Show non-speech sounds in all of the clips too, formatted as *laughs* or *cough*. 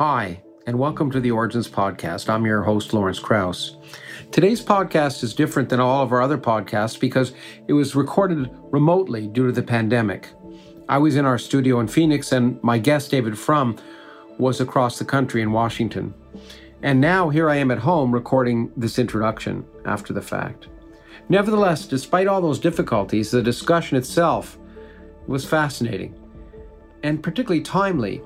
Hi, and welcome to the Origins Podcast. I'm your host, Lawrence Krauss. Today's podcast is different than all of our other podcasts because it was recorded remotely due to the pandemic. I was in our studio in Phoenix, and my guest, David Frum, was across the country in Washington. And now here I am at home recording this introduction after the fact. Nevertheless, despite all those difficulties, the discussion itself was fascinating and particularly timely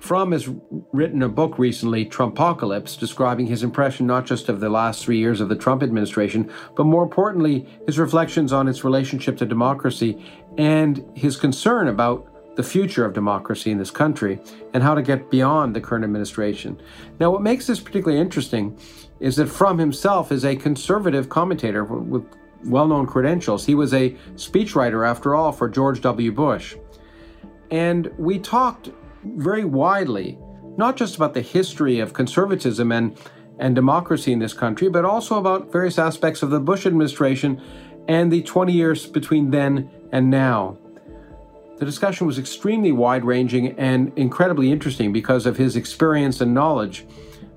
Frum has written a book recently, Trumpocalypse, describing his impression not just of the last three years of the Trump administration, but more importantly, his reflections on its relationship to democracy and his concern about the future of democracy in this country and how to get beyond the current administration. Now, what makes this particularly interesting is that Frum himself is a conservative commentator with well known credentials. He was a speechwriter, after all, for George W. Bush. And we talked very widely, not just about the history of conservatism and, and democracy in this country, but also about various aspects of the Bush administration and the 20 years between then and now. The discussion was extremely wide ranging and incredibly interesting because of his experience and knowledge,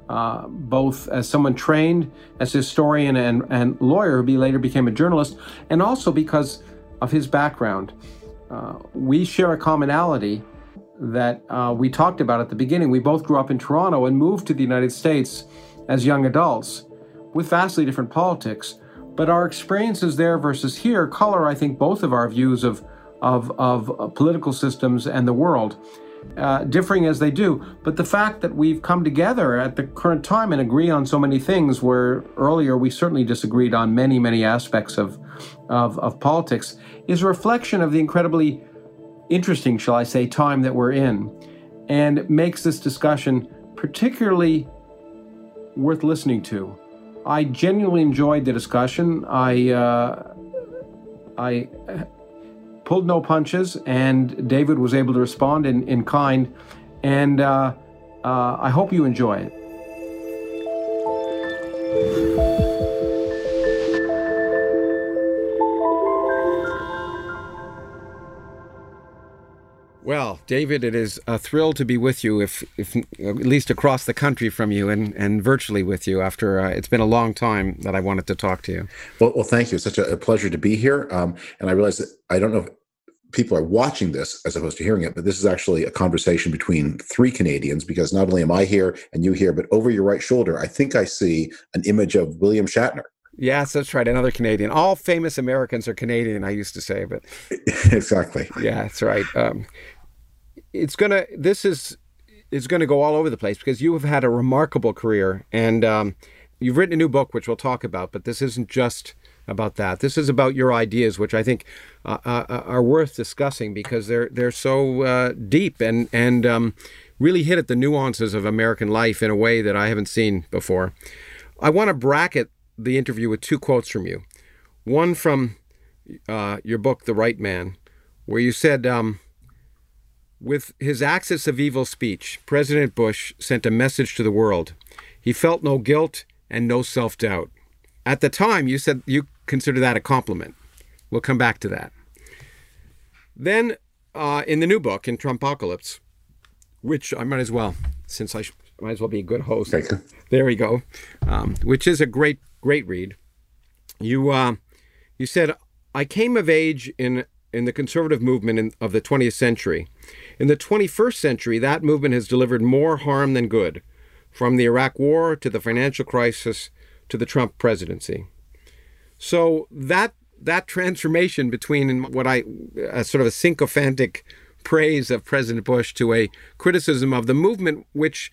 uh, both as someone trained as historian and, and lawyer who later became a journalist, and also because of his background. Uh, we share a commonality that uh, we talked about at the beginning. We both grew up in Toronto and moved to the United States as young adults with vastly different politics. But our experiences there versus here color, I think, both of our views of, of, of uh, political systems and the world, uh, differing as they do. But the fact that we've come together at the current time and agree on so many things, where earlier we certainly disagreed on many, many aspects of, of, of politics, is a reflection of the incredibly interesting, shall I say, time that we're in, and makes this discussion particularly worth listening to. I genuinely enjoyed the discussion. I uh, I pulled no punches, and David was able to respond in, in kind. And uh, uh, I hope you enjoy it. Well, David, it is a thrill to be with you, if, if at least across the country from you and, and virtually with you. After uh, it's been a long time that I wanted to talk to you. Well, well thank you. It's such a, a pleasure to be here. Um, and I realize that I don't know if people are watching this as opposed to hearing it, but this is actually a conversation between three Canadians because not only am I here and you here, but over your right shoulder, I think I see an image of William Shatner. Yes, that's right. Another Canadian. All famous Americans are Canadian. I used to say, but *laughs* exactly. Yeah, that's right. Um, it's gonna. This is is going to go all over the place because you have had a remarkable career and um, you've written a new book, which we'll talk about. But this isn't just about that. This is about your ideas, which I think uh, uh, uh are worth discussing because they're they're so uh, deep and and um, really hit at the nuances of American life in a way that I haven't seen before. I want to bracket the interview with two quotes from you. One from uh, your book, The Right Man, where you said, um, with his axis of evil speech, President Bush sent a message to the world. He felt no guilt and no self doubt. At the time, you said you consider that a compliment. We'll come back to that. Then, uh, in the new book, in Trumpocalypse, which I might as well, since I sh- might as well be a good host. There we go. Um, which is a great great read. You uh, you said I came of age in in the conservative movement in, of the 20th century. In the 21st century, that movement has delivered more harm than good, from the Iraq War to the financial crisis to the Trump presidency. So that that transformation between what I a sort of a sycophantic praise of President Bush to a criticism of the movement, which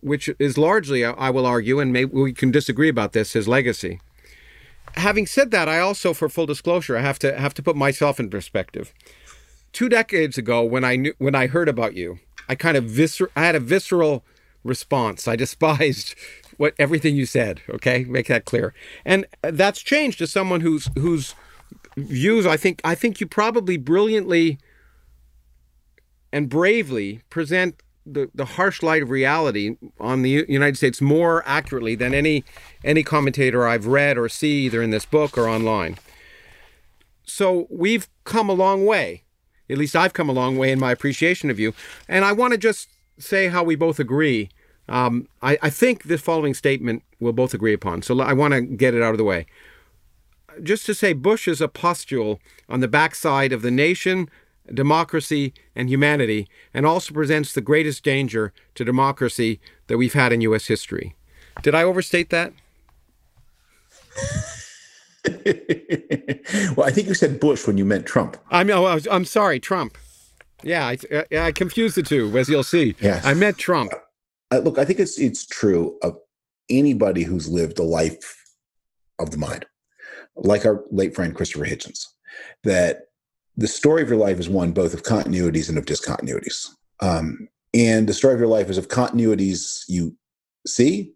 which is largely, I will argue, and maybe we can disagree about this, his legacy. Having said that, I also, for full disclosure, I have to have to put myself in perspective. Two decades ago, when I knew when I heard about you, I kind of viscer- I had a visceral response. I *laughs* despised what everything you said. Okay, make that clear. And that's changed to someone whose whose views I think I think you probably brilliantly and bravely present the, the harsh light of reality on the United States more accurately than any any commentator I've read or see either in this book or online. So we've come a long way. At least I've come a long way in my appreciation of you. And I want to just say how we both agree. Um, I, I think this following statement we'll both agree upon. So I want to get it out of the way. Just to say, Bush is a pustule on the backside of the nation, democracy, and humanity, and also presents the greatest danger to democracy that we've had in U.S. history. Did I overstate that? *laughs* well, I think you said Bush when you meant Trump. I'm oh, I'm sorry, Trump. Yeah, I, I, I confused the two, as you'll see. Yes. I meant Trump. Uh, look, I think it's it's true of anybody who's lived a life of the mind, like our late friend Christopher Hitchens, that the story of your life is one both of continuities and of discontinuities. Um, and the story of your life is of continuities you see,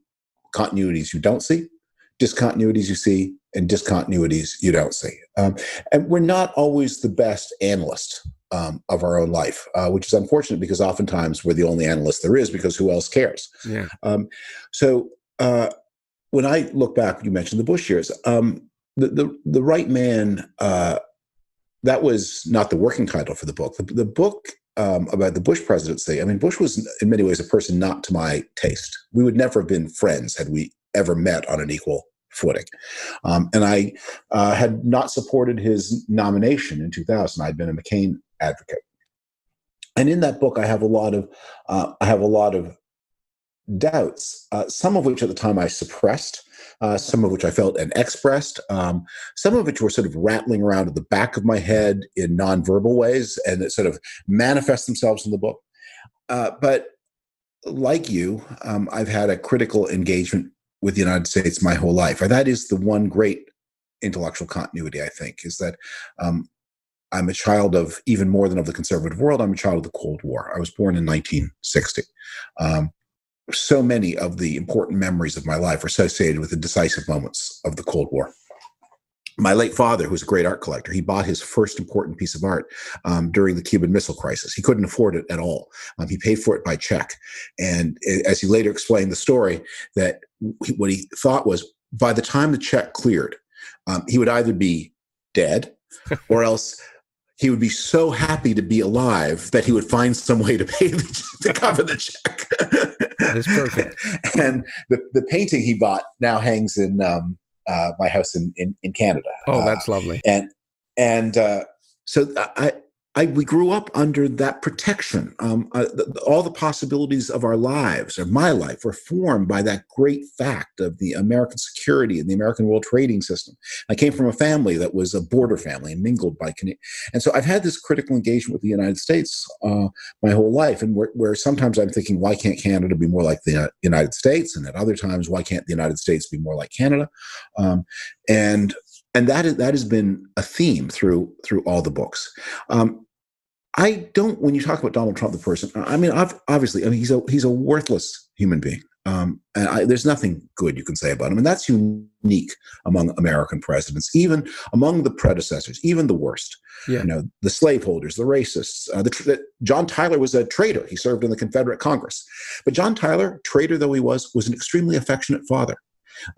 continuities you don't see, discontinuities you see, and discontinuities you don't see. Um, and we're not always the best analyst um, of our own life, uh, which is unfortunate because oftentimes we're the only analyst there is because who else cares? Yeah. Um, so uh, when I look back, you mentioned the Bush years. Um, the, the the right man. Uh, that was not the working title for the book. The, the book um, about the Bush presidency. I mean, Bush was in many ways a person not to my taste. We would never have been friends had we ever met on an equal footing. Um, and I uh, had not supported his nomination in 2000. I'd been a McCain advocate. And in that book, I have a lot of uh, I have a lot of doubts, uh, some of which at the time I suppressed, uh, some of which I felt and expressed, um, some of which were sort of rattling around at the back of my head in nonverbal ways, and that sort of manifest themselves in the book. Uh, but like you, um, I've had a critical engagement with the United States my whole life. That is the one great intellectual continuity, I think, is that um, I'm a child of even more than of the conservative world. I'm a child of the Cold War. I was born in 1960. Um, so many of the important memories of my life are associated with the decisive moments of the Cold War. My late father, who was a great art collector, he bought his first important piece of art um, during the Cuban Missile Crisis. He couldn't afford it at all. Um, he paid for it by check. And as he later explained the story, that what he thought was by the time the check cleared, um, he would either be dead *laughs* or else he would be so happy to be alive that he would find some way to pay the, to cover the check. *laughs* That's perfect. *laughs* and the, the painting he bought now hangs in um, uh, my house in, in, in Canada. Oh, that's uh, lovely. And and uh, so I I, we grew up under that protection. Um, uh, the, all the possibilities of our lives, or my life, were formed by that great fact of the American security and the American world trading system. I came from a family that was a border family and mingled by Canadian. And so I've had this critical engagement with the United States uh, my whole life, and where, where, sometimes I'm thinking, why can't Canada be more like the United States? And at other times, why can't the United States be more like Canada? Um, and and that is, that has been a theme through through all the books. Um, I don't. When you talk about Donald Trump, the person, I mean, obviously, I mean, he's a he's a worthless human being. Um, and I, there's nothing good you can say about him, and that's unique among American presidents, even among the predecessors, even the worst. Yeah. You know, the slaveholders, the racists. Uh, the, the, John Tyler was a traitor. He served in the Confederate Congress, but John Tyler, traitor though he was, was an extremely affectionate father.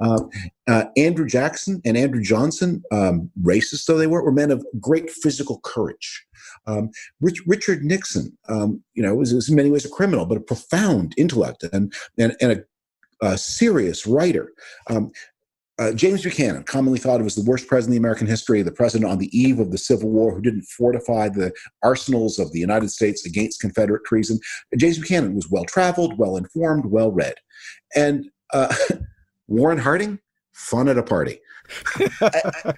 Uh, uh, Andrew Jackson and Andrew Johnson, um, racist though they were, were men of great physical courage. Um, Rich, Richard Nixon, um, you know, was, was, in many ways a criminal, but a profound intellect and and, and a, a serious writer. Um, uh, James Buchanan, commonly thought of as the worst president in American history, the president on the eve of the Civil War who didn't fortify the arsenals of the United States against Confederate treason. James Buchanan was well traveled, well informed, well read. And uh, *laughs* Warren Harding, fun at a party. *laughs* I,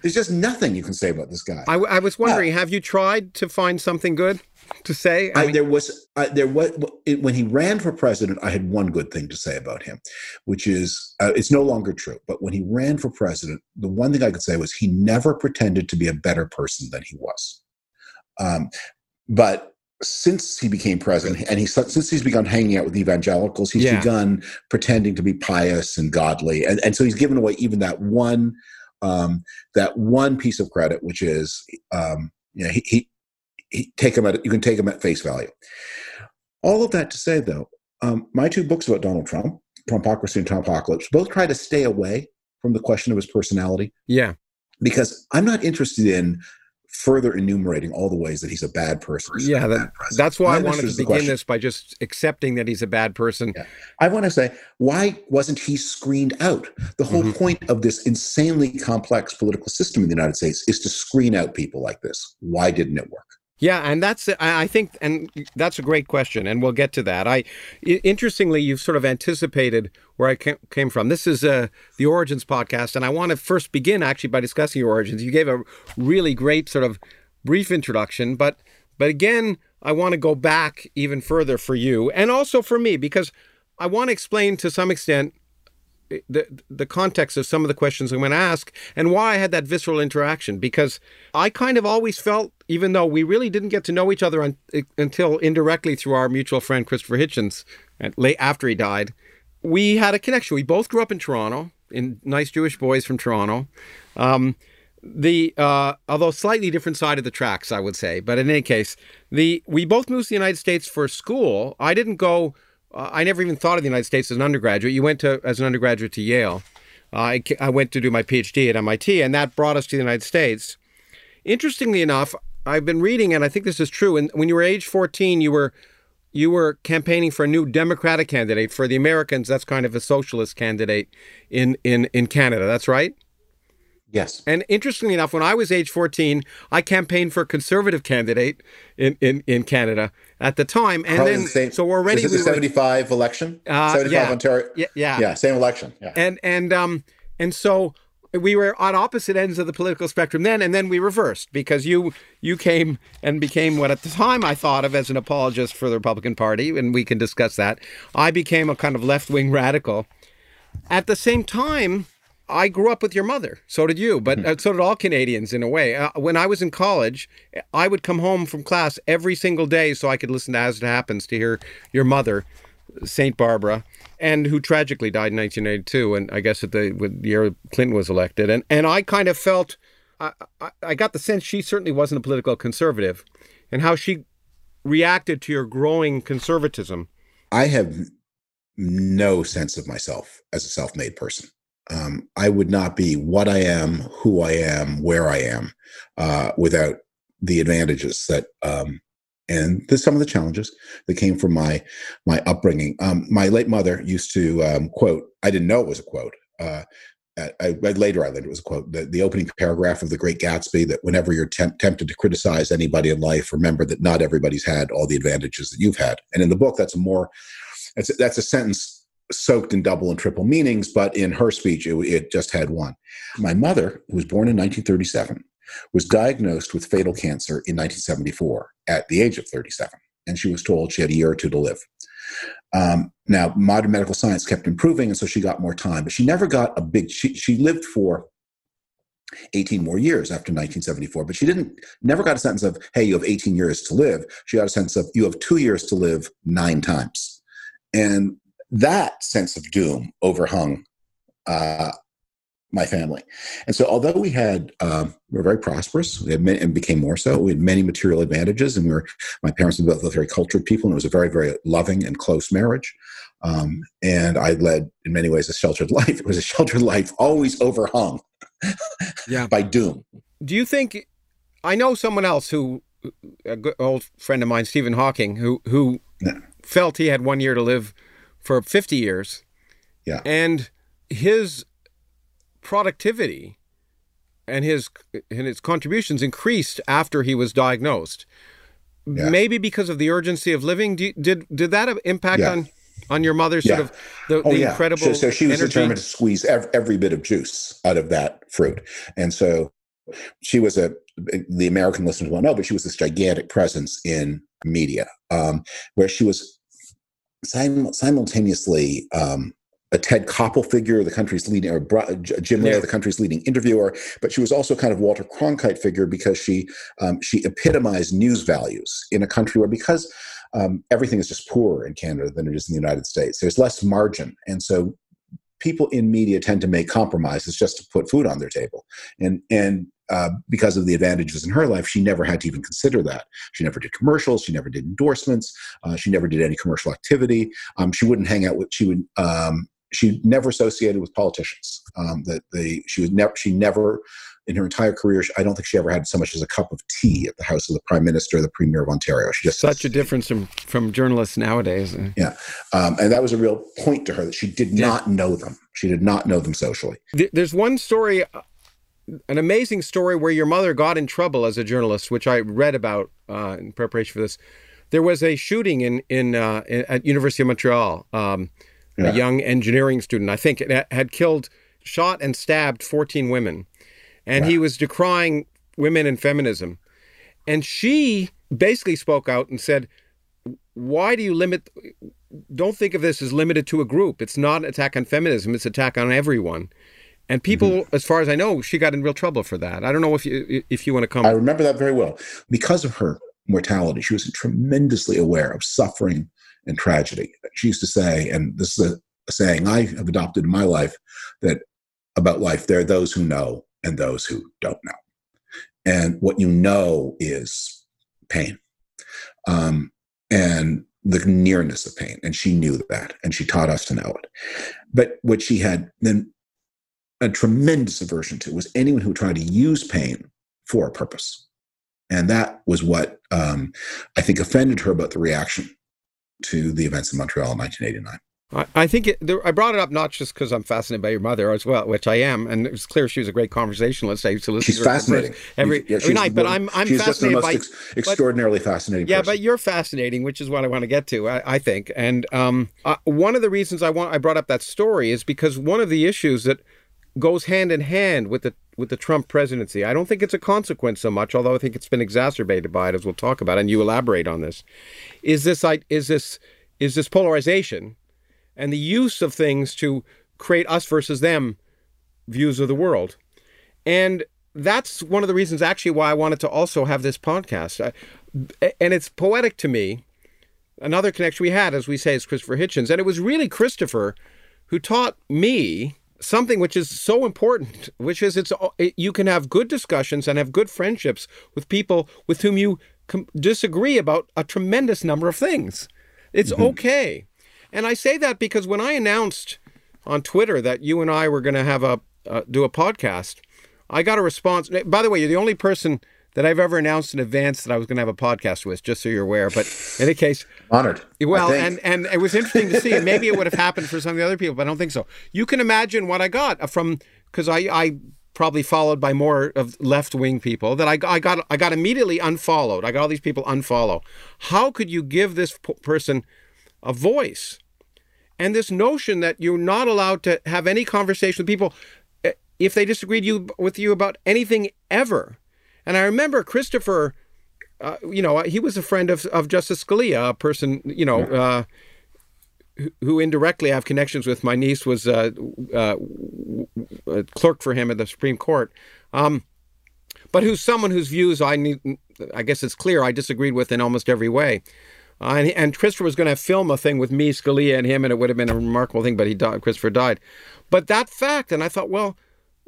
there's just nothing you can say about this guy. I, I was wondering, have you tried to find something good to say? I mean, there was there was it, when he ran for president. I had one good thing to say about him, which is uh, it's no longer true. But when he ran for president, the one thing I could say was he never pretended to be a better person than he was. Um, but since he became president and he since he's begun hanging out with evangelicals he's yeah. begun pretending to be pious and godly. And, and so he's given away even that one um, that one piece of credit which is um, you know he, he, he, take him at you can take him at face value. All of that to say though um, my two books about donald trump trumpocracy and trumpocalypse both try to stay away from the question of his personality. Yeah. Because i'm not interested in further enumerating all the ways that he's a bad person. Yeah, that, that's why I wanted to begin this by just accepting that he's a bad person. Yeah. I want to say, why wasn't he screened out? The whole mm-hmm. point of this insanely complex political system in the United States is to screen out people like this. Why didn't it work? Yeah, and that's I think, and that's a great question, and we'll get to that. I interestingly, you've sort of anticipated where I came from. This is uh, the Origins podcast, and I want to first begin actually by discussing your origins. You gave a really great sort of brief introduction, but but again, I want to go back even further for you, and also for me, because I want to explain to some extent the the context of some of the questions I'm going to ask and why I had that visceral interaction because I kind of always felt even though we really didn't get to know each other un, until indirectly through our mutual friend Christopher Hitchens late after he died we had a connection we both grew up in Toronto in nice Jewish boys from Toronto um, the uh, although slightly different side of the tracks I would say but in any case the we both moved to the United States for school I didn't go uh, I never even thought of the United States as an undergraduate. You went to as an undergraduate to Yale. Uh, I, I went to do my PhD at MIT, and that brought us to the United States. Interestingly enough, I've been reading, and I think this is true. And when you were age 14, you were you were campaigning for a new Democratic candidate for the Americans. That's kind of a socialist candidate in in in Canada. That's right. Yes. And interestingly enough, when I was age 14, I campaigned for a conservative candidate in, in, in Canada at the time. And Probably then, the same, so already. This we the 75 were, election? Uh, 75 yeah, Ontario? Yeah, yeah. Yeah, same election. Yeah. And, and, um, and so we were on opposite ends of the political spectrum then, and then we reversed because you you came and became what at the time I thought of as an apologist for the Republican Party, and we can discuss that. I became a kind of left wing radical. At the same time, I grew up with your mother. So did you, but mm-hmm. uh, so did all Canadians in a way. Uh, when I was in college, I would come home from class every single day so I could listen to As It Happens to hear your mother, St. Barbara, and who tragically died in 1982. And I guess at the, the year Clinton was elected. And, and I kind of felt, I, I, I got the sense she certainly wasn't a political conservative and how she reacted to your growing conservatism. I have no sense of myself as a self made person um, I would not be what I am, who I am, where I am, uh, without the advantages that um, and the, some of the challenges that came from my my upbringing. Um, my late mother used to um, quote. I didn't know it was a quote. Uh, I read later. I learned it was a quote. The, the opening paragraph of The Great Gatsby: that whenever you're temp- tempted to criticize anybody in life, remember that not everybody's had all the advantages that you've had. And in the book, that's a more that's a, that's a sentence soaked in double and triple meanings, but in her speech, it, it just had one. My mother, who was born in 1937, was diagnosed with fatal cancer in 1974 at the age of 37, and she was told she had a year or two to live. Um, now, modern medical science kept improving, and so she got more time, but she never got a big. She, she lived for 18 more years after 1974, but she didn't never got a sense of, hey, you have 18 years to live. She got a sense of you have two years to live nine times. And that sense of doom overhung uh, my family. And so, although we had, um, we were very prosperous, we had many, and became more so, we had many material advantages, and we were, my parents were both very cultured people, and it was a very, very loving and close marriage. Um, and I led, in many ways, a sheltered *laughs* life. It was a sheltered life, always overhung yeah. *laughs* by doom. Do you think, I know someone else who, a good old friend of mine, Stephen Hawking, who, who yeah. felt he had one year to live for 50 years. Yeah. And his productivity and his and his contributions increased after he was diagnosed. Yeah. Maybe because of the urgency of living. Did did, did that impact yeah. on on your mother? Sort of the, oh, the incredible. So, so she was energy? determined to squeeze every, every bit of juice out of that fruit, and so she was a the American listeners won't know, but she was this gigantic presence in media, um, where she was sim- simultaneously um, a Ted Koppel figure, the country's leading, or Jim Lehrer, yeah. the country's leading interviewer, but she was also kind of Walter Cronkite figure because she um, she epitomized news values in a country where because um, everything is just poorer in Canada than it is in the United States. There's less margin, and so people in media tend to make compromises just to put food on their table, and and uh, because of the advantages in her life, she never had to even consider that. She never did commercials. She never did endorsements. Uh, she never did any commercial activity. Um, she wouldn't hang out with. She would. Um, she never associated with politicians. Um, that they she was never she never in her entire career. I don't think she ever had so much as a cup of tea at the house of the prime minister, the premier of Ontario. She just such a difference from from journalists nowadays. Yeah, um, and that was a real point to her that she did yeah. not know them. She did not know them socially. There's one story. An amazing story where your mother got in trouble as a journalist, which I read about uh, in preparation for this. There was a shooting in in, uh, at University of Montreal. Um, yeah. a young engineering student, I think, had killed, shot and stabbed 14 women. And he was decrying women and feminism. And she basically spoke out and said, Why do you limit? Don't think of this as limited to a group. It's not an attack on feminism, it's an attack on everyone. And people, mm-hmm. as far as I know, she got in real trouble for that. I don't know if you if you want to come. I remember that very well. Because of her mortality, she was tremendously aware of suffering and tragedy. She used to say, and this is a, a saying I have adopted in my life, that about life, there are those who know and those who don't know. And what you know is pain um, and the nearness of pain. And she knew that, and she taught us to know it. But what she had then a tremendous aversion to was anyone who tried to use pain for a purpose. And that was what um, I think offended her about the reaction to the events in Montreal in 1989. I think it, I brought it up not just because I'm fascinated by your mother as well, which I am, and it was clear she was a great conversationalist. I used to listen she's to her fascinating every, yeah, every night. But I'm I'm she's fascinated just the most by ex- extraordinarily but, fascinating. Yeah, person. but you're fascinating, which is what I want to get to. I, I think, and um, uh, one of the reasons I want I brought up that story is because one of the issues that goes hand in hand with the with the Trump presidency. I don't think it's a consequence so much, although I think it's been exacerbated by it, as we'll talk about, and you elaborate on this. Is this is this is this polarization and the use of things to create us versus them views of the world. And that's one of the reasons actually why I wanted to also have this podcast. and it's poetic to me. Another connection we had, as we say, is Christopher Hitchens. And it was really Christopher who taught me something which is so important, which is it's you can have good discussions and have good friendships with people with whom you disagree about a tremendous number of things. It's mm-hmm. okay. And I say that because when I announced on Twitter that you and I were going to have a uh, do a podcast, I got a response. By the way, you're the only person that I've ever announced in advance that I was going to have a podcast with, just so you're aware. But in any case, honored. Well, and and it was interesting to see, and maybe it would have happened for some of the other people, but I don't think so. You can imagine what I got from because I I probably followed by more of left wing people that I, I got I got immediately unfollowed. I got all these people unfollow. How could you give this person a voice? And this notion that you're not allowed to have any conversation with people eh, if they disagreed you, with you about anything ever. And I remember Christopher, uh, you know, he was a friend of, of Justice Scalia, a person, you know, uh, who indirectly I have connections with. My niece was uh, uh, a clerk for him at the Supreme Court. Um, but who's someone whose views I need, I guess it's clear I disagreed with in almost every way. Uh, and, and, Christopher was going to film a thing with me, Scalia, and him, and it would have been a remarkable thing. But he died. Christopher died. But that fact, and I thought, well,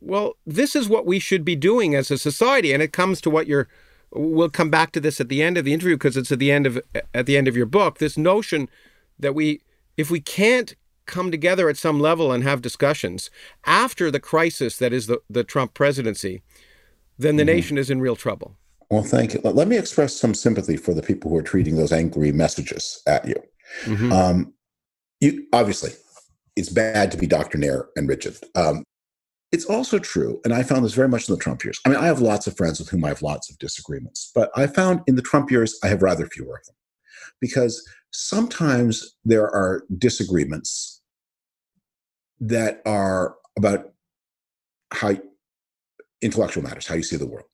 well, this is what we should be doing as a society, and it comes to what you're. We'll come back to this at the end of the interview because it's at the end of at the end of your book. This notion that we, if we can't come together at some level and have discussions after the crisis that is the, the Trump presidency, then the mm-hmm. nation is in real trouble. Well, thank you. Let me express some sympathy for the people who are treating those angry messages at you. Mm-hmm. Um, you obviously, it's bad to be doctrinaire and rigid. Um, it's also true, and I found this very much in the Trump years. I mean, I have lots of friends with whom I have lots of disagreements, but I found in the Trump years I have rather fewer of them because sometimes there are disagreements that are about how intellectual matters, how you see the world.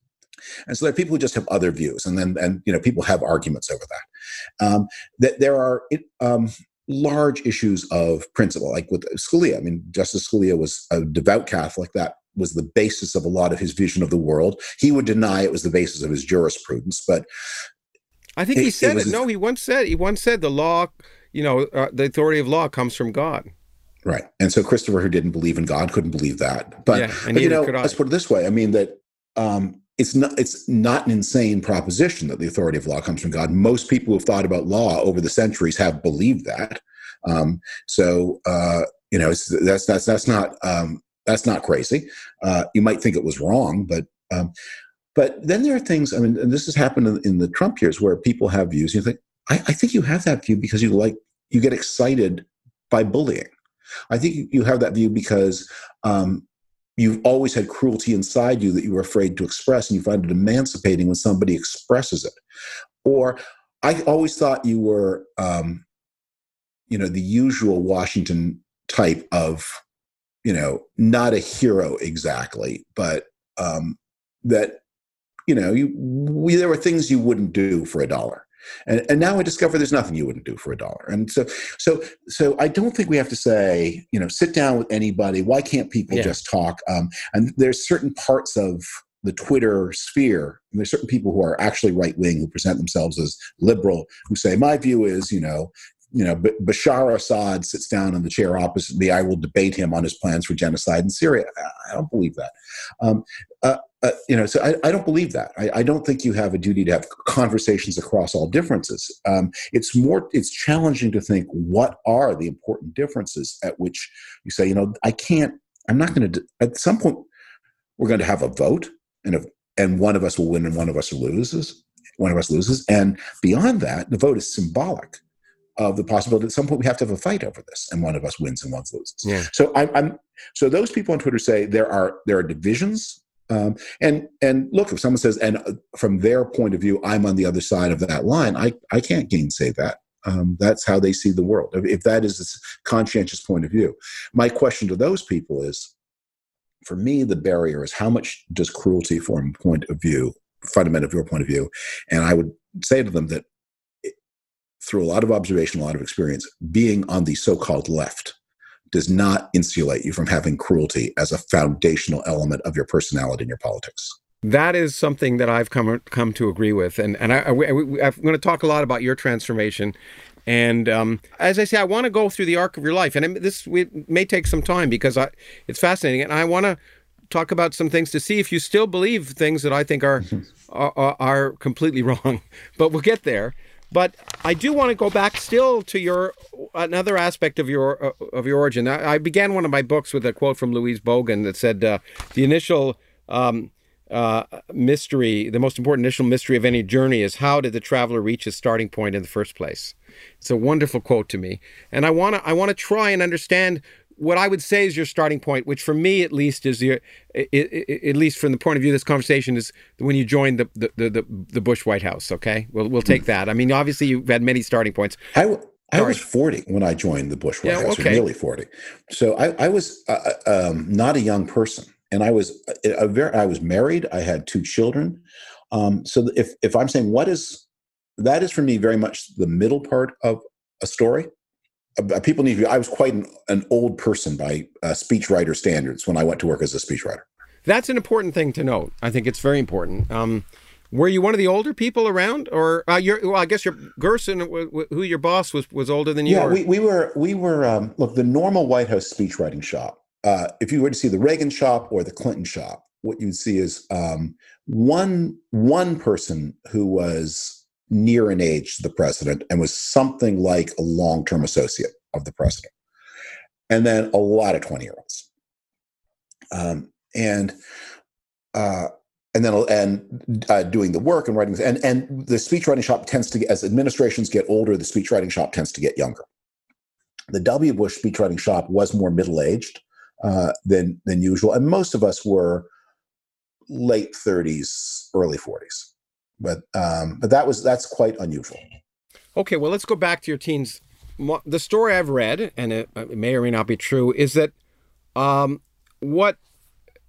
And so there are people who just have other views, and then and you know people have arguments over that. Um, that there are um, large issues of principle, like with Scalia. I mean, Justice Scalia was a devout Catholic. That was the basis of a lot of his vision of the world. He would deny it was the basis of his jurisprudence, but I think he said it. it. No, he once said he once said the law, you know, uh, the authority of law comes from God. Right. And so Christopher, who didn't believe in God, couldn't believe that. But, yeah, but you know, let's put it this way. I mean, that um, it's not it's not an insane proposition that the authority of law comes from God. Most people who've thought about law over the centuries have believed that. Um, so uh, you know, that's that's that's not um, that's not crazy. Uh, you might think it was wrong, but um, but then there are things. I mean, and this has happened in, in the Trump years where people have views. You think, I, I, think you have that view because you like you get excited by bullying. I think you have that view because um, you've always had cruelty inside you that you were afraid to express, and you find it emancipating when somebody expresses it. Or I always thought you were, um, you know, the usual Washington type of, you know, not a hero exactly, but um, that, you know, you we, there were things you wouldn't do for a dollar. And, and now I discover there's nothing you wouldn't do for a dollar. And so, so, so I don't think we have to say, you know, sit down with anybody. Why can't people yeah. just talk? Um, and there's certain parts of the Twitter sphere, and there's certain people who are actually right wing who present themselves as liberal, who say, my view is, you know, you know, B- Bashar Assad sits down in the chair opposite me. I will debate him on his plans for genocide in Syria. I don't believe that. Um, uh, uh, you know, so I, I don't believe that. I, I, don't think you have a duty to have conversations across all differences. Um, it's more, it's challenging to think what are the important differences at which you say, you know, I can't, I'm not going to, at some point, we're going to have a vote and if, and one of us will win and one of us loses, one of us loses. And beyond that, the vote is symbolic of the possibility at some point we have to have a fight over this, and one of us wins and one loses. Yeah. So I'm, I'm, so those people on Twitter say there are there are divisions, um, and and look if someone says and uh, from their point of view I'm on the other side of that line, I I can't gainsay that. Um, that's how they see the world. If, that is a conscientious point of view, my question to those people is, for me, the barrier is how much does cruelty form point of view, fundamental your point of view, and I would say to them that through a lot of observation, a lot of experience, being on the so called left does not insulate you from having cruelty as a foundational element of your personality and your politics. That is something that I've come come to agree with, and and I, I, am going to talk a lot about your transformation. And um, as I say, I want to go through the arc of your life, and this may take some time because I, it's fascinating, and I want to talk about some things to see if you still believe things that I think are *laughs* are, are completely *laughs* wrong. But we'll get there. But I do want to go back still to your another aspect of your uh, of your origin. I, I, began one of my books with a quote from Louise Bogan that said, uh, "The initial um, uh, mystery, the most important initial mystery of any journey, is how did the traveler reach his starting point in the first place." It's a wonderful quote to me, and I want to I want to try and understand what I would say is your starting point, which for me at least is your, at least from the point of view of this conversation, is when you joined the the the, the Bush White House. Okay, we'll we'll take that. I mean, obviously you've had many starting points. I, I was 40 when I joined the Bush White yeah, House, okay. nearly 40. So I, I was uh, uh, um, not a young person, and I was a, a very I was married. I had two children. Um, so if if I'm saying what is that is for me very much the middle part of a story uh, people need to be, I was quite an, an old person by uh, speechwriter standards when I went to work as a speechwriter. That's an important thing to note. I think it's very important. Um, were you one of the older people around, or uh, well, I guess your Gerson, who your boss was, was older than you. Yeah, we, we were we were um, look the normal White House speechwriting shop. Uh, if you were to see the Reagan shop or the Clinton shop, what you'd see is um, one one person who was near in age to the president and was something like a long term associate of the president. And then a lot of 20 year olds. Um, and uh, and then and uh, doing the work and writing and and the speechwriting shop tends to get as administrations get older the speechwriting shop tends to get younger the w bush speechwriting shop was more middle aged uh, than than usual and most of us were late 30s early 40s but um, but that was that's quite unusual. Okay, well, let's go back to your teens. The story I've read, and it, it may or may not be true, is that um, what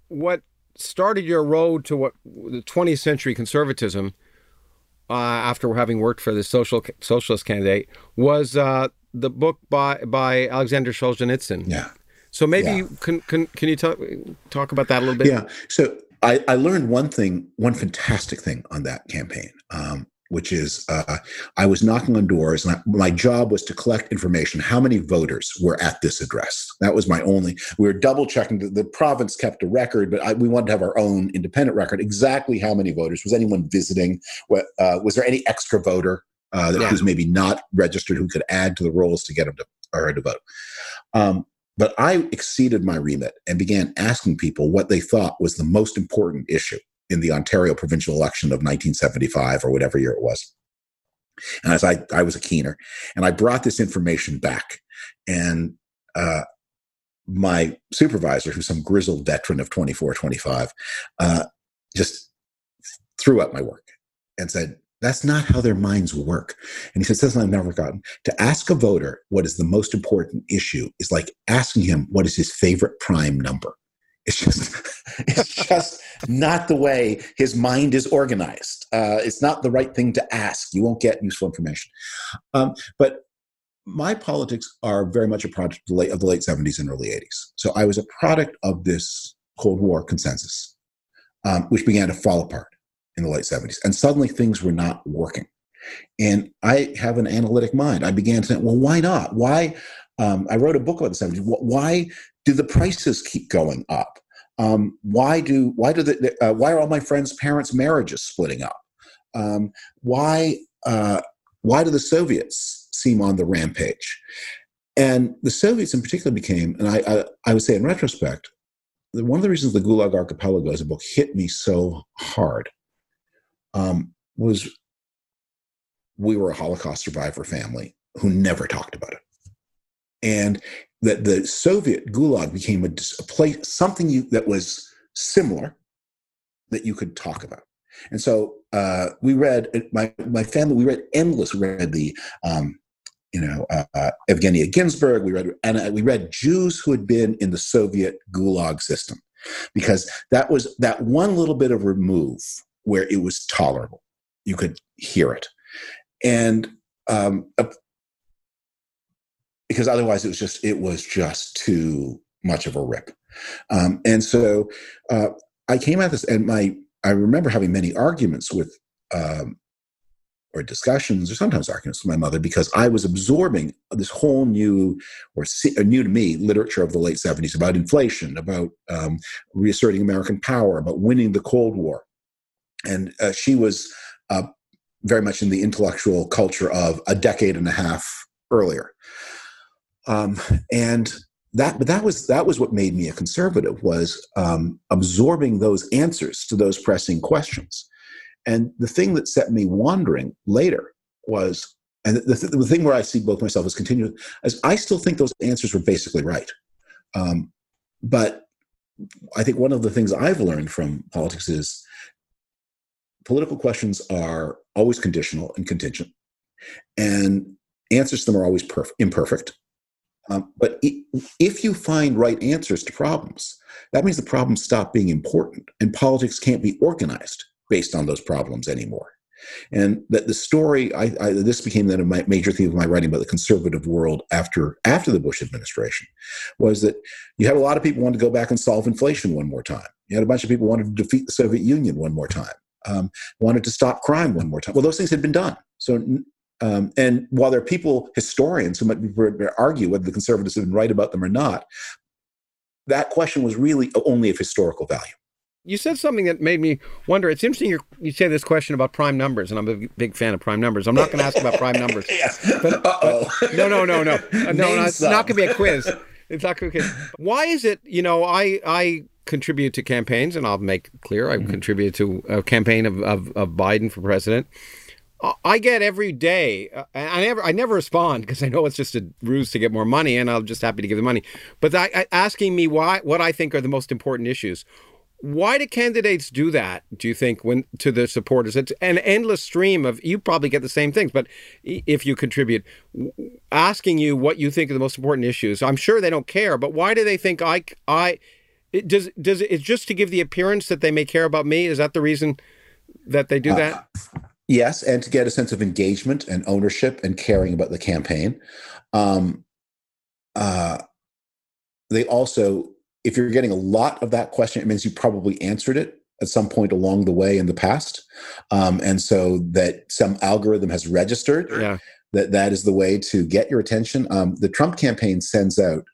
what started your road to what the 20th century conservatism, uh, after having worked for the social socialist candidate, was uh, the book by by Alexander Solzhenitsyn. Yeah. So maybe yeah. you can, can can you talk talk about that a little bit? Yeah. So I, I learned one thing, one fantastic thing on that campaign, um, which is uh, I was knocking on doors, and I, my job was to collect information. How many voters were at this address? That was my only. We were double checking. The, the province kept a record, but I, we wanted to have our own independent record. Exactly how many voters was anyone visiting? What uh, was there any extra voter uh, that yeah. was maybe not registered who could add to the rolls to get them to or to vote? Um, but I exceeded my remit and began asking people what they thought was the most important issue in the Ontario provincial election of 1975 or whatever year it was. And as I, I was a keener, and I brought this information back, and uh, my supervisor, who's some grizzled veteran of 24, 25, uh, just threw up my work and said, that's not how their minds work. And he said, something I've never forgotten. To ask a voter what is the most important issue is like asking him what is his favorite prime number. It's just, *laughs* it's just not the way his mind is organized. Uh, it's not the right thing to ask. You won't get useful information. Um, but my politics are very much a product of the, late, of the late 70s and early 80s. So I was a product of this Cold War consensus, um, which began to fall apart in the late 70s. And suddenly things were not working. And I have an analytic mind. I began to think, well, why not? Why? Um, I wrote a book about the 70s. Why do the prices keep going up? Um, why do why do the uh, why are all my friends' parents' marriages splitting up? Um, why uh, why do the Soviets seem on the rampage? And the Soviets in particular became, and I, I, I would say in retrospect, one of the reasons the Gulag Archipelago as a book hit me so hard um, was we were a Holocaust survivor family who never talked about it. And that the Soviet Gulag became a, a place, something you, that was similar that you could talk about. And so uh, we read my my family. We read endless. We read the um, you know uh, uh, Evgenia Ginzburg. We read and uh, we read Jews who had been in the Soviet Gulag system, because that was that one little bit of remove where it was tolerable. You could hear it, and um, because otherwise it was just it was just too much of a rip. Um, and so uh, I came at this, and my I remember having many arguments with. Um, or discussions, or sometimes arguments with my mother, because I was absorbing this whole new, or new to me, literature of the late '70s about inflation, about um, reasserting American power, about winning the Cold War, and uh, she was uh, very much in the intellectual culture of a decade and a half earlier. Um, and that but that was that was what made me a conservative was um, absorbing those answers to those pressing questions. And the thing that set me wandering later was and the, the, the thing where i see both myself as continuing as i still think those answers were basically right. Um, but i think one of the things i've learned from politics is political questions are always conditional and contingent and answers to them are always perf- imperfect um, but if you find right answers to problems, that means the problems stop being important, and politics can't be organized based on those problems anymore. And that the story, I, I, this became then a major theme of my writing about the conservative world after after the Bush administration, was that you had a lot of people wanted to go back and solve inflation one more time. You had a bunch of people wanted to defeat the Soviet Union one more time, um, wanted to stop crime one more time. Well, those things had been done. So um, and while there are people, historians, who might argue whether the conservatives have been right about them or not, that question was really only of historical value. You said something that made me wonder. It's interesting you say this question about prime numbers, and I'm a big fan of prime numbers. I'm not going to ask about prime numbers. *laughs* yes. But, but, no, no, no, no, *laughs* no. no it's not going to be a quiz. It's not going to be. Why is it? You know, I I contribute to campaigns, and I'll make clear I mm-hmm. contribute to a campaign of, of, of Biden for president. I get every day. Uh, I never, I never respond because I know it's just a ruse to get more money, and I'm just happy to give the money. But that, asking me why, what I think are the most important issues. Why do candidates do that? Do you think when to the supporters? It's an endless stream of. You probably get the same things, but if you contribute, asking you what you think are the most important issues. I'm sure they don't care, but why do they think I, I, it does does it, it's just to give the appearance that they may care about me? Is that the reason that they do uh, that? Yes, and to get a sense of engagement and ownership and caring about the campaign. Um, uh, they also, if you're getting a lot of that question, it means you probably answered it at some point along the way in the past, um, and so that some algorithm has registered yeah. that that is the way to get your attention. Um, the Trump campaign sends out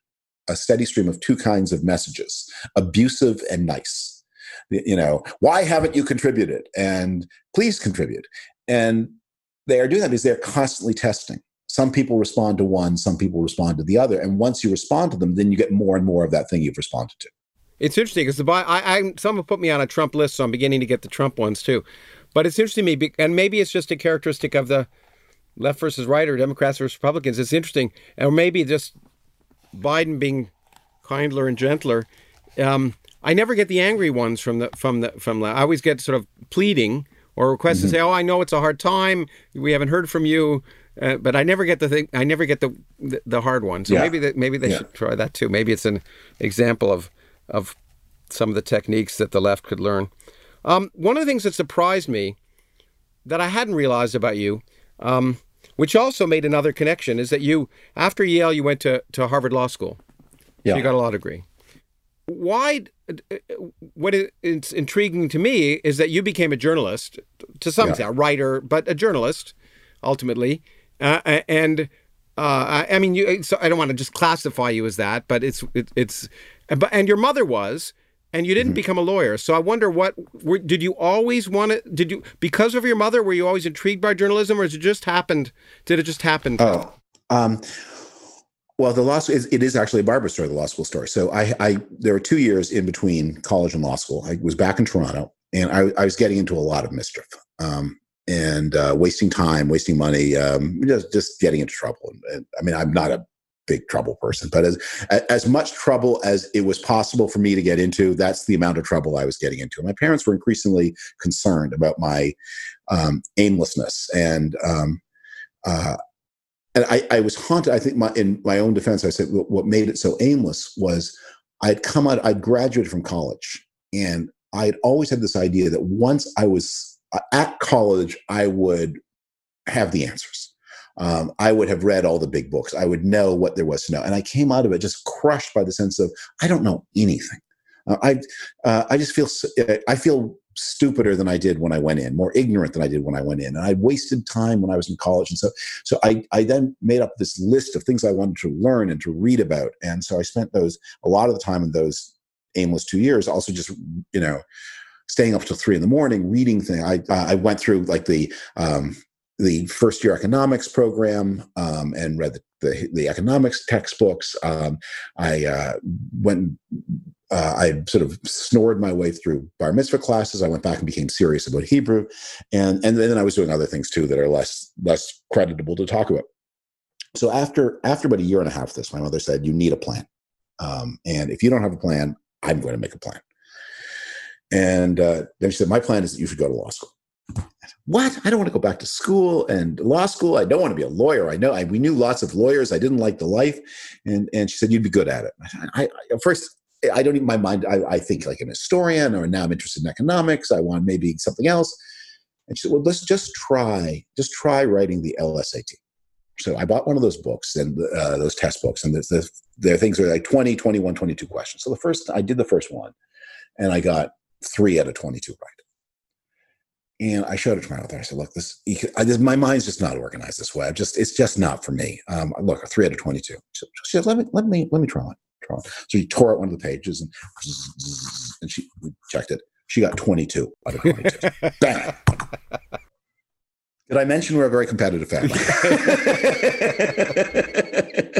a steady stream of two kinds of messages: abusive and nice you know, why haven't you contributed? And please contribute. And they are doing that because they're constantly testing. some people respond to one, some people respond to the other. And once you respond to them, then you get more and more of that thing you've responded to. It's interesting because the I, I someone put me on a Trump list, so I'm beginning to get the Trump ones too. But it's interesting to me, and maybe it's just a characteristic of the left versus right or Democrats versus Republicans. It's interesting, or maybe just Biden being kindler and gentler. Um, I never get the angry ones from the from the from. The, I always get sort of pleading or requests mm-hmm. to say, "Oh, I know it's a hard time. We haven't heard from you." Uh, but I never get the thing. I never get the the, the hard one. So yeah. maybe that maybe they yeah. should try that too. Maybe it's an example of of some of the techniques that the left could learn. Um, one of the things that surprised me that I hadn't realized about you, um, which also made another connection, is that you after Yale you went to to Harvard Law School. Yeah. So you got a law degree. Why? What is intriguing to me is that you became a journalist to some yeah. extent, a writer, but a journalist ultimately. Uh, and uh, I mean, you, so I don't want to just classify you as that, but it's it, it's, but and your mother was, and you didn't mm-hmm. become a lawyer. So I wonder what were, did you always want to? Did you because of your mother were you always intrigued by journalism, or it just happened? Did it just happen? Oh, um, well, the law school is, it is actually a Barbara story, the law school story. So I, I there were two years in between college and law school. I was back in Toronto, and I, I was getting into a lot of mischief. Um, and uh, wasting time, wasting money, um, just just getting into trouble. And, I mean, I'm not a big trouble person, but as as much trouble as it was possible for me to get into, that's the amount of trouble I was getting into. My parents were increasingly concerned about my um, aimlessness and. Um, uh, and I, I, was haunted. I think my, in my own defense, I said what made it so aimless was I'd come out, I'd graduated from college, and I'd always had this idea that once I was uh, at college, I would have the answers. Um, I would have read all the big books. I would know what there was to know. And I came out of it just crushed by the sense of I don't know anything. Uh, I uh, I just feel I feel stupider than I did when I went in, more ignorant than I did when I went in, and I wasted time when I was in college. And so so I I then made up this list of things I wanted to learn and to read about. And so I spent those a lot of the time in those aimless two years also just you know staying up till three in the morning reading things. I I went through like the um, the first year economics program um, and read the, the, the economics textbooks. Um, I uh, went. Uh, I sort of snored my way through bar mitzvah classes. I went back and became serious about Hebrew, and and then I was doing other things too that are less less creditable to talk about. So after after about a year and a half, this my mother said, "You need a plan, um, and if you don't have a plan, I'm going to make a plan." And uh, then she said, My plan is that you should go to law school. What? I don't want to go back to school and law school. I don't want to be a lawyer. I know I, we knew lots of lawyers. I didn't like the life. And, and she said, You'd be good at it. I, I, first, I don't even my mind. I, I think like an historian, or now I'm interested in economics. I want maybe something else. And she said, Well, let's just try, just try writing the LSAT. So I bought one of those books and uh, those test books, and there's the, their things are like 20, 21, 22 questions. So the first, I did the first one, and I got three out of 22 right. And I showed it to my mother. I said, look, this, I, this, my mind's just not organized this way. I'm just, it's just not for me. Um, look, three out of 22. She said, let me, let me, let me try it. Try. So she tore out one of the pages and, *laughs* and she checked it. She got 22 out of 22. Bang. *laughs* Did I mention we're a very competitive family? *laughs*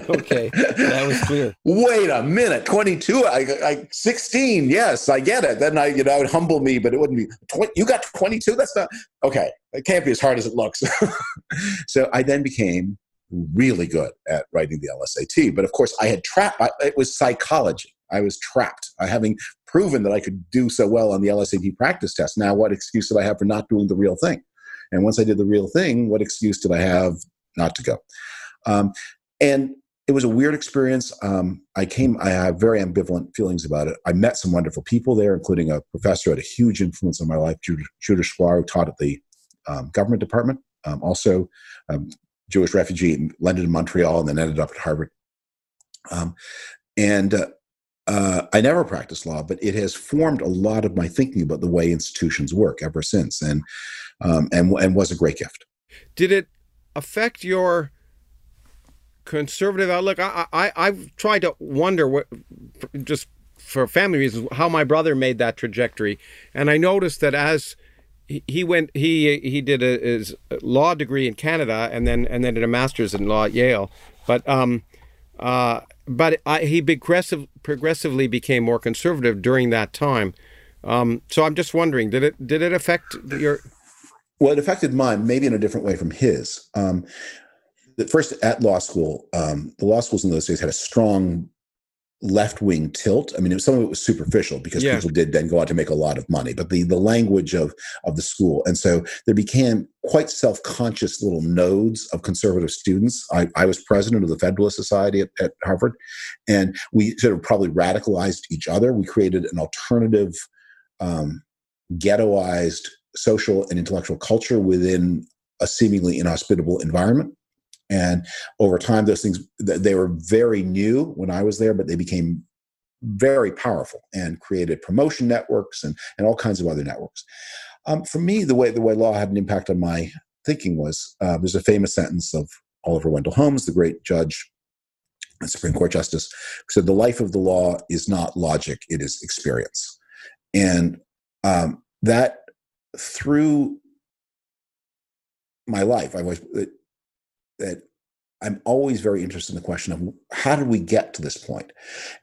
okay, that was clear. Wait a minute, twenty-two. I, I sixteen. Yes, I get it. Then I, you know, it would humble me, but it wouldn't be. 20, you got twenty-two. That's not okay. It can't be as hard as it looks. *laughs* so I then became really good at writing the LSAT. But of course, I had trapped. It was psychology. I was trapped. I having proven that I could do so well on the LSAT practice test. Now, what excuse did I have for not doing the real thing? And once I did the real thing, what excuse did I have not to go? Um, and it was a weird experience. Um, I came, I have very ambivalent feelings about it. I met some wonderful people there, including a professor who had a huge influence on my life, Judah, Judah who taught at the um, government department, um, also um, Jewish refugee, in Montreal and then ended up at Harvard. Um, and uh, uh, I never practiced law, but it has formed a lot of my thinking about the way institutions work ever since. And um, and and was a great gift. Did it affect your conservative outlook? I, I I've tried to wonder what just for family reasons how my brother made that trajectory, and I noticed that as he went he he did a, his law degree in Canada and then and then did a master's in law at Yale. But um, uh, but I, he progressive progressively became more conservative during that time. Um, so I'm just wondering, did it did it affect your? Well, it affected mine, maybe in a different way from his. Um, first at law school, um, the law schools in those days had a strong left wing tilt. I mean, was, some of it was superficial because yeah. people did then go out to make a lot of money, but the the language of of the school, and so there became quite self conscious little nodes of conservative students. I, I was president of the Federalist Society at, at, Harvard, and we sort of probably radicalized each other. We created an alternative, um, ghettoized social and intellectual culture within a seemingly inhospitable environment and over time, those things they were very new when I was there, but they became very powerful and created promotion networks and, and all kinds of other networks. Um, for me, the way the way law had an impact on my thinking was uh, there's a famous sentence of Oliver Wendell Holmes, the great judge and Supreme Court justice, who said, "The life of the law is not logic; it is experience." And um, that through my life, I was that I'm always very interested in the question of how did we get to this point?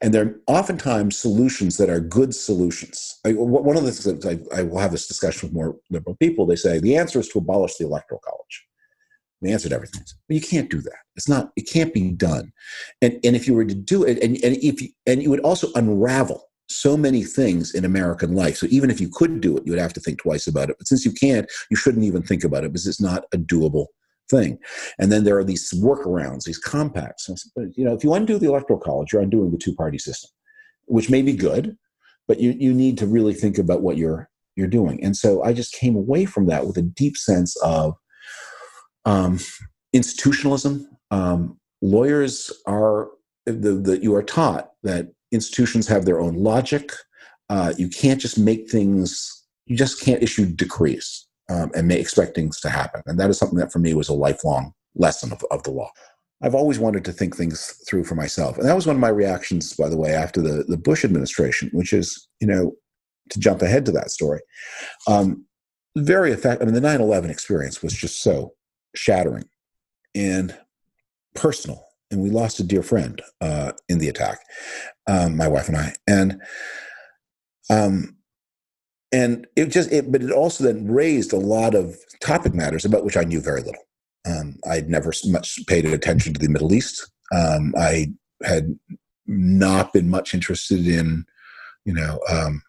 And there are oftentimes solutions that are good solutions. I, one of the things I, I, will have this discussion with more liberal people. They say the answer is to abolish the electoral college. The answer to everything is, you can't do that. It's not. It can't be done. And and if you were to do it, and and if you, and you would also unravel so many things in American life. So even if you could do it, you would have to think twice about it. But since you can't, you shouldn't even think about it because it's not a doable thing. And then there are these workarounds, these compacts. You know, if you undo the electoral college, you're undoing the two-party system, which may be good, but you you need to really think about what you're you're doing. And so I just came away from that with a deep sense of um, institutionalism. Um, lawyers are that you are taught that institutions have their own logic. Uh, you can't just make things. You just can't issue decrees um, and may expect things to happen. And that is something that for me was a lifelong lesson of, of the law. I've always wanted to think things through for myself. And that was one of my reactions, by the way, after the, the Bush administration, which is, you know, to jump ahead to that story. Um, very effective. I mean, the 9 11 experience was just so shattering and personal. And we lost a dear friend uh, in the attack, um, my wife and I. And um, and it just it, but it also then raised a lot of topic matters about which i knew very little. Um, i'd never much paid attention to the middle east. Um, i had not been much interested in you know um,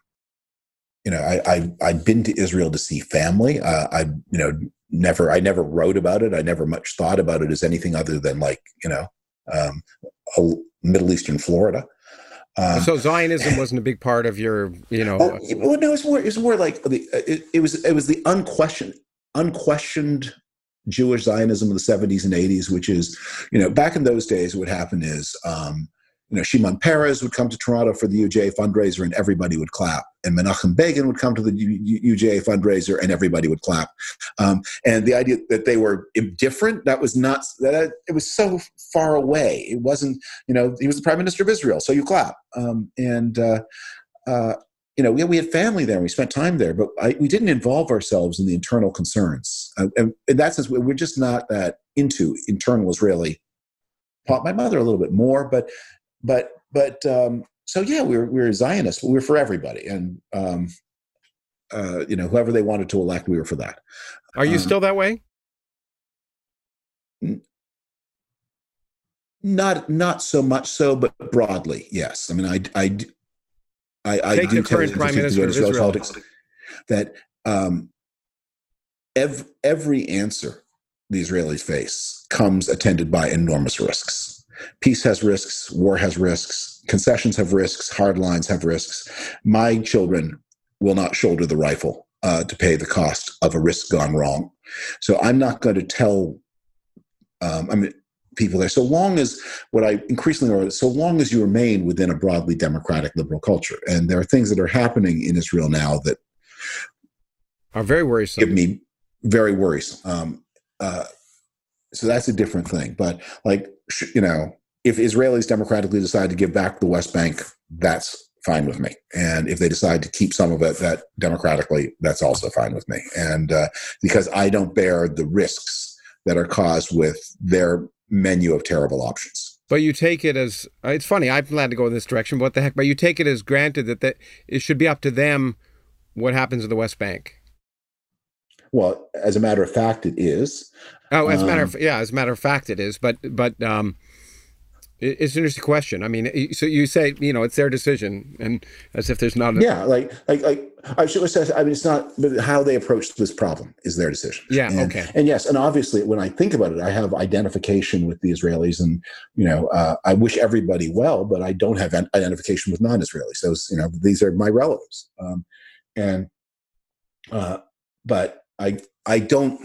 you know I, I i'd been to israel to see family. Uh, i you know never i never wrote about it. I never much thought about it as anything other than like you know um, a middle eastern florida um, so Zionism wasn't a big part of your, you know. Oh, well, no, it's more. It's more like the. It, it, was. It was the unquestioned, unquestioned Jewish Zionism of the seventies and eighties, which is, you know, back in those days, what happened is, um, you know, Shimon Peres would come to Toronto for the UJA fundraiser and everybody would clap. And Menachem Begin would come to the UJA fundraiser and everybody would clap. Um, and the idea that they were indifferent, that was not, that it was so far away. It wasn't, you know, he was the prime minister of Israel, so you clap. Um, and, uh, uh, you know, we, we had family there and we spent time there, but I, we didn't involve ourselves in the internal concerns. Uh, and in that sense, we're just not that into internal Israeli. My mother a little bit more, but but but um, so yeah, we were we were Zionists, but we were for everybody, and um, uh, you know whoever they wanted to elect, we were for that. Are you um, still that way? N- not not so much so, but broadly, yes. I mean, I I I, I do tell current prime minister of Israel politics that um, every, every answer the Israelis face comes attended by enormous risks Peace has risks, war has risks, concessions have risks, hard lines have risks. My children will not shoulder the rifle uh, to pay the cost of a risk gone wrong. So I'm not going to tell. Um, I mean, people there. So long as what I increasingly are, so long as you remain within a broadly democratic liberal culture, and there are things that are happening in Israel now that are very worrisome. Give me very worrisome. Um, uh, so that's a different thing. But like you know, if Israelis democratically decide to give back the West Bank, that's fine with me. And if they decide to keep some of it that democratically, that's also fine with me. And uh, because I don't bear the risks that are caused with their menu of terrible options. But you take it as uh, it's funny. I'm glad to go in this direction. What the heck? But you take it as granted that, that it should be up to them what happens in the West Bank. Well, as a matter of fact, it is. Oh, as a matter of um, yeah, as a matter of fact, it is. But but um, it's an interesting question. I mean, so you say, you know, it's their decision, and as if there's not. A- yeah, like, like, like I should say. I mean, it's not, but how they approach this problem is their decision. Yeah. And, okay. And yes, and obviously, when I think about it, I have identification with the Israelis, and you know, uh, I wish everybody well, but I don't have identification with non-Israelis. So, you know, these are my relatives, um, and, uh, but I, I don't.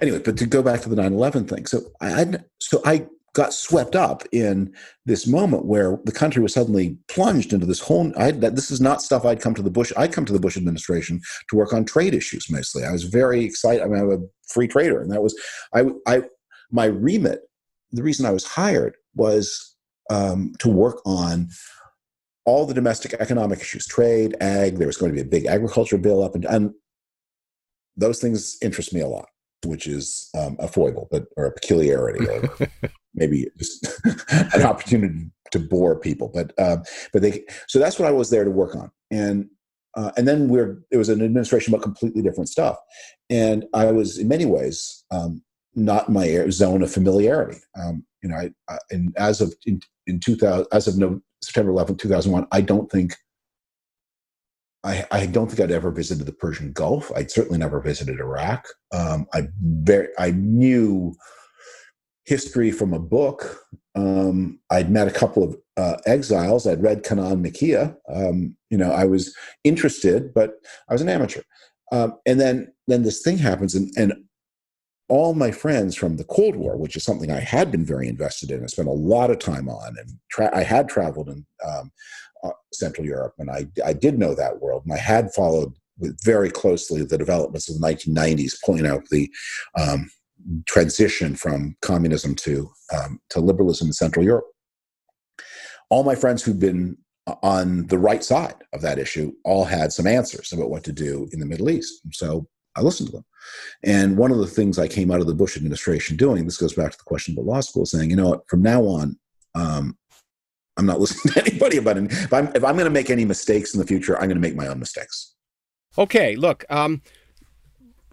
Anyway, but to go back to the 9/11 thing, so I, so I got swept up in this moment where the country was suddenly plunged into this whole I, that this is not stuff I'd come to the Bush I'd come to the Bush administration to work on trade issues mostly. I was very excited I mean I'm a free trader and that was I I my remit the reason I was hired was um, to work on all the domestic economic issues trade ag there was going to be a big agriculture bill up and, and those things interest me a lot which is um, a foible, but or a peculiarity, or *laughs* maybe just *laughs* an opportunity to bore people. But um, but they so that's what I was there to work on, and uh, and then we're it was an administration about completely different stuff, and I was in many ways um, not my zone of familiarity. Um, you know, I, I, and as of in, in 2000, as of no, September 11, 2001, I don't think I, I, don't think I'd ever visited the Persian Gulf. I'd certainly never visited Iraq. Um, I very, I knew history from a book. Um, I'd met a couple of uh, exiles. I'd read Kanan Makiya. Um, you know, I was interested, but I was an amateur. Um, and then, then this thing happens, and, and all my friends from the Cold War, which is something I had been very invested in, I spent a lot of time on, and tra- I had traveled and um, Central Europe, and I, I did know that world, and I had followed very closely the developments of the 1990s, pulling out the um, transition from communism to um, to liberalism in Central Europe. All my friends who've been on the right side of that issue all had some answers about what to do in the Middle East. So I listened to them. And one of the things I came out of the Bush administration doing, this goes back to the question about law school, saying, you know what, from now on, um, I'm not listening *laughs* to anybody about it. If I'm if I'm going to make any mistakes in the future, I'm going to make my own mistakes. Okay, look, um,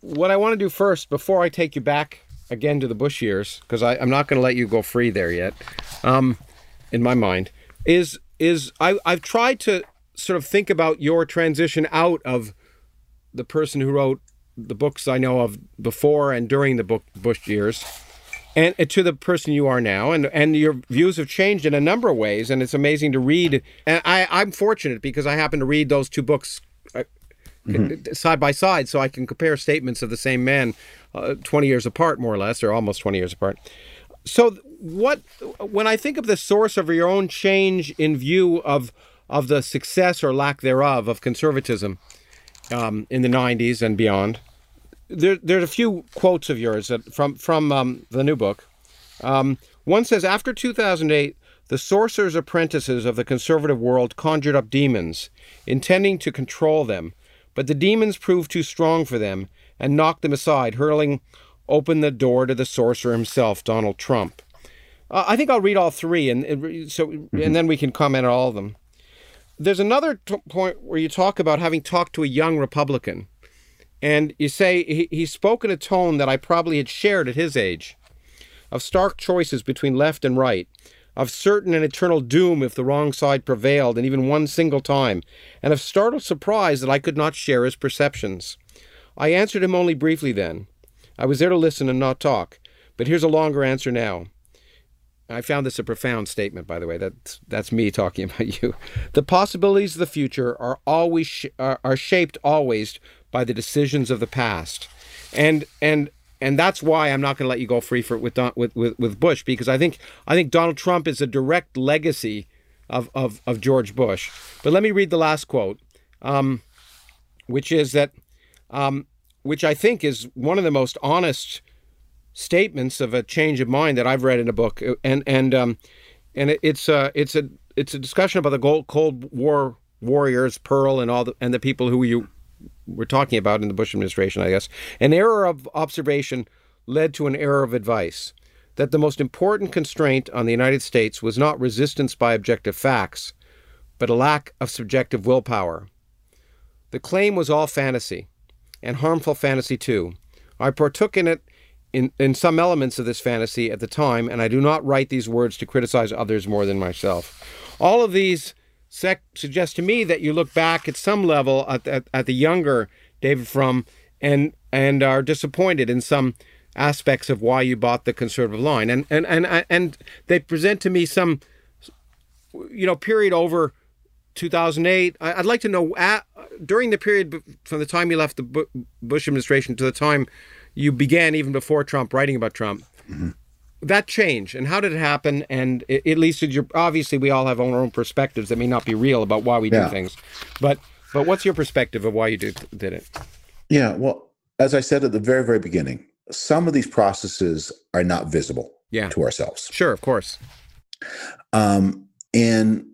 what I want to do first before I take you back again to the Bush years, because I'm not going to let you go free there yet, um, in my mind, is is I, I've tried to sort of think about your transition out of the person who wrote the books I know of before and during the book Bush years and to the person you are now and and your views have changed in a number of ways and it's amazing to read and i i'm fortunate because i happen to read those two books uh, mm-hmm. side by side so i can compare statements of the same man uh, 20 years apart more or less or almost 20 years apart so what when i think of the source of your own change in view of of the success or lack thereof of conservatism um, in the 90s and beyond there, there's a few quotes of yours that, from from um, the new book. Um, one says, after 2008, the sorcerer's apprentices of the conservative world conjured up demons, intending to control them, but the demons proved too strong for them and knocked them aside, hurling open the door to the sorcerer himself, Donald Trump. Uh, I think I'll read all three, and, and so mm-hmm. and then we can comment on all of them. There's another t- point where you talk about having talked to a young Republican and you say he, he spoke in a tone that I probably had shared at his age of stark choices between left and right, of certain and eternal doom if the wrong side prevailed, and even one single time, and of startled surprise that I could not share his perceptions. I answered him only briefly then. I was there to listen and not talk, but here's a longer answer now. I found this a profound statement, by the way. That's that's me talking *laughs* about you. The possibilities of the future are always sh- are, are shaped always by the decisions of the past, and and and that's why I'm not going to let you go free for with, with with with Bush because I think I think Donald Trump is a direct legacy of of, of George Bush. But let me read the last quote, um, which is that, um, which I think is one of the most honest statements of a change of mind that I've read in a book, and and um, and it, it's a it's a it's a discussion about the Cold War warriors, Perle, and all the and the people who you were talking about in the Bush administration. I guess an error of observation led to an error of advice. That the most important constraint on the United States was not resistance by objective facts, but a lack of subjective willpower. The claim was all fantasy, and harmful fantasy too. I partook in it in, in some elements of this fantasy at the time, and I do not write these words to criticize others more than myself. All of these sec- suggest to me that you look back at some level at, at, at the younger David Frum and and are disappointed in some aspects of why you bought the conservative line. And and and and they present to me some you know period over 2008. I'd like to know at, during the period from the time you left the Bush administration to the time you began, even before Trump, writing about Trump. Mm-hmm. That change and how did it happen? And it, at least your obviously we all have our own perspectives that may not be real about why we yeah. do things, but but what's your perspective of why you did did it? Yeah, well, as I said at the very very beginning, some of these processes are not visible yeah. to ourselves. Sure, of course. Um, and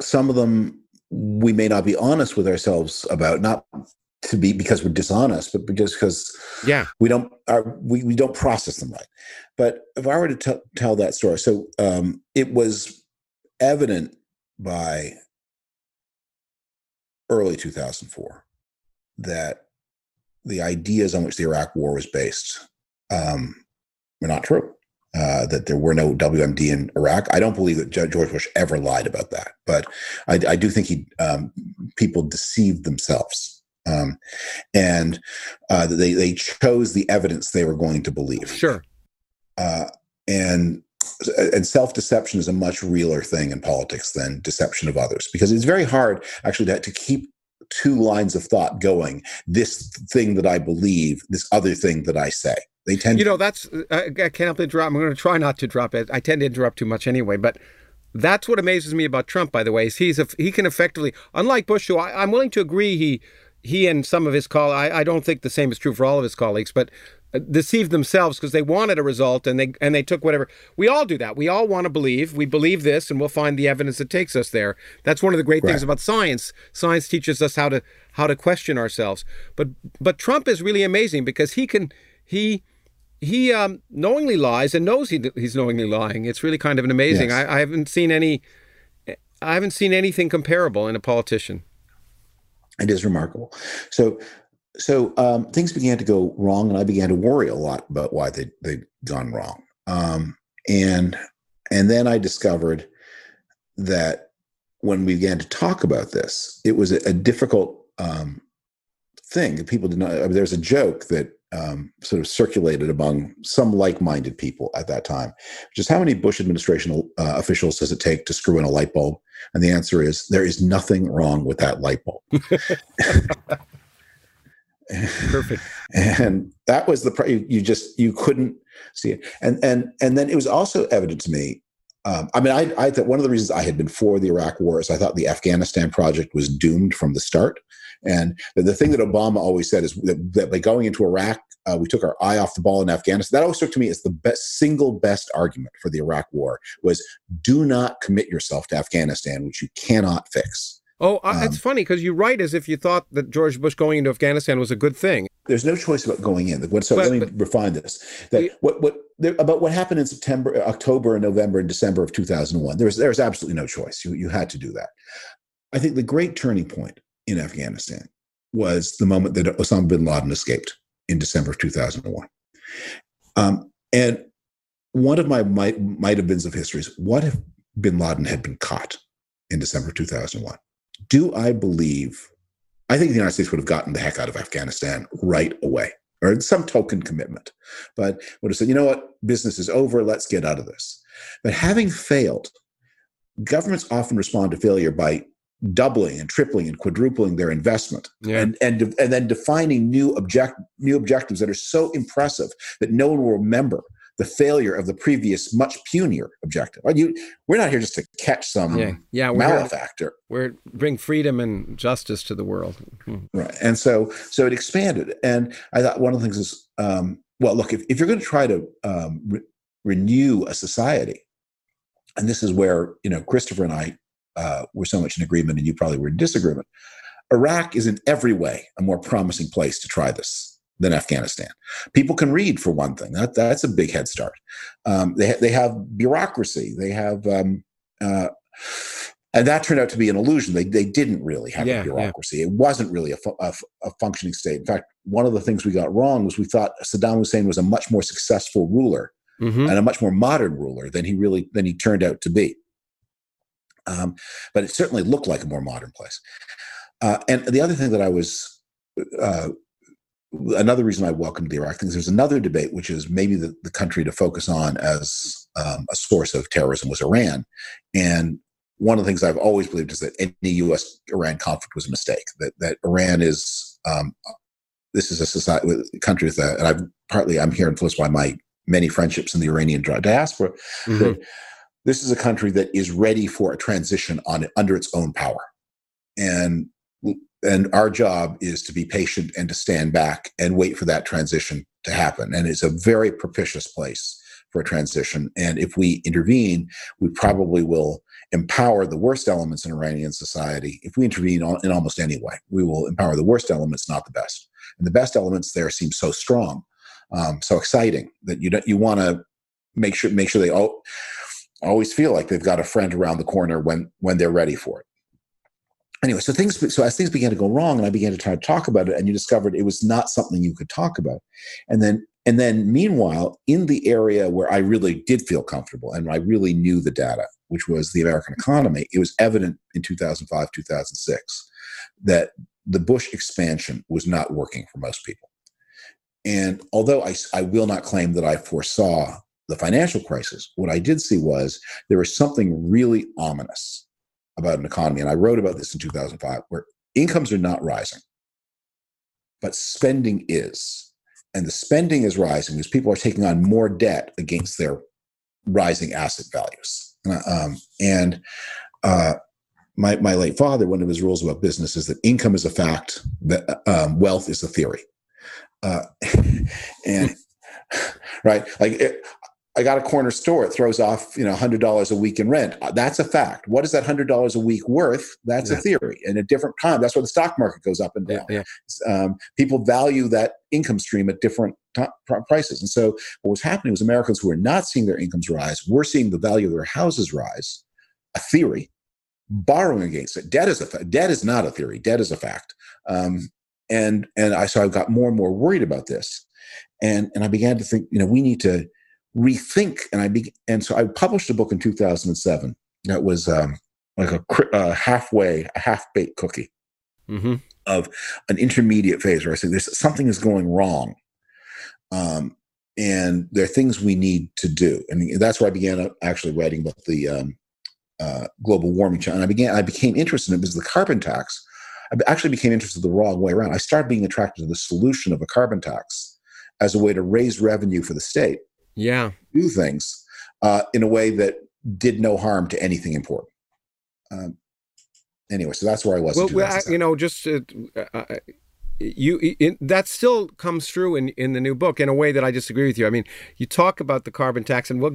some of them we may not be honest with ourselves about, not to be because we're dishonest, but just because yeah we don't are we, we don't process them right. But if I were to t- tell that story, so um, it was evident by early 2004 that the ideas on which the Iraq War was based um, were not true. Uh, that there were no WMD in Iraq. I don't believe that George Bush ever lied about that, but I, I do think he um, people deceived themselves, um, and uh, they they chose the evidence they were going to believe. Sure, uh, and and self deception is a much realer thing in politics than deception of others because it's very hard actually to, to keep two lines of thought going. This thing that I believe, this other thing that I say they tend, you know, that's I, I can't interrupt. I'm going to try not to drop it. I tend to interrupt too much anyway, but that's what amazes me about Trump. By the way, is he's a, he can effectively, unlike Bush, who I, am willing to agree he he and some of his colleagues. I, I don't think the same is true for all of his colleagues, but uh, deceived themselves because they wanted a result and they and they took whatever. We all do that. We all want to believe. We believe this, and we'll find the evidence that takes us there. That's one of the great right. things about science. Science teaches us how to how to question ourselves. But but Trump is really amazing because he can he he um, knowingly lies and knows he, he's knowingly lying. It's really kind of an amazing. Yes. I, I, haven't seen any. I haven't seen anything comparable in a politician. It is remarkable. So, so um, things began to go wrong, and I began to worry a lot about why they they'd gone wrong. Um, and and then I discovered that when we began to talk about this, it was a, a difficult um, thing. People did not. I mean, there's a joke that um, sort of circulated among some like-minded people at that time, which is how many Bush administration uh, officials does it take to screw in a light bulb? And the answer is there is nothing wrong with that light bulb. *laughs* *laughs* Perfect. and that was the you just you couldn't see it. And and and then it was also evident to me. Um, I mean, I, I thought one of the reasons I had been for the Iraq War is I thought the Afghanistan project was doomed from the start. And the, the thing that Obama always said is that, that by going into Iraq, uh, we took our eye off the ball in Afghanistan. That always struck to me as the best, single best argument for the Iraq War was do not commit yourself to Afghanistan, which you cannot fix. Oh, uh, um, it's funny because you write as if you thought that George Bush going into Afghanistan was a good thing. There's no choice about going in. So but, let me but, refine this. That what what there, about what happened in September, October, and November, and December of 2001. There was there was absolutely no choice. You you had to do that. I think the great turning point in Afghanistan was the moment that Osama bin Laden escaped in December of 2001. Um, and one of my might, might have beens of history is what if bin Laden had been caught in December of 2001? Do I believe, I think the United States would have gotten the heck out of Afghanistan right away or some token commitment, but would have said, you know what, business is over, let's get out of this. But having failed, governments often respond to failure by doubling and tripling and quadrupling their investment yeah. and and and then defining new object new objectives that are so impressive that no one will remember the failure of the previous much punier objective. You, we're not here just to catch some yeah, yeah, we're malefactor. We're bring freedom and justice to the world. Hmm. Right, and so so it expanded. And I thought one of the things is, um, well, look, if, if you're going to try to um, re- renew a society, and this is where you know Christopher and I uh, were so much in agreement, and you probably were in disagreement. Iraq is in every way a more promising place to try this than Afghanistan. People can read, for one thing. That that's a big head start. Um, they ha- they have bureaucracy. They have. Um, uh, and that turned out to be an illusion. They, they didn't really have yeah, a bureaucracy. Yeah. It wasn't really a, fu- a, a, functioning state. In fact, one of the things we got wrong was we thought Saddam Hussein was a much more successful ruler mm-hmm. and a much more modern ruler than he really than he turned out to be. Um, but it certainly looked like a more modern place. Uh, and the other thing that I was uh, another reason I welcomed the Iraq thing is there's another debate, which is maybe the, the country to focus on as um, a source of terrorism was Iran. And one of the things I've always believed is that any U.S. Iran conflict was a mistake. That that Iran is um, this is a society, a country with that, and I've partly I'm here influenced by my many friendships in the Iranian diaspora. Mm-hmm. That this is a country that is ready for a transition on under its own power, and and our job is to be patient and to stand back and wait for that transition to happen. And it's a very propitious place for a transition. And if we intervene, we probably will empower the worst elements in Iranian society. If we intervene in almost any way, we will empower the worst elements, not the best. And the best elements there seem so strong, um, so exciting that you don't, you want to make sure make sure they all, always feel like they've got a friend around the corner when when they're ready for it anyway, so things so as things began to go wrong, and I began to try to talk about it, and you discovered it was not something you could talk about, and then and then meanwhile, in the area where I really did feel comfortable and I really knew the data, which was the American economy, it was evident in 2005, 2006 that the Bush expansion was not working for most people. And although I, I will not claim that I foresaw the financial crisis, what I did see was there was something really ominous about an economy, and I wrote about this in 2005, where incomes are not rising, but spending is. And the spending is rising because people are taking on more debt against their rising asset values. Um, and uh, my, my late father, one of his rules about business is that income is a fact, that um, wealth is a theory. Uh, *laughs* and *laughs* right, like I got a corner store. It throws off, you know, hundred dollars a week in rent. Uh, that's a fact. What is that hundred dollars a week worth? That's yeah. a theory. And at different time, that's where the stock market goes up and down. Yeah, yeah. Um, people value that income stream at different t- prices. And so, what was happening was Americans who were not seeing their incomes rise were seeing the value of their houses rise. A theory, borrowing against it. Debt is a fa- debt is not a theory. Debt is a fact. Um, and and I so I got more and more worried about this, and and I began to think, you know, we need to rethink. And I be, and so I published a book in 2007 that was um, like a, a halfway, a half baked cookie mm-hmm. of an intermediate phase where I said, "There's something is going wrong." Um, and there are things we need to do, and that's where I began uh, actually writing about the um, uh, global warming challenge. And I began, I became interested in it because the carbon tax. I actually became interested the wrong way around. I started being attracted to the solution of a carbon tax as a way to raise revenue for the state yeah. do things uh, in a way that did no harm to anything important. Um, anyway so that's where i was well, I, you know just uh, uh, you in, that still comes through in in the new book in a way that i disagree with you. I mean you talk about the carbon tax and what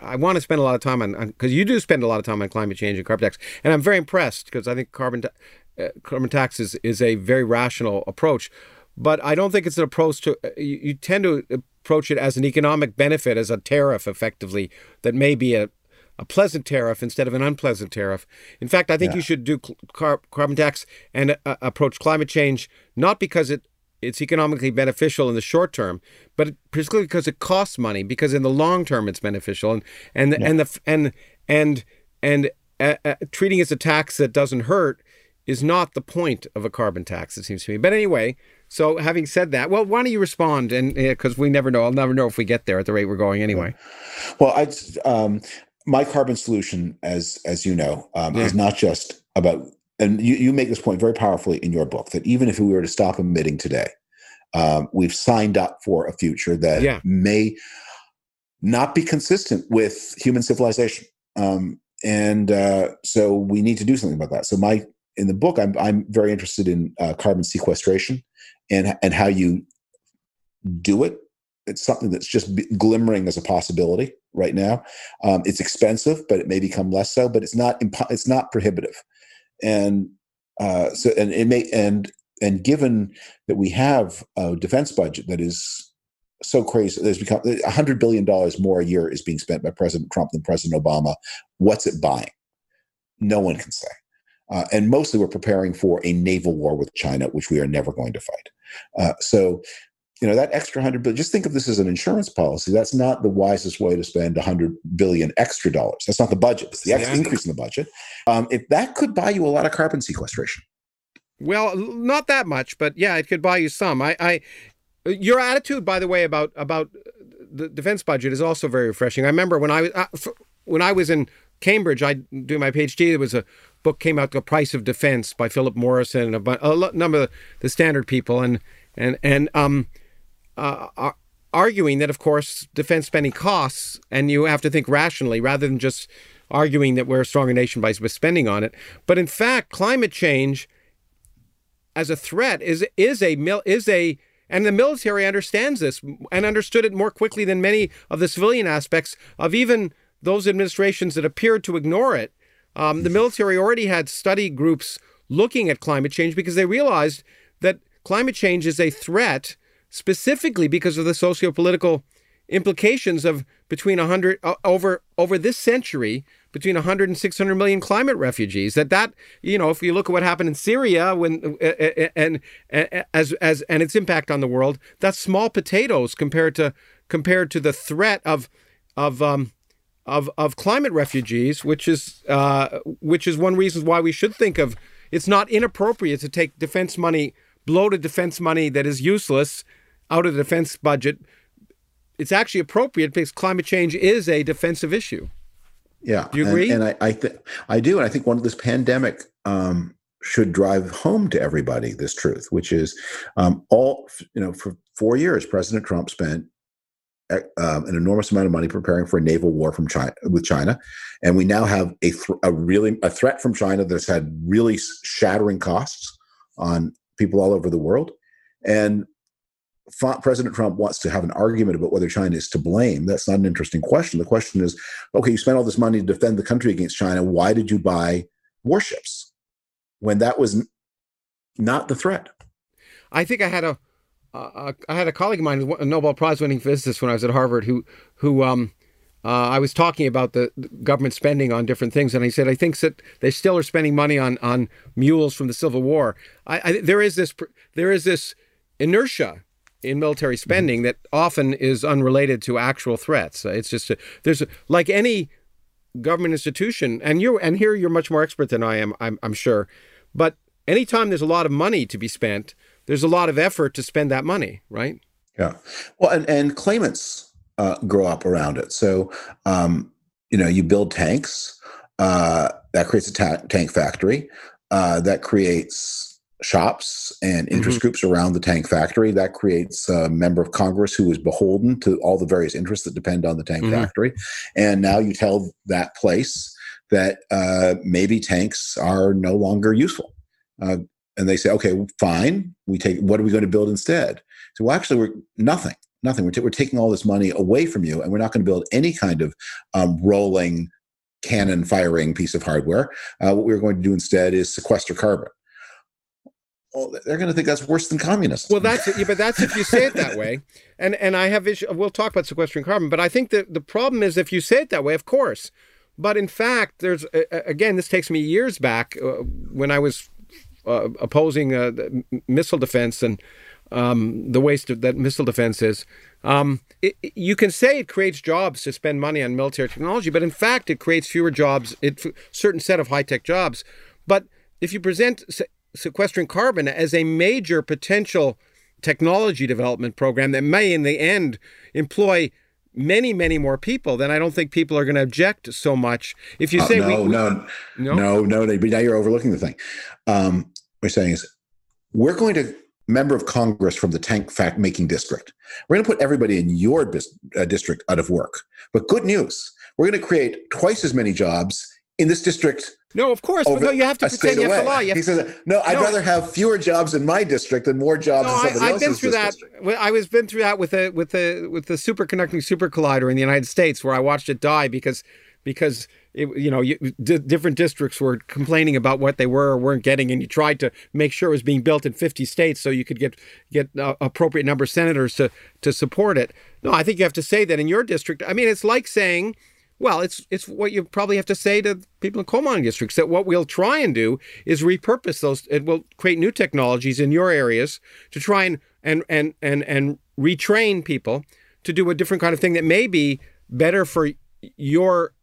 I want to spend a lot of time on because you do spend a lot of time on climate change and carbon tax, and I'm very impressed because I think carbon ta- uh, carbon tax is, is a very rational approach. But I don't think it's an approach to you, you tend to approach it as an economic benefit, as a tariff, effectively, that may be a, a pleasant tariff instead of an unpleasant tariff. In fact, I think yeah. you should do car- carbon tax and uh, approach climate change not because it it's economically beneficial in the short term, but particularly because it costs money. Because in the long term, it's beneficial, and and yeah. and the and and and uh, uh, treating it as a tax that doesn't hurt is not the point of a carbon tax. It seems to me. But anyway, so, having said that, well, why don't you respond? And because we never know, I'll never know if we get there at the rate we're going anyway. Well, I, um, my carbon solution, as as you know, um, yeah. is not just about. And you, you make this point very powerfully in your book that even if we were to stop emitting today, um, we've signed up for a future that yeah. may not be consistent with human civilization. Um, and uh, so we need to do something about that. So my in the book, I'm I'm very interested in uh, carbon sequestration and and how you do it it's something that's just glimmering as a possibility right now. Um, it's expensive, but it may become less so. But it's not impo- it's not prohibitive, and uh, so and it may and and given that we have a defense budget that is so crazy, there's become hundred billion dollars more a year is being spent by President Trump than President Obama. What's it buying? No one can say. Uh, and mostly we're preparing for a naval war with China, which we are never going to fight. Uh, so you know that extra hundred billion just think of this as an insurance policy. That's not the wisest way to spend a 100 billion extra dollars. That's not the budget it's the extra increase in the budget. Um, if that could buy you a lot of carbon sequestration. Well not that much but yeah it could buy you some. I, I your attitude by the way about about the defense budget is also very refreshing. I remember when i was uh, when i was in cambridge i doing my phd there was a book came out the price of defense by philip morrison and a, a number of the standard people and and and um uh, arguing that, of course, defense spending costs, and you have to think rationally rather than just arguing that we're a stronger nation by spending on it. But in fact, climate change as a threat is is a is a and the military understands this and understood it more quickly than many of the civilian aspects of even those administrations that appeared to ignore it. Um, the military already had study groups looking at climate change because they realized that climate change is a threat specifically because of the sociopolitical implications of between 100 uh, over over this century between 100 and 600 million climate refugees that that you know if you look at what happened in Syria when uh, uh, uh and, and as as and its impact on the world that's small potatoes compared to compared to the threat of of um of of climate refugees which is uh which is one reason why we should think of it's not inappropriate to take defense money bloated defense money that is useless out of the defense budget, it's actually appropriate because climate change is a defensive issue. Yeah, do you agree? And, and I, I, th- I do, and I think one of this pandemic um, should drive home to everybody this truth, which is um, all you know. For four years, President Trump spent um, an enormous amount of money preparing for a naval war from China with China, and we now have a th- a really a threat from China that's had really shattering costs on people all over the world. And President Trump wants to have an argument about whether China is to blame, that's not an interesting question. The question is, okay, you spent all this money to defend the country against China. Why did you buy warships when that was not the threat? I think I had a, uh, I had a colleague of mine, a Nobel Prize winning physicist when I was at Harvard, who who um, uh, I was talking about the, the, government spending on different things, and he said I think that they still are spending money on on mules from the Civil War. I, I, there is this there is this inertia in military mm-hmm. spending mm-hmm. that often is unrelated to actual threats. It's just a, there's a, like any government institution, and you and here you're much more expert than I am, I'm, I'm sure. But anytime there's a lot of money to be spent, there's a lot of effort to spend that money, right? Yeah. Well, and, and claimants uh, grow up around it. So, um, you know, you build tanks. Uh, that creates a ta- tank factory. Uh, that creates shops and interest mm-hmm. groups around the tank factory. That creates a member of Congress who is beholden to all the various interests that depend on the tank mm-hmm. factory. And now you tell that place that uh, maybe tanks are no longer useful. Uh, and they say, okay, fine. We take. What are we going to build instead? So, well, actually, we're nothing. Nothing. We're, t- we're taking all this money away from you, and we're not going to build any kind of um, rolling cannon firing piece of hardware. Uh, what we're going to do instead is sequester carbon oh, they're going to think that's worse than communism. Well, that's yeah, but that's if you say it that way. *laughs* And and I have issue. We'll talk about sequestering carbon, but I think that the problem is if you say it that way, of course. But in fact, there's again, this takes me years back uh, when I was uh, opposing uh, missile defense and um, the waste of, that missile defense is. Um, it, you can say it creates jobs to spend money on military technology, but in fact, it creates fewer jobs, it certain set of high tech jobs. But if you present sequestering carbon as a major potential technology development program that may, in the end, employ many, many more people, then I don't think people are going to object so much. If you uh, say uh, no, we, no, no, no, no, no, but now you're overlooking the thing. Um, we're saying is we're going to member of Congress from the tank fact making district. We're going to put everybody in your bis- uh, district out of work. But good news, we're going to create twice as many jobs in this district No, of course. But no, you have to pretend you have to lie. Have he says, "No, I'd no. rather have fewer jobs in my district than more jobs no, in somebody I, I've been through that. I was been through that with the with the with the superconducting super collider in the United States, where I watched it die because because it, you know you, d- different districts were complaining about what they were or weren't getting, and you tried to make sure it was being built in 50 states so you could get get uh, appropriate number of senators to to support it. No, I think you have to say that in your district. I mean, it's like saying well, it's it's what you probably have to say to people in coal mining districts that what we'll try and do is repurpose those. It will create new technologies in your areas to try and and and and and retrain people to do a different kind of thing that may be better for your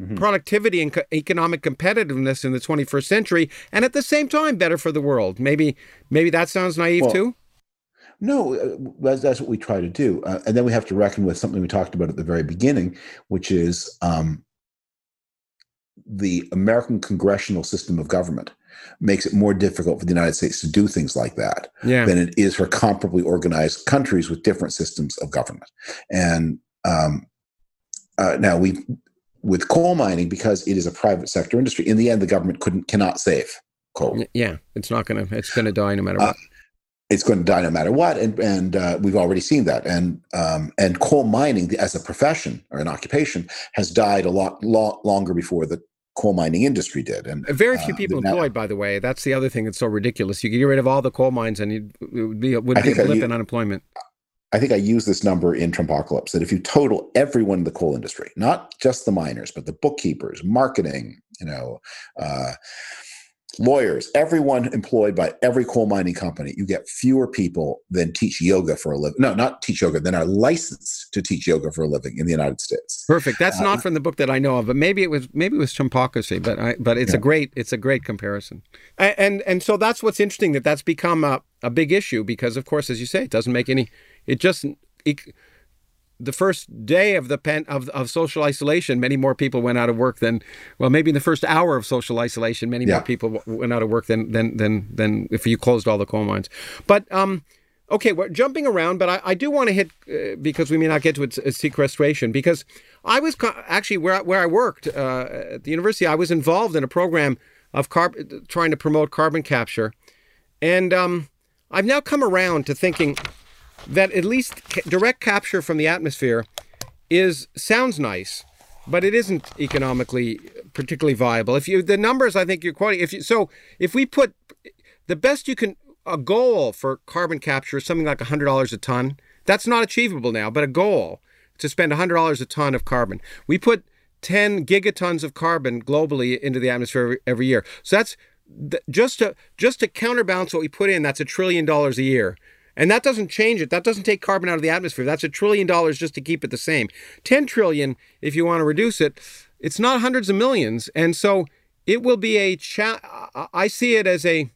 mm-hmm. productivity and co- economic competitiveness in the 21st century, and at the same time better for the world. Maybe maybe that sounds naive well, too. No, uh, that's, that's what we try to do. Uh, and then we have to reckon with something we talked about at the very beginning, which is um, the American congressional system of government makes it more difficult for the United States to do things like that yeah. than it is for comparably organized countries with different systems of government. And um, uh, now we, with coal mining, because it is a private sector industry, in the end, the government couldn't cannot save coal. Yeah, it's not gonna it's gonna die no matter uh, what. Uh, it's going to die no matter what, and and uh, we've already seen that. And um, and coal mining as a profession or an occupation has died a lot, lot longer before the coal mining industry did. And very few uh, people employed, by the way. That's the other thing that's so ridiculous. You get rid of all the coal mines, and it would be, it would be a blip in unemployment. I think I use this number in Trumpocalypse that if you total everyone in the coal industry, not just the miners, but the bookkeepers, marketing, you know, uh, lawyers, everyone employed by every coal mining company, you get fewer people than teach yoga for a living. No, not teach yoga, than are licensed to teach yoga for a living in the United States. Perfect. That's uh, not from the book that I know of, but maybe it was maybe it was Trumpocracy, but I, but it's yeah. a great it's a great comparison. And, and and so that's what's interesting that that's become a, a big issue because of course as you say it doesn't make any it just it, the first day of the pen of, of social isolation, many more people went out of work than well, maybe in the first hour of social isolation, many yeah. more people went out of work than than than than if you closed all the coal mines. But um, okay, we're jumping around, but I, I do want to hit uh, because we may not get to its, its sequestration because I was co- actually where where I worked uh, at the university, I was involved in a program of carb- trying to promote carbon capture, and um, I've now come around to thinking that at least direct capture from the atmosphere is sounds nice, but it isn't economically particularly viable. If you the numbers I think you're quoting, if you so if we put the best you can a goal for carbon capture is something like hundred dollars a ton. That's not achievable now, but a goal to spend hundred dollars a ton of carbon. We put 10 gigatons of carbon globally into the atmosphere every, every year. So that's just to just to counterbalance what we put in. That's a trillion dollars a year. And that doesn't change it. That doesn't take carbon out of the atmosphere. That's a trillion dollars just to keep it the same. 10 trillion, if you want to reduce it, it's not hundreds of millions. And so it will be a cha- I see it as a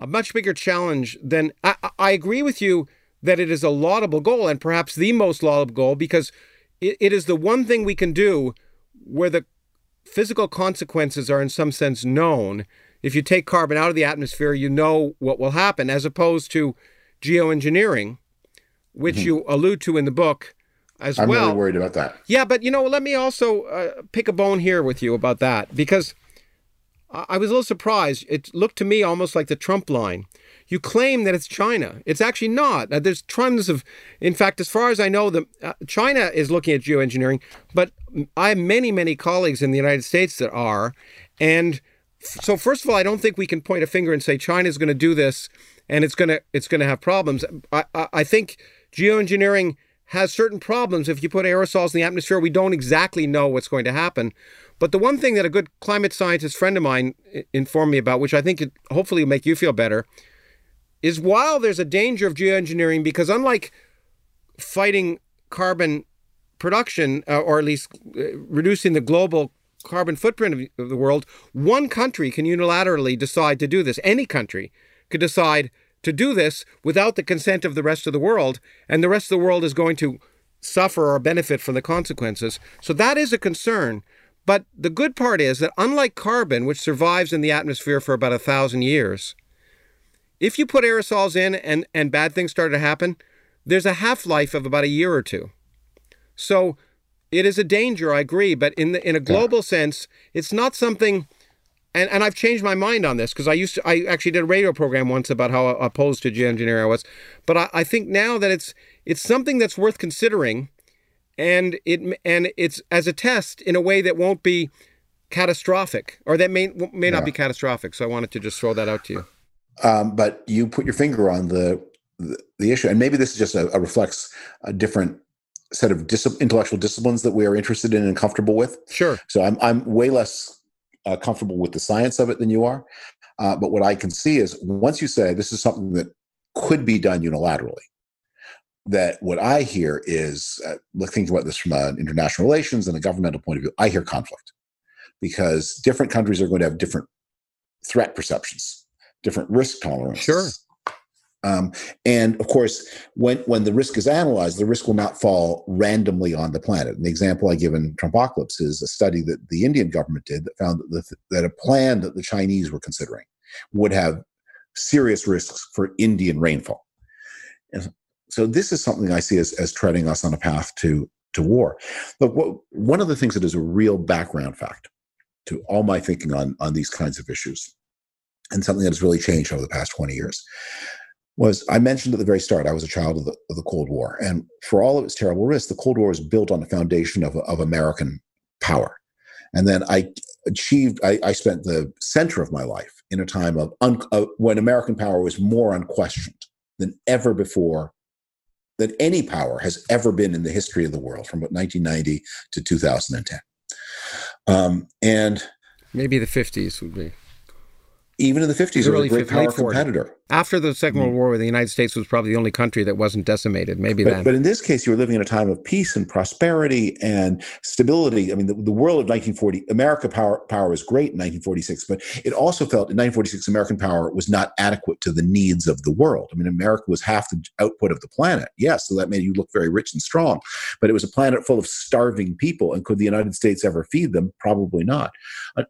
a much bigger challenge than I, I agree with you that it is a laudable goal and perhaps the most laudable goal because it, it is the one thing we can do where the physical consequences are in some sense known. If you take carbon out of the atmosphere, you know what will happen, as opposed to geoengineering, which mm-hmm. you allude to in the book as I'm well. I'm really worried about that. Yeah, but you know, let me also uh, pick a bone here with you about that because I was a little surprised. It looked to me almost like the Trump line. You claim that it's China. It's actually not. Uh, there's tons of, in fact, as far as I know, the uh, China is looking at geoengineering, but I have many, many colleagues in the United States that are, and so first of all, I don't think we can point a finger and say China is going to do this and it's gonna it's gonna have problems. I, I, I think geoengineering has certain problems. If you put aerosols in the atmosphere, we don't exactly know what's going to happen. But the one thing that a good climate scientist friend of mine informed me about, which I think it hopefully will make you feel better, is while there's a danger of geoengineering, because unlike fighting carbon production, uh, or at least uh, reducing the global carbon footprint of the world, one country can unilaterally decide to do this. Any country could decide to do this without the consent of the rest of the world, and the rest of the world is going to suffer or benefit from the consequences. So that is a concern. But the good part is that unlike carbon, which survives in the atmosphere for about a thousand years, if you put aerosols in and, and bad things start to happen, there's a half life of about a year or two. So it is a danger. I agree, but in the in a global yeah. sense, it's not something. And, and I've changed my mind on this because I used to I actually did a radio program once about how opposed to geoengineering I was, but I, I think now that it's it's something that's worth considering, and it and it's as a test in a way that won't be catastrophic or that may may not yeah. be catastrophic. So I wanted to just throw that out to you. Um, but you put your finger on the the, the issue, and maybe this is just a, a reflects a different set of dis- intellectual disciplines that we are interested in and comfortable with. Sure. So I'm I'm way less uh, comfortable with the science of it than you are. Uh, but what I can see is once you say this is something that could be done unilaterally, that what I hear is uh, thinking about this from an international relations and a governmental point of view. I hear conflict because different countries are going to have different threat perceptions, different risk tolerances. Sure. Um, and of course, when when the risk is analyzed, the risk will not fall randomly on the planet. And the example I give in Trumpocalypse is a study that the Indian government did that found that, the, that a plan that the Chinese were considering would have serious risks for Indian rainfall. And so this is something I see as, as treading us on a path to to war. But what, one of the things that is a real background fact to all my thinking on on these kinds of issues, and something that has really changed over the past twenty years, was I mentioned at the very start, I was a child of the, of the Cold War. And for all of its terrible risks, the Cold War was built on the foundation of, of American power. And then I achieved, I, I spent the center of my life in a time of un, when American power was more unquestioned than ever before, than any power has ever been in the history of the world from 1990 to 2010. Um, and maybe the 50s would be even in the 50s, it was a great power competitor. After the Second World mm. War, the United States was probably the only country that wasn't decimated. Maybe but, then. But in this case, you were living in a time of peace and prosperity and stability. I mean, the, the world of 1940, America power, power was great in 1946, but it also felt in 1946, American power was not adequate to the needs of the world. I mean, America was half the output of the planet. Yes, so that made you look very rich and strong, but it was a planet full of starving people. And could the United States ever feed them? Probably not.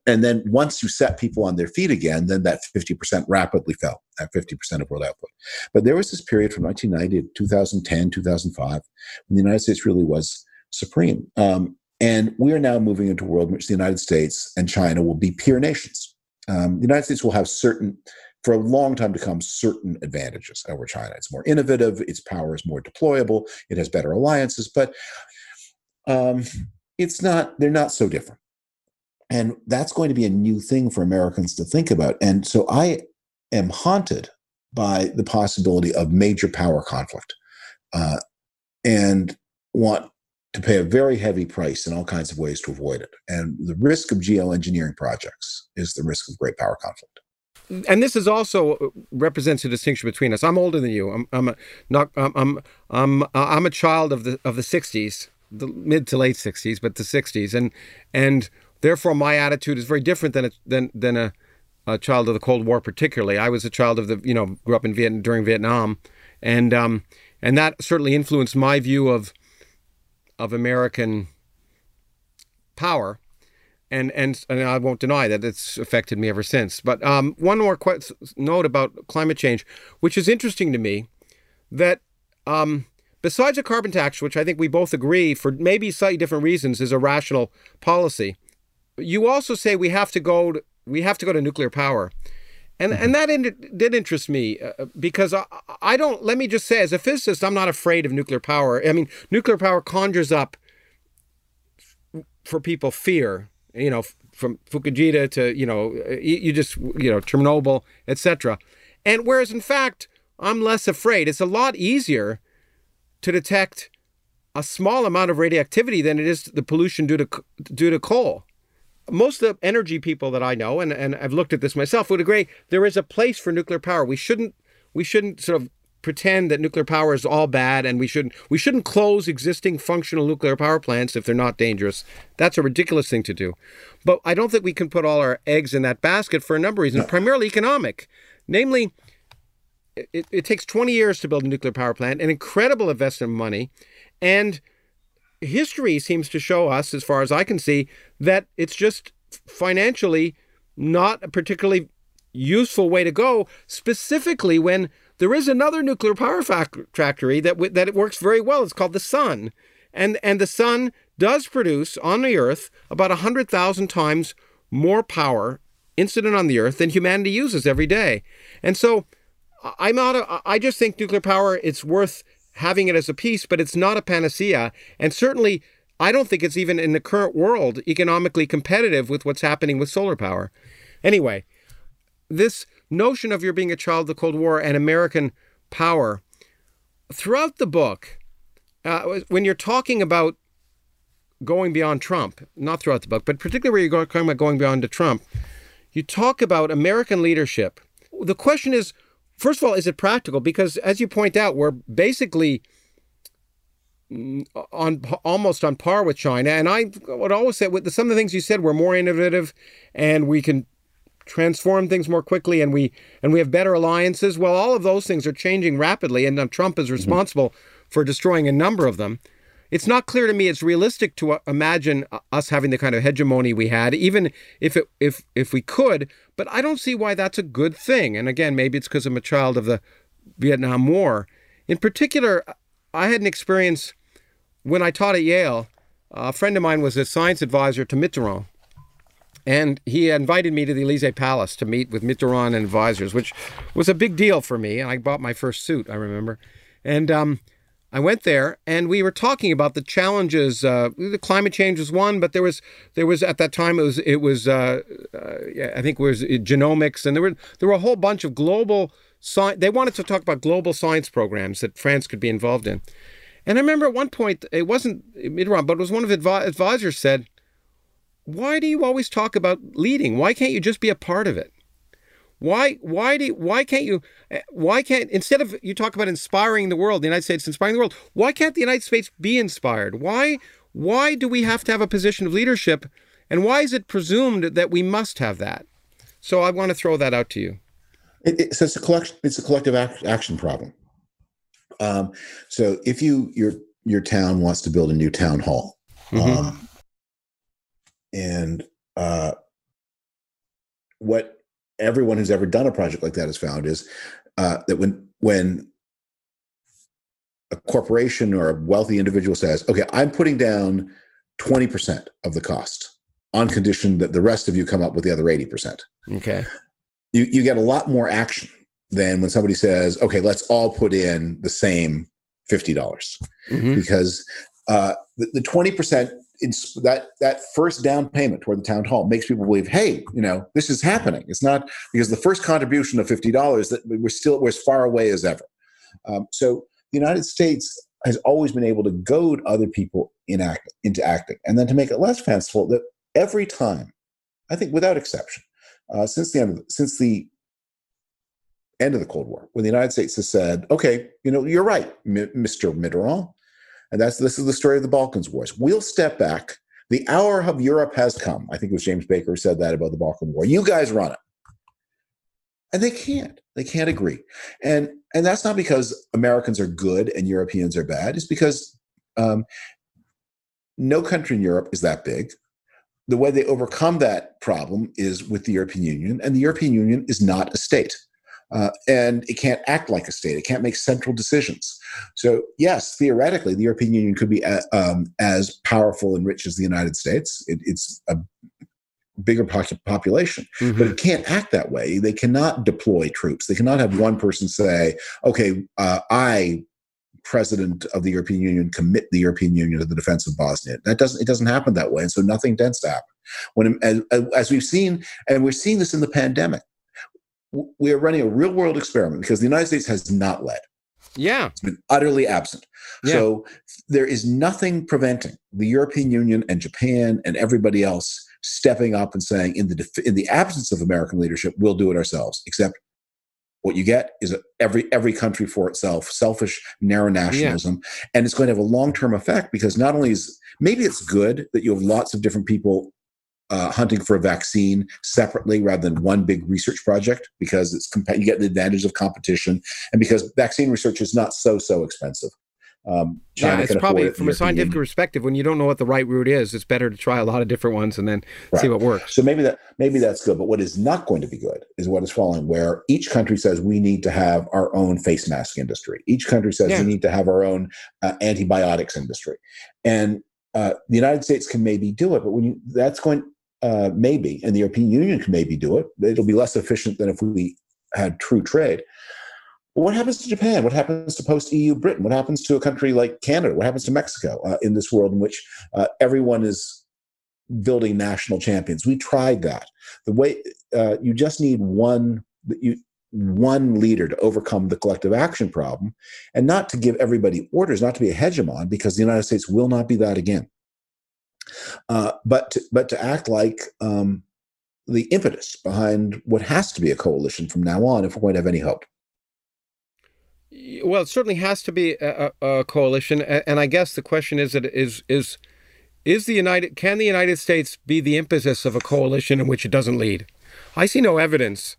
And then once you set people on their feet again, then that 50% rapidly fell at 50% of world output. But there was this period from 1990 to 2010, 2005, when the United States really was supreme. Um, and we are now moving into a world in which the United States and China will be peer nations. Um, the United States will have certain, for a long time to come, certain advantages over China. It's more innovative, its power is more deployable, it has better alliances, but um, it's not, they're not so different. And that's going to be a new thing for Americans to think about. And so I am haunted by the possibility of major power conflict uh, and want to pay a very heavy price in all kinds of ways to avoid it. And the risk of geoengineering projects is the risk of great power conflict. And this is also uh, represents a distinction between us. I'm older than you. I'm I'm a, not I'm I'm I'm, I'm a child of the of the '60s, the mid to late '60s, but the '60s, and and therefore my attitude is very different than a, than than a a child of the Cold War, particularly. I was a child of the, you know, grew up in Vietnam during Vietnam, and um, and that certainly influenced my view of of American power, and and and I won't deny that it's affected me ever since. But um, one more qu- note about climate change, which is interesting to me, that um, besides a carbon tax, which I think we both agree for maybe slightly different reasons is a rational policy, you also say we have to go we have to go to nuclear power. And, mm-hmm. and that in, did interest me uh, because I, I don't, let me just say, as a physicist, I'm not afraid of nuclear power. I mean, nuclear power conjures up for people fear, you know, from Fukushima to, you know, you, you just, you know, Chernobyl, etc. And whereas in fact, I'm less afraid. It's a lot easier to detect a small amount of radioactivity than it is the pollution due to due to coal most of the energy people that I know, and, and I've looked at this myself, would agree there is a place for nuclear power. We shouldn't we shouldn't sort of pretend that nuclear power is all bad and we shouldn't we shouldn't close existing functional nuclear power plants if they're not dangerous. That's a ridiculous thing to do. But I don't think we can put all our eggs in that basket for a number of reasons, no. primarily economic. Namely, it, it takes 20 years to build a nuclear power plant, an incredible investment of money, and history seems to show us, as far as I can see, that it's just financially not a particularly useful way to go, specifically when there is another nuclear power factory that that it works very well. It's called the sun, and and the sun does produce on the Earth about 100,000 times more power incident on the Earth than humanity uses every day. And so I'm not, a, I just think nuclear power, it's worth having it as a piece, but it's not a panacea. And certainly, I don't think it's even in the current world economically competitive with what's happening with solar power. Anyway, this notion of your being a child of the Cold War and American power, throughout the book, uh, when you're talking about going beyond Trump, not throughout the book, but particularly where you're talking about going beyond to Trump, you talk about American leadership. The question is, first of all, is it practical? Because as you point out, we're basically on almost on par with China. And I would always say with some of the things you said, we're more innovative, and we can transform things more quickly, and we and we have better alliances. Well, all of those things are changing rapidly, and Trump is mm-hmm. responsible mm-hmm. for destroying a number of them it's not clear to me it's realistic to uh, imagine uh, us having the kind of hegemony we had even if it if if we could but i don't see why that's a good thing and again maybe it's because i'm a child of the vietnam war in particular i had an experience when i taught at yale a friend of mine was a science advisor to mitterrand and he invited me to the Elysee Palace to meet with Mitterrand and advisors, which was a big deal for me. And I bought my first suit, I remember. And um, I went there and we were talking about the challenges. Uh, the climate change was one, but there was there was at that time it was it was uh, uh, I think it was genomics, and there were there were a whole bunch of global science. They wanted to talk about global science programs that France could be involved in. And I remember at one point it wasn't Mitterrand, but it was one of the advisors said, "Why do you always talk about leading? Why can't you just be a part of it?" Why why do why can't you why can't instead of you talk about inspiring the world, the United States inspiring the world, why can't the United States be inspired? Why why do we have to have a position of leadership and why is it presumed that we must have that? So I want to throw that out to you. It, it, so it's a collection it's a collective act, action problem. Um, so if you your your town wants to build a new town hall, mm-hmm. um, and uh, what everyone who's ever done a project like that has found is uh, that when when a corporation or a wealthy individual says, "Okay, I'm putting down 20% of the cost on condition that the rest of you come up with the other 80%." Okay. You you get a lot more action than when somebody says, "Okay, let's all put in the same 50." dollars mm-hmm. Because uh, the, the 20% it's that that first down payment toward the town hall makes people believe, hey, you know, this is happening. It's not because the first contribution of fifty dollars that we're still we're as far away as ever. Um, so the United States has always been able to goad other people in act, into acting, and then to make it less fanciful. That every time, I think, without exception, uh, since the end of, since the end of the Cold War, when the United States has said, okay, you know, you're right, M- Mr. Mitterrand and that's this is the story of the Balkans Wars. We'll step back. The hour of Europe has come. I think it was James Baker who said that about the Balkan War. You guys run it. And they can't. They can't agree. And and that's not because Americans are good and Europeans are bad. It's because um, no country in Europe is that big. The way they overcome that problem is with the European Union, and the European Union is not a state. Uh, and it can't act like a state. It can't make central decisions. So, yes, theoretically, the European Union could be a, uh, um, as powerful and rich as the United States. It, it's a bigger population, mm-hmm. but it can't act that way. They cannot deploy troops. They cannot have one person say, "Okay, uh, I." President of the European Union commit the European Union to the defense of Bosnia. That doesn't it doesn't happen that way, and so nothing tends to happen. When as, as we've seen, and we're seeing this in the pandemic, we are running a real world experiment because the United States has not led. Yeah. It's been utterly absent. Yeah. So there is nothing preventing the European Union and Japan and everybody else stepping up and saying, in the def- in the absence of American leadership, we'll do it ourselves. Except what you get is every every country for itself, selfish, narrow nationalism, yeah. and it's going to have a long term effect because not only is maybe it's good that you have lots of different people uh, hunting for a vaccine separately rather than one big research project because it's comp- you get the advantage of competition and because vaccine research is not so so expensive. Um, yeah, it's probably it from a scientific perspective when you don't know what the right route is, it's better to try a lot of different ones and then right. see what works. So maybe that maybe that's good, but what is not going to be good is what is following, where each country says we need to have our own face mask industry. Each country says yeah. we need to have our own uh, antibiotics industry, and uh, the United States can maybe do it, but when you that's going uh, maybe, and the European Union can maybe do it. It'll be less efficient than if we had true trade. But what happens to Japan? What happens to post EU Britain? What happens to a country like Canada? What happens to Mexico uh, in this world in which uh, everyone is building national champions? We tried that. The way uh, you just need one you one leader to overcome the collective action problem and not to give everybody orders, not to be a hegemon, because the United States will not be that again. Uh, but to, but to act like um, the impetus behind what has to be a coalition from now on if we're going to have any hope. Well, it certainly has to be a, a coalition, and I guess the question is: that is is is the United can the United States be the impetus of a coalition in which it doesn't lead? I see no evidence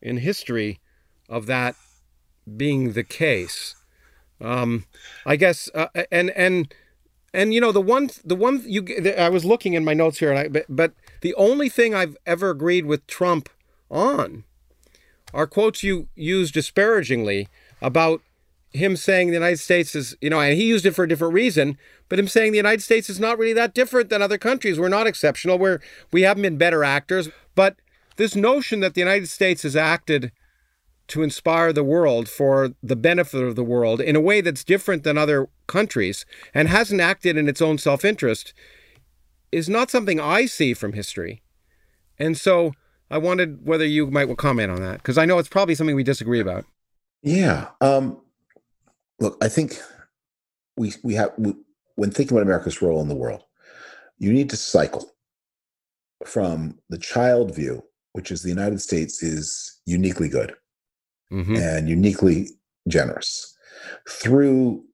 in history of that being the case. Um, I guess, uh, and and and you know the one the one you I was looking in my notes here, and I but, but the only thing I've ever agreed with Trump on are quotes you use disparagingly about him saying the United States is, you know, and he used it for a different reason, but him saying the United States is not really that different than other countries. We're not exceptional. We're we haven't been better actors, but this notion that the United States has acted to inspire the world for the benefit of the world in a way that's different than other countries and hasn't acted in its own self interest is not something I see from history. And so I wanted whether you might comment on that because I know it's probably something we disagree about. Yeah. Um, look, I think we we have we, when thinking about America's role in the world, you need to cycle from the child view, which is the United States is uniquely good mm-hmm. and uniquely generous through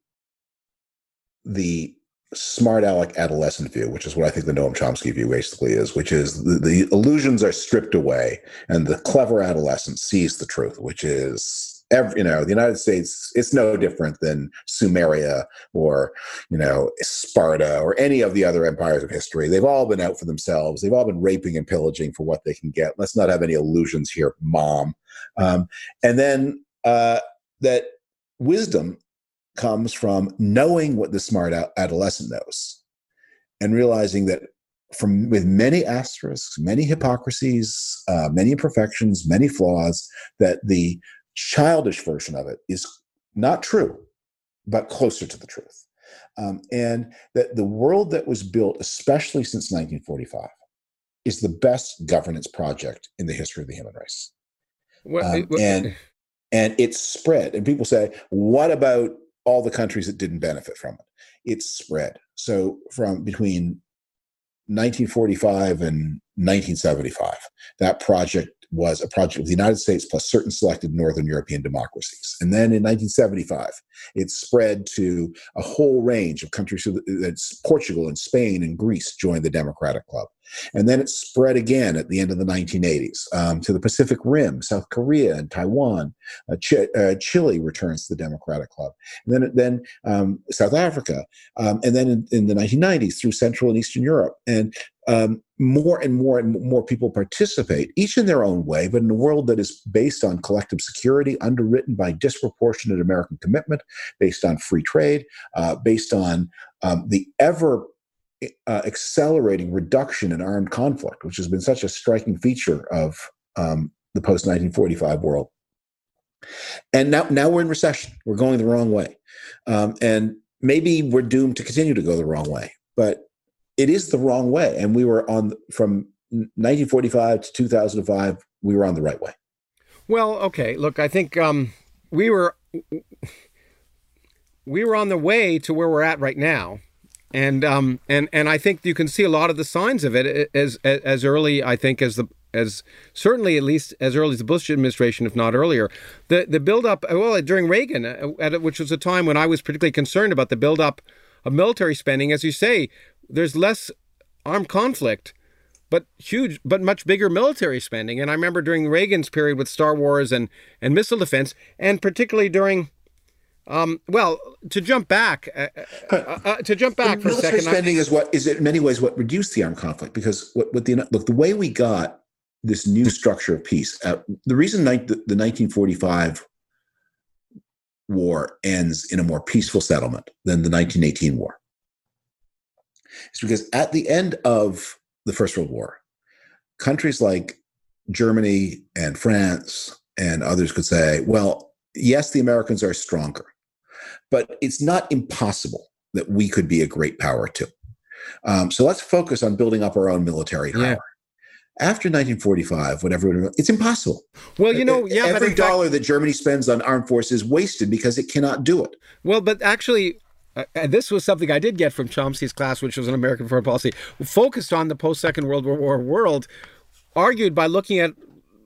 the smart aleck adolescent view, which is what I think the Noam Chomsky view basically is, which is the, the illusions are stripped away and the clever adolescent sees the truth, which is every, you know, the United States, it's no different than Sumeria or, you know, Sparta or any of the other empires of history. They've all been out for themselves. They've all been raping and pillaging for what they can get. Let's not have any illusions here, mom. Um, and then uh, that wisdom comes from knowing what the smart adolescent knows and realizing that from with many asterisks, many hypocrisies, uh, many imperfections, many flaws, that the childish version of it is not true, but closer to the truth. Um, and that the world that was built, especially since 1945, is the best governance project in the history of the human race. What, um, what, and *laughs* and it's spread. And people say, what about all the countries that didn't benefit from it? It's spread. So from between 1945 and 1975, that project was a project of the United States plus certain selected Northern European democracies. And then in 1975, it spread to a whole range of countries. That's Portugal and Spain and Greece joined the Democratic Club. And then it spread again at the end of the 1980s um, to the Pacific Rim, South Korea and Taiwan. Uh, Ch- uh, Chile returns to the Democratic Club. And then, then um, South Africa. Um, and then in, in, the 1990s through Central and Eastern Europe. And um, more and more and more people participate, each in their own way, but in a world that is based on collective security, underwritten by disproportionate American commitment, based on free trade, uh, based on um, the ever uh, accelerating reduction in armed conflict, which has been such a striking feature of um, the post 1945 world. And now, now we're in recession. We're going the wrong way, um, and maybe we're doomed to continue to go the wrong way. But it is the wrong way, and we were on from 1945 to 2005. We were on the right way. Well, okay. Look, I think um, we were we were on the way to where we're at right now and um and and I think you can see a lot of the signs of it eh, as eh, as early I think as the as certainly at least as early as the Bush administration, if not earlier. The the build up eh, well during Reagan, at, which was a time when I was particularly concerned about the build up of military spending. As you say, there's less armed conflict, but huge, but much bigger military spending. And I remember during Reagan's period with Star Wars and and missile defense, and particularly during um, well, to jump back, uh, uh, uh, to jump back for a second, spending I, is what is in many ways what reduced the armed conflict because what, what the look the way we got this new structure of peace. Uh, the reason the, the 1945 war ends in a more peaceful settlement than the 1918 war is because at the end of the First World War, countries like Germany and France and others could say, well, yes, the Americans are stronger, but it's not impossible that we could be a great power too. Um, so let's focus on building up our own military power. Yeah. After 1945, whatever, it's impossible. Well, you know, yeah, every dollar fact, that Germany spends on armed forces is wasted because it cannot do it. Well, but actually, uh, and this was something I did get from Chomsky's class, which was an American foreign policy, focused on the post Second World War world, argued by looking at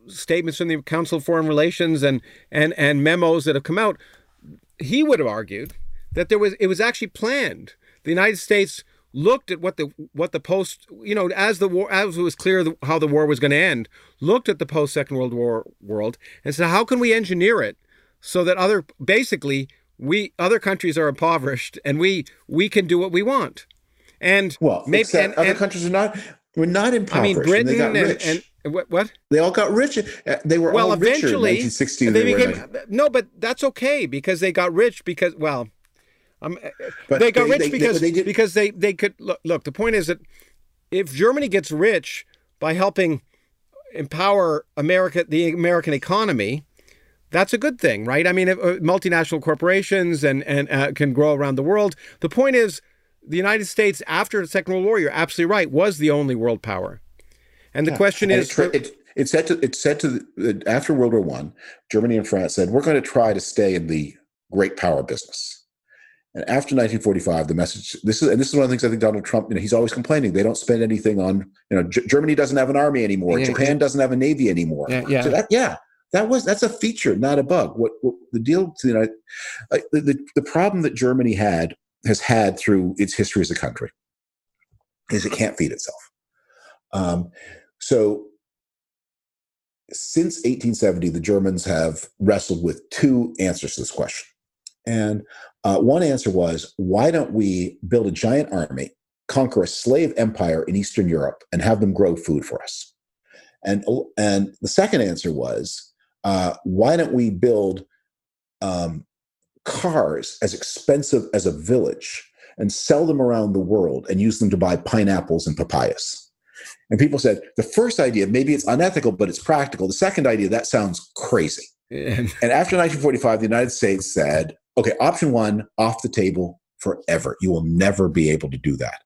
statements from the Council of Foreign Relations and and and memos that have come out. He would have argued that there was it was actually planned. The United States looked at what the what the post you know as the war as it was clear the, how the war was going to end looked at the post second world war world and said how can we engineer it so that other basically we other countries are impoverished and we we can do what we want and well maybe and, other and, countries are not we're not impoverished i mean britain and, and, and, what, what they all got rich uh, they were well all eventually richer in 1960 they became, no but that's okay because they got rich because well um, but they got they, rich they, because they, because they they could look, look. The point is that if Germany gets rich by helping empower America, the American economy, that's a good thing, right? I mean, if, uh, multinational corporations and and uh, can grow around the world. The point is, the United States after the Second World War, you're absolutely right, was the only world power. And the yeah. question and is, it, it, it, said to it said to the, after World War One, Germany and France said we're going to try to stay in the great power business. And after 1945, the message this is and this is one of the things I think Donald Trump, you know, he's always complaining they don't spend anything on, you know, G- Germany doesn't have an army anymore, yeah, Japan yeah. doesn't have a navy anymore. Yeah, yeah. So that, yeah, that was that's a feature, not a bug. What, what the deal to the United, uh, the, the the problem that Germany had has had through its history as a country is it can't feed itself. Um, so since 1870, the Germans have wrestled with two answers to this question. And uh, one answer was, why don't we build a giant army, conquer a slave empire in Eastern Europe, and have them grow food for us? And, and the second answer was, uh, why don't we build um, cars as expensive as a village and sell them around the world and use them to buy pineapples and papayas? And people said, the first idea, maybe it's unethical, but it's practical. The second idea, that sounds crazy. and after 1945, the United States said, okay, option one off the table forever. You will never be able to do that.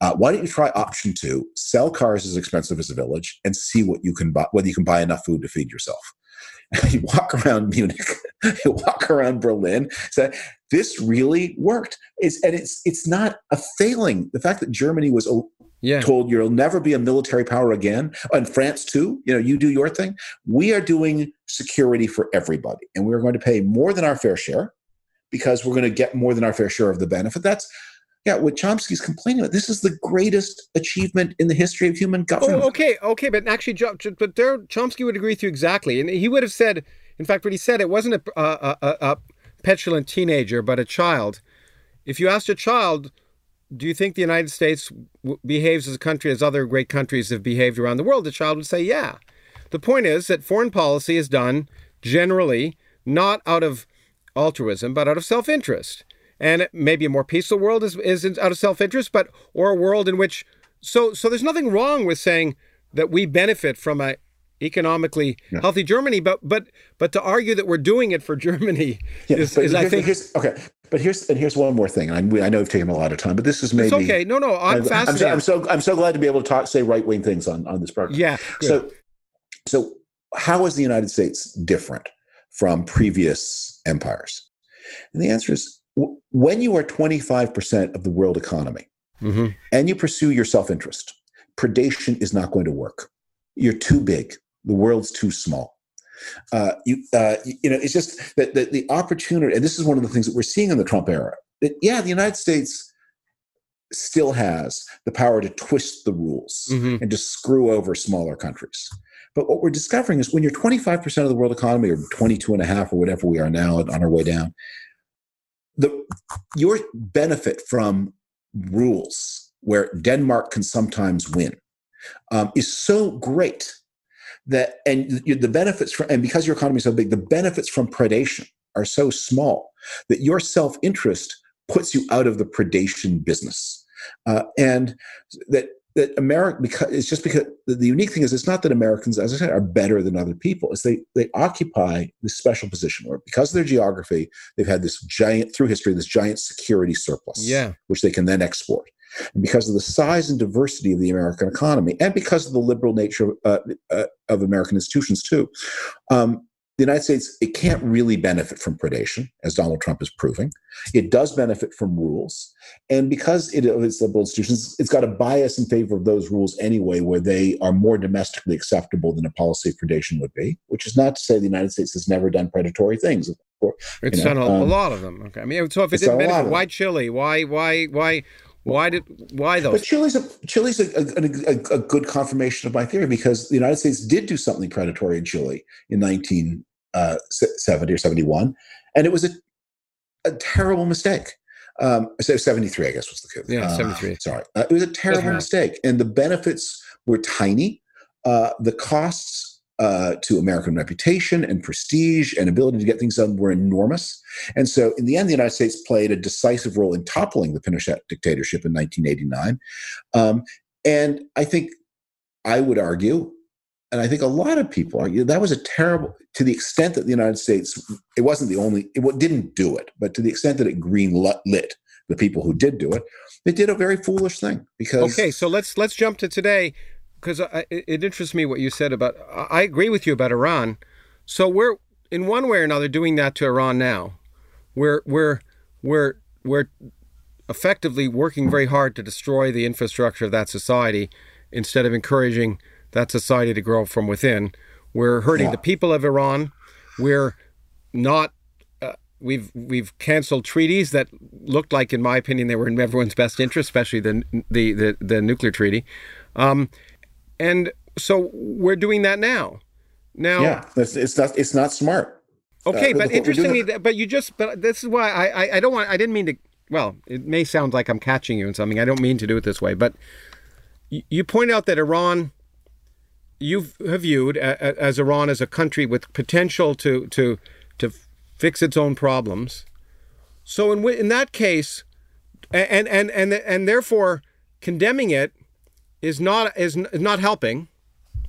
Uh, why don't you try option two? Sell cars as expensive as a village and see what you can buy, whether you can buy enough food to feed yourself. *laughs* you walk around Munich, *laughs* you walk around Berlin. Say, this really worked. It's and it's it's not a failing. The fact that Germany was yeah. told you'll never be a military power again, and France too. You know, you do your thing. We are doing security for everybody, and we are going to pay more than our fair share because we're going to get more than our fair share of the benefit. That's yeah, what Chomsky's complaining about. This is the greatest achievement in the history of human oh, government. Oh, okay, okay, but actually, but there, Chomsky would agree with you exactly, and he would have said, in fact, what he said, it wasn't a, a, a, a petulant teenager, but a child. If you asked a child, do you think the United States w- behaves as a country as other great countries have behaved around the world? The child would say, yeah. The point is that foreign policy is done generally not out of altruism, but out of self interest. And maybe a more peaceful world is, is out of self interest, but or a world in which so so there's nothing wrong with saying that we benefit from a economically yeah. healthy Germany, but but but to argue that we're doing it for *laughs* Germany yeah, is, is I think okay. But here's and here's one more thing, I, I know we've taken a lot of time, but this is maybe it's okay. No, no, I'm, I'm fascinated. I'm so, I'm so I'm so glad to be able to talk say right wing things on on this program. Yeah. Good. So so how is the United States different from previous empires? And the answer is when you are 25% of the world economy mm-hmm. and you pursue your self interest, predation is not going to work. You're too big, the world's too small. Uh, you, uh, you know, it's just that the, the opportunity, and this is one of the things that we're seeing in the Trump era. That yeah, the United States still has the power to twist the rules mm-hmm. and to screw over smaller countries. But what we're discovering is when you're 25% of the world economy or 22 and a half or whatever we are now on our way down, the your benefit from rules where Denmark can sometimes win um, is so great that and the benefits from and because your economy is so big, the benefits from predation are so small that your self-interest puts you out of the predation business. uh, and that that America because it's just because the, unique thing is it's not that Americans, as I said, are better than other people. It's they they occupy this special position where because of their geography, they've had this giant through history, this giant security surplus, yeah. which they can then export. And because of the size and diversity of the American economy, and because of the liberal nature of, uh, uh, of American institutions too, um, the United States, it can't really benefit from predation, as Donald Trump is proving. It does benefit from rules. And because it, its liberal institutions, it's got a bias in favor of those rules anyway, where they are more domestically acceptable than a policy of predation would be, which is not to say the United States has never done predatory things. It's know, done a, um, a, lot of them. Okay. I mean, so if it didn't benefit, why Chile? Why, why, why? Why did why those? But Chile's a Chile's a, a, a, a, good confirmation of my theory because the United States did do something predatory in Chile in 1970 uh, or 71, and it was a, a terrible mistake. Um, so 73, I guess was the case. Yeah, uh, 73. Sorry, uh, it was a terrible mistake, and the benefits were tiny. Uh, the costs uh, to American reputation and prestige and ability to get things done were enormous. And so, in the end, the United States played a decisive role in toppling the Pinochet dictatorship in 1989. Um, and I think I would argue, and I think a lot of people argue, that was a terrible, to the extent that the United States, it wasn't the only, it didn't do it, but to the extent that it green lit the people who did do it, it did a very foolish thing because. Okay, so let's let's jump to today because it, it interests me what you said about. I agree with you about Iran. So we're in one way or another doing that to Iran now. We're we're we're we're effectively working very hard to destroy the infrastructure of that society instead of encouraging that society to grow from within. We're hurting yeah. the people of Iran. We're not. Uh, we've we've canceled treaties that looked like, in my opinion, they were in everyone's best interest, especially the the the, the nuclear treaty. Um, and so we're doing that now. Now, yeah, it's, it's not it's not smart. Okay, uh, but interestingly, but you just but this is why I, I I don't want I didn't mean to. Well, it may sound like I'm catching you in something. I don't mean to do it this way, but you, you point out that Iran you have viewed as Iran as a country with potential to to to fix its own problems. So in in that case, and and and and therefore condemning it is not is not helping.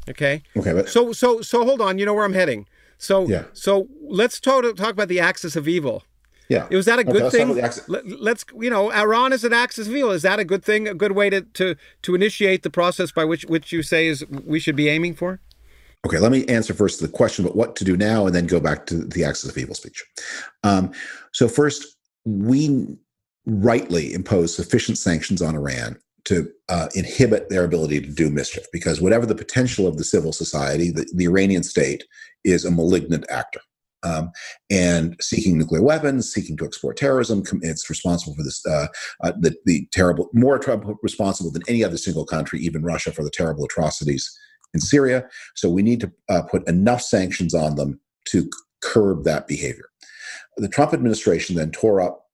Okay. Okay. But, so so so hold on. You know where I'm heading. So yeah. So let's talk talk about the axis of evil. Yeah. Was that a good okay, thing? Let, us you know, Iran is an axis of evil. Is that a good thing? A good way to to to initiate the process by which which you say is we should be aiming for? Okay, let me answer first the question about what to do now, and then go back to the axis of evil speech. Um, so first, we rightly impose sufficient sanctions on Iran to uh, inhibit their ability to do mischief because whatever the potential of the civil society, the, the Iranian state is a malignant actor. Um, and seeking nuclear weapons, seeking to export terrorism. It's responsible for this, uh, uh, the, the, terrible, more responsible than any other single country, even Russia, for the terrible atrocities in Syria. So we need to uh, put enough sanctions on them to curb that behavior. The Trump administration then tore up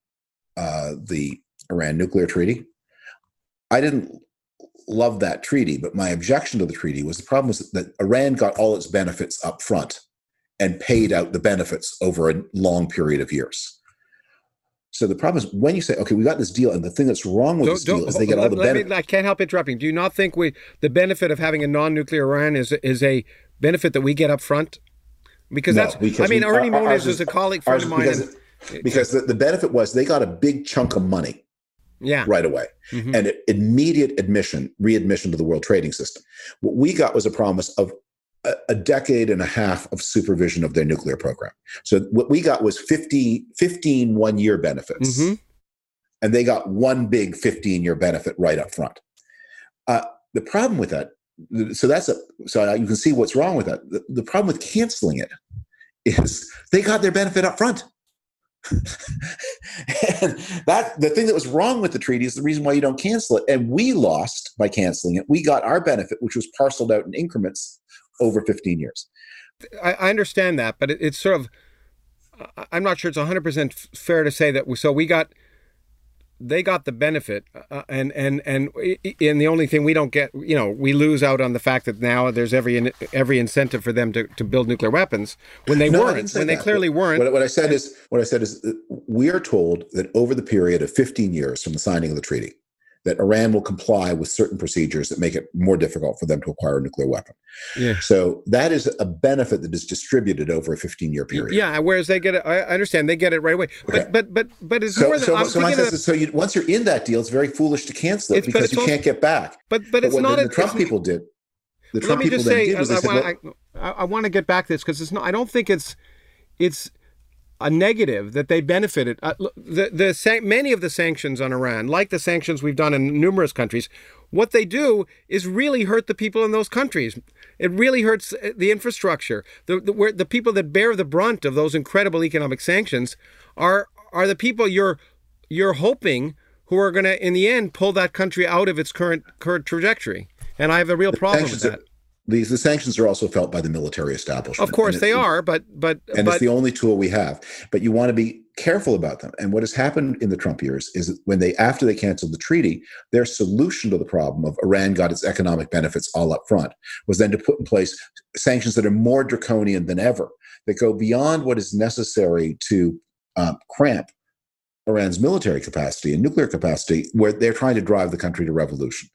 uh, the Iran nuclear treaty, I didn't love that treaty, but my objection to the treaty was the problem was that Iran got all its benefits up front and paid out the benefits over a long period of years. So the problem is when you say, "Okay, we got this deal," and the thing that's wrong with don't, this deal is they get all the benefits. I can't help interrupting. Do you not think we the benefit of having a non-nuclear Iran is is a benefit that we get up front? Because no, that's. Because I mean, we, Ernie Moniz is, is, a colleague friend of mine. Because, and, because the, the benefit was they got a big chunk of money yeah. right away. Mm-hmm. And immediate admission, readmission to the world trading system. What we got was a promise of a, a, decade and a half of supervision of their nuclear program. So what we got was 50, 15 one year benefits. Mm-hmm. And they got one big 15 year benefit right up front. Uh, the problem with that, so that's a, so you can see what's wrong with that. The, the problem with canceling it is they got their benefit up front. And that the thing that was wrong with the treaty is the reason why you don't cancel it. And we lost by canceling it. We got our benefit, which was parceled out in increments over 15 years. I, I understand that, but it, it's sort of I'm not sure it's 100% fair to say that. We, so we got they got the benefit, uh, uh and and and and the only thing we don't get, you know, we lose out on the fact that now there's every every incentive for them to, to build nuclear weapons when they no, weren't, when that. they clearly weren't. What, what I said is, what I said is, we are told that over the period of 15 years from the signing of the treaty, that Iran will comply with certain procedures that make it more difficult for them to acquire a nuclear weapon. Yeah. So that is a benefit that is distributed over a 15 year period. Yeah, whereas they get it, I understand they get it right away. Okay. But but but but it's So, more than so, so, is, so you, once you're in that deal, it's very foolish to cancel it It's- because it's you also- can't get back. but but it's what not the, a, the Trump people did. The Trump people say, did I, said, I, "Look, I, I want to get back to this because it's not. I don't think it's it's a negative that they benefited. Uh, the the many of the sanctions on Iran, like the sanctions we've done in numerous countries, what they do is really hurt the people in those countries. It really hurts uh, the infrastructure. The the, where, the people that bear the brunt of those incredible economic sanctions are are the people you're you're hoping who are going to in the end pull that country out of its current current trajectory. And I have a real problem with that. are, these the sanctions are also felt by the military establishment. Of course they are, but but and but it's the only tool we have. But you want to be careful about them. And what has happened in the Trump years is that when they, after they canceled the treaty, their solution to the problem of Iran got its economic benefits all up front was then to put in place sanctions that are more draconian than ever, that go beyond what is necessary to um, cramp Iran's military capacity and nuclear capacity, where they're trying to drive the country to revolution.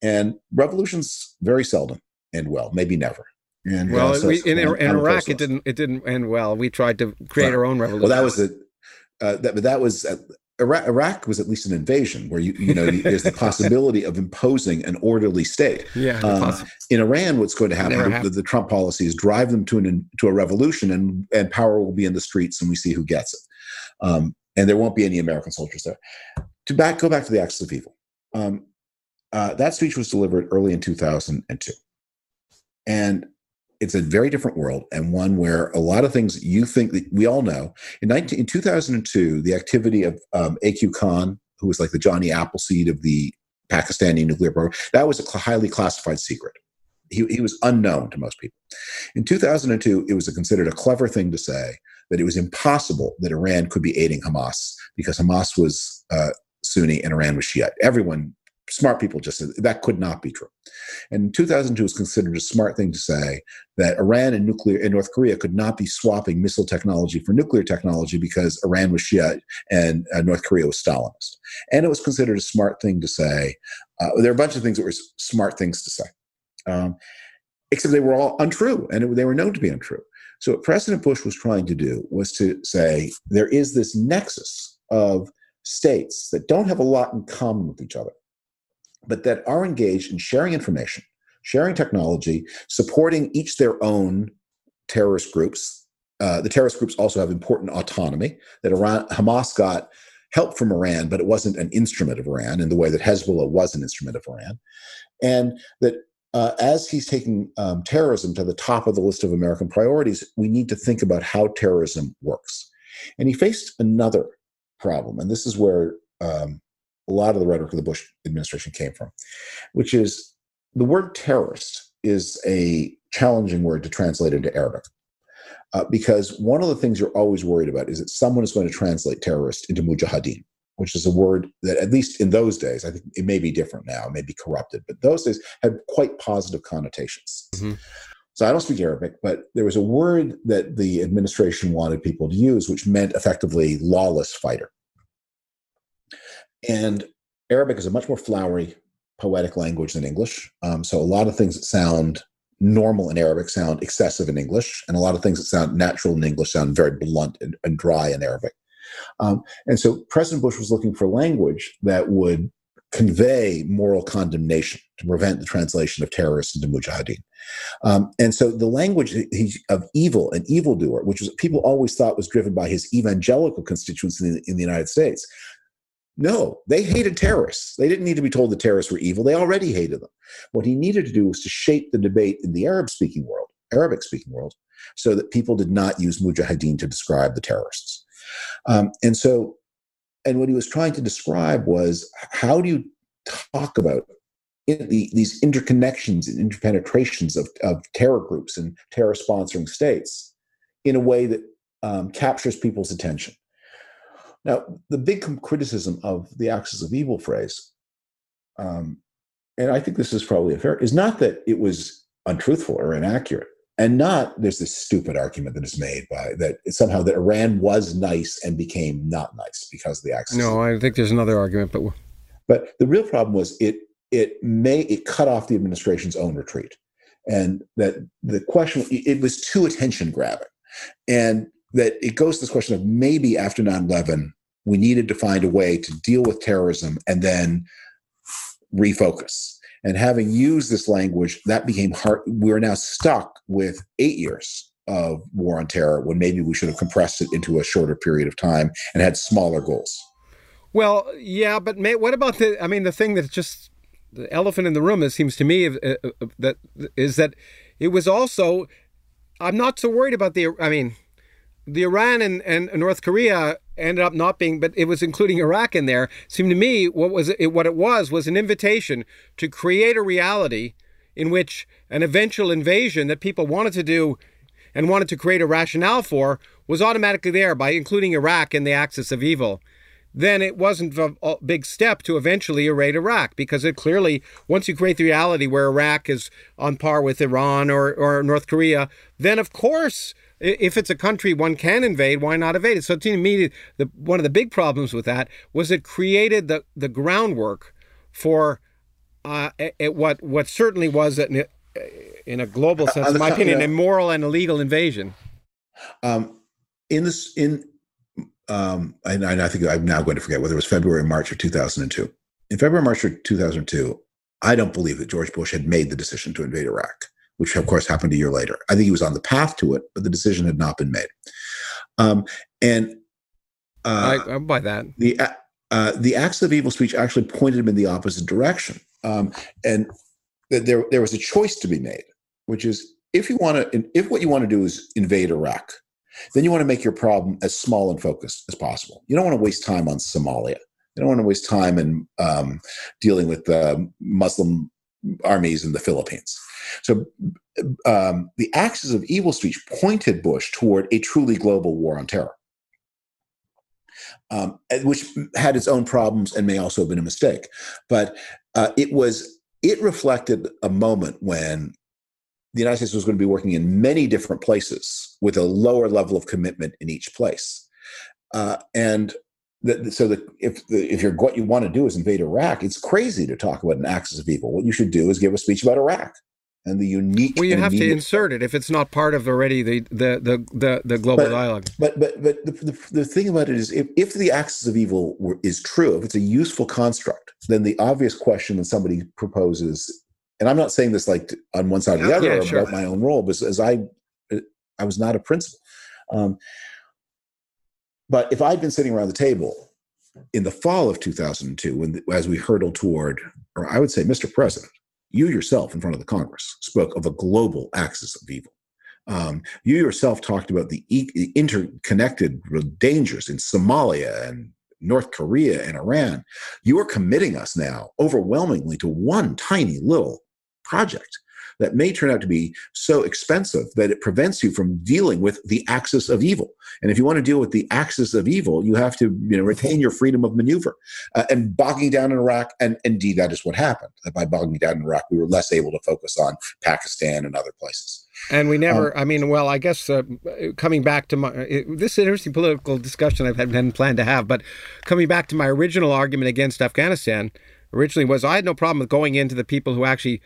And revolutions very seldom end well, maybe never. And, uh, well, so we, it's in, in Iraq it didn't it didn't end well. We tried to create Right. our own revolution. Well, that was the uh, that, but that was uh, Iraq, Iraq was at least an invasion where you you know there's the *laughs* possibility of imposing an orderly state. yeah. Um, in Iran, what's going to happen? The, the Trump policies drive them to an to a revolution, and and power will be in the streets, and we see who gets it. Um, and there won't be any American soldiers there. To back go back to the axis of evil. Um, uh, that speech was delivered early in 2002, and it's a very different world and one where a lot of things you think that we all know. In, 19, in 2002, the activity of um, AQ Khan, who was like the Johnny Appleseed of the Pakistani nuclear program, that was a highly classified secret. He, he was unknown to most people. In 2002, it was a, considered a clever thing to say that it was impossible that Iran could be aiding Hamas because Hamas was uh, Sunni and Iran was Shiite. Everyone, smart people just said that could not be true. And 2002 was considered a smart thing to say that Iran and nuclear and North Korea could not be swapping missile technology for nuclear technology because Iran was Shia and uh, North Korea was Stalinist. And it was considered a smart thing to say. Uh, there are a bunch of things that were smart things to say, um, except they were all untrue and it, they were known to be untrue. So what President Bush was trying to do was to say there is this nexus of states that don't have a lot in common with each other, but that are engaged in sharing information, sharing technology, supporting each their own terrorist groups. Uh, the terrorist groups also have important autonomy. That Iran, Hamas got help from Iran, but it wasn't an instrument of Iran in the way that Hezbollah was an instrument of Iran, and that uh, as he's taking um, terrorism to the top of the list of American priorities, we need to think about how terrorism works. And he faced another problem, and this is where um, a lot of the rhetoric of the Bush administration came from, which is the word terrorist is a challenging word to translate into Arabic. Uh, because one of the things you're always worried about is that someone is going to translate terrorist into mujahideen, which is a word that, at least in those days, I think it may be different now, it may be corrupted, but those days had quite positive connotations. Mhm. So I don't speak Arabic, but there was a word that the administration wanted people to use, which meant effectively lawless fighter. And Arabic is a much more flowery, poetic language than English. Um, so a lot of things that sound normal in Arabic sound excessive in English, and a lot of things that sound natural in English sound very blunt and, and dry in Arabic. Um, and so President Bush was looking for language that would convey moral condemnation to prevent the translation of terrorists into mujahideen. Um, and so the language of evil and evildoer, which was people always thought was driven by his evangelical constituents in the, in the United States. No, they hated terrorists. They didn't need to be told the terrorists were evil. They already hated them. What he needed to do was to shape the debate in the Arab speaking world, Arabic speaking world, so that people did not use mujahideen to describe the terrorists. Um, and so, and what he was trying to describe was how do you talk about in the, these interconnections and interpenetrations of, of terror groups and terror sponsoring states in a way that um, captures people's attention. Now, the big criticism of the axis of evil phrase, um, and I think this is probably a fair, is not that it was untruthful or inaccurate, and not there's this stupid argument that is made by that somehow that Iran was nice and became not nice because of the axis. No, I think there's another argument, but But the real problem was it it may it cut off the administration's own retreat, and that the question it was too attention grabbing, and that it goes to this question of maybe after 9-11 we needed to find a way to deal with terrorism and then refocus. And having used this language that became hard we're now stuck with eight years of war on terror when maybe we should have compressed it into a shorter period of time and had smaller goals. Well yeah but may, what about the i mean the thing that's just the elephant in the room it seems to me uh, uh, that is that it was also i'm not so worried about the i mean the Iran and, and North Korea ended up not being, but it was including Iraq in there. Seemed to me what was it, what it was was an invitation to create a reality in which an eventual invasion that people wanted to do and wanted to create a rationale for was automatically there by including Iraq in the axis of evil. Then it wasn't a big step to eventually erase Iraq because it clearly, once you create the reality where Iraq is on par with Iran or, or North Korea, then of course if it's a country one can invade, why not invade it? So to me, the, one of the big problems with that was it created the, the groundwork for uh, what what certainly was an, in a global sense, in my opinion, yeah. immoral and illegal invasion. Um, in this, in um, and I think I'm now going to forget whether it was February or March of 2002. In February, March of 2002, I don't believe that George Bush had made the decision to invade Iraq which of course happened a year later. I think he was on the path to it, but the decision had not been made. Um, and uh, I, am by that. The uh, the axis of evil speech actually pointed him in the opposite direction, um, and there there was a choice to be made, which is if you want to if what you want to do is invade Iraq, then you want to make your problem as small and focused as possible. You don't want to waste time on Somalia. You don't want to waste time in um, dealing with the Muslim armies in the Philippines. So um, the axis of evil speech pointed Bush toward a truly global war on terror, um, which had its own problems and may also have been a mistake. But uh, it was it reflected a moment when the United States was going to be working in many different places with a lower level of commitment in each place, uh, and that, so that if the, if you're what you want to do is invade Iraq, it's crazy to talk about an axis of evil. What you should do is give a speech about Iraq and the unique. Well, you have to insert it if it's not part of already the the the the, the global but, dialogue. But but but the, the, the thing about it is, if, if the axis of evil were, is true, if it's a useful construct, then the obvious question when somebody proposes, and I'm not saying this like on one side or the other yeah, sure. about my own role, but as I I was not a principal. Um, but if I'd been sitting around the table in the fall of 2002, when as we hurtled toward, or I would say, Mr. President, you yourself in front of the Congress spoke of a global axis of evil. Um, you yourself talked about the e- interconnected dangers in Somalia and North Korea and Iran. You are committing us now overwhelmingly to one tiny little project that may turn out to be so expensive that it prevents you from dealing with the axis of evil. And if you want to deal with the axis of evil, you have to you know, retain your freedom of maneuver. Uh, and bogging down in Iraq, and indeed that is what happened. By bogging down in Iraq, we were less able to focus on Pakistan and other places. And we never, um, I mean, well, I guess uh, coming back to my, it, this interesting political discussion I've hadn't planned to have, but coming back to my original argument against Afghanistan, originally was I had no problem with going into the people who actually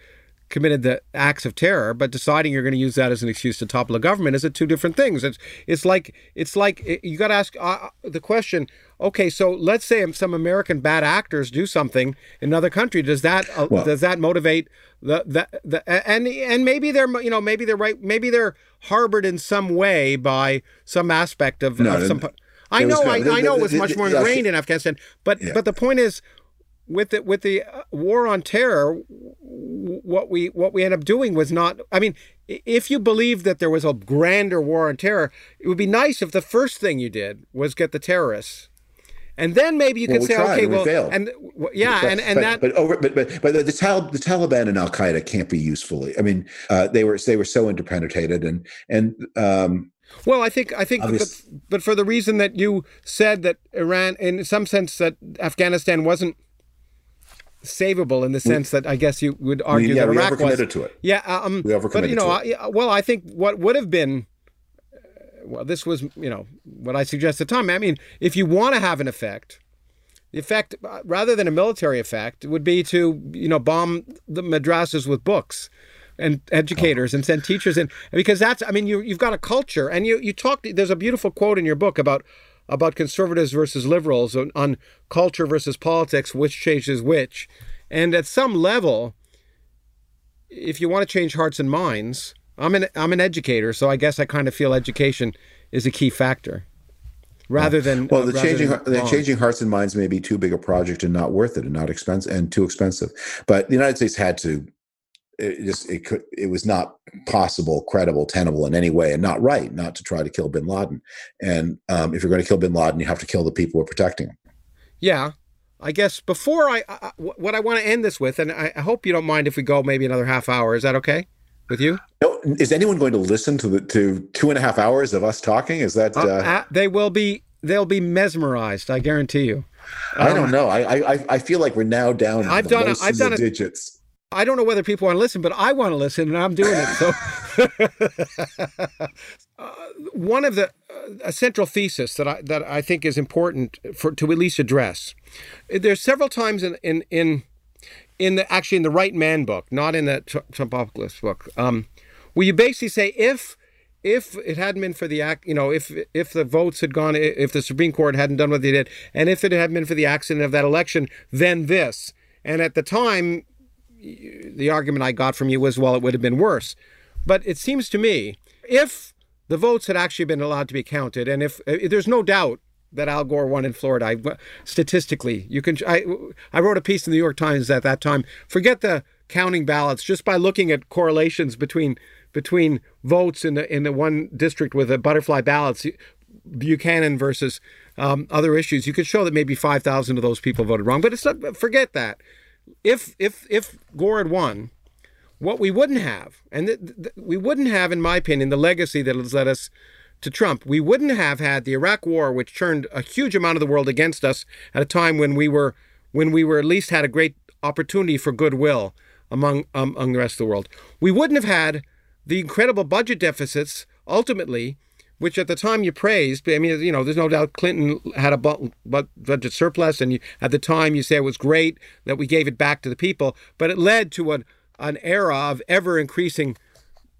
committed the acts of terror, but deciding you're going to use that as an excuse to topple a government is it two different things. It's it's like it's like you got to ask uh, the question. Okay, so let's say some American bad actors do something in another country. Does that uh, well, does that motivate the, the the and and maybe they're you know maybe they're right maybe they're harbored in some way by some aspect of, no, of some. I know, I, I, know, it was much more ingrained in Afghanistan, but yeah. but the point is, with the with the uh, war on terror, what we what we end up doing was not. I mean, if you believe that there was a grander war on terror, it would be nice if the first thing you did was get the terrorists. And then maybe you well, could say, tried, okay, well, failed. and yeah, but, and, and but, that, but over, but but but the, the, Tal- the Taliban and Al Qaeda can't be usefully. I mean, uh, they were they were so interpenetrated, and and um, well, I think I think, but, but for the reason that you said that Iran, in some sense, that Afghanistan wasn't savable in the sense we, that I guess you would argue we, yeah, that we Iraq overcommitted was. to it. Yeah, um, we overcommitted but you know, I, well, I think what would have been, uh, well, this was you know what I suggest at the time. I mean, if you want to have an effect, the effect, uh, rather than a military effect, would be to you know bomb the madrasas with books and educators and send teachers in because that's I mean you you've got a culture and you you talk there's a beautiful quote in your book about about conservatives versus liberals on, on culture versus politics which changes which. And at some level if you want to change hearts and minds I'm an I'm an educator so I guess I kind of feel education is a key factor rather than well the uh, changing the changing hearts and minds may be too big a project and not worth it and not expensive and too expensive. But the united states had to it just it could it was not possible credible tenable in any way and not right not to try to kill bin laden. And um, if you're going to kill bin laden you have to kill the people who are protecting him. Yeah i guess before I, I what i want to end this with and I, I hope you don't mind if we go maybe another half hour is that okay with you? No, is anyone going to listen to the to two and a half hours of us talking? Is that uh, uh, they will be they'll be mesmerized i guarantee you. I don't um, know. I, I i feel like we're now down i've done a, i've done a, digits I don't know whether people want to listen, but I want to listen, and I'm doing it. So, *laughs* uh, one of the uh, a central thesis that I that I think is important for to at least address. There's several times in in in in the actually in the Right Man book, not in the Trump Trumpocalypse book, um, where you basically say if if it hadn't been for the act, you know, if if the votes had gone, if the Supreme Court hadn't done what they did, and if it hadn't been for the accident of that election, then this. And at the time, the argument I got from you was, well, it would have been worse. But it seems to me, if the votes had actually been allowed to be counted, and if, if there's no doubt that Al Gore won in Florida, I, statistically, you can. I, I wrote a piece in the New York Times at that time. Forget the counting ballots, just by looking at correlations between between votes in the in the one district with the butterfly ballots, Buchanan versus um, other issues, you could show that maybe five thousand of those people voted wrong. But it's not, forget that if if if Gore had won, what we wouldn't have, and th- th- we wouldn't have, in my opinion, the legacy that has led us to Trump. We wouldn't have had the Iraq War, which turned a huge amount of the world against us at a time when we were when we were at least had a great opportunity for goodwill among um, among the rest of the world. We wouldn't have had the incredible budget deficits ultimately which at the time you praised. I mean, you know, there's no doubt Clinton had a budget surplus, and you, at the time you say it was great that we gave it back to the people, but it led to an an era of ever increasing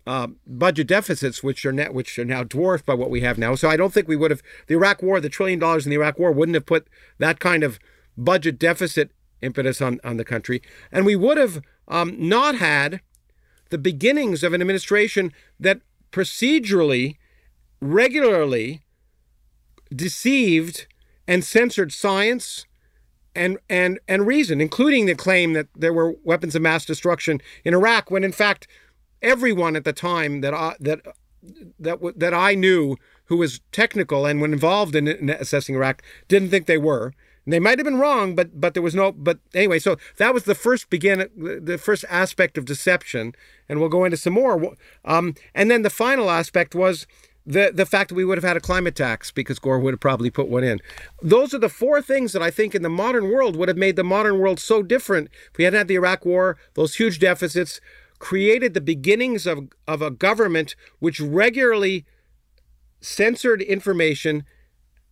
uh, budget deficits, which are net, which are now dwarfed by what we have now. So I don't think we would have the Iraq War, the trillion dollars in the Iraq War, wouldn't have put that kind of budget deficit impetus on on the country, and we would have um, not had the beginnings of an administration that procedurally regularly deceived and censored science and and and reason, including the claim that there were weapons of mass destruction in Iraq, when in fact everyone at the time that I, that that that I knew who was technical and were involved in, in assessing Iraq didn't think they were. And they might have been wrong, but but there was no. But anyway, so that was the first begin, the first aspect of deception, and we'll go into some more. Um, and then the final aspect was the the fact that we would have had a climate tax because Gore would have probably put one in. Those are the four things that I think in the modern world would have made the modern world so different. If we hadn't had the Iraq War, those huge deficits created the beginnings of, of a government which regularly censored information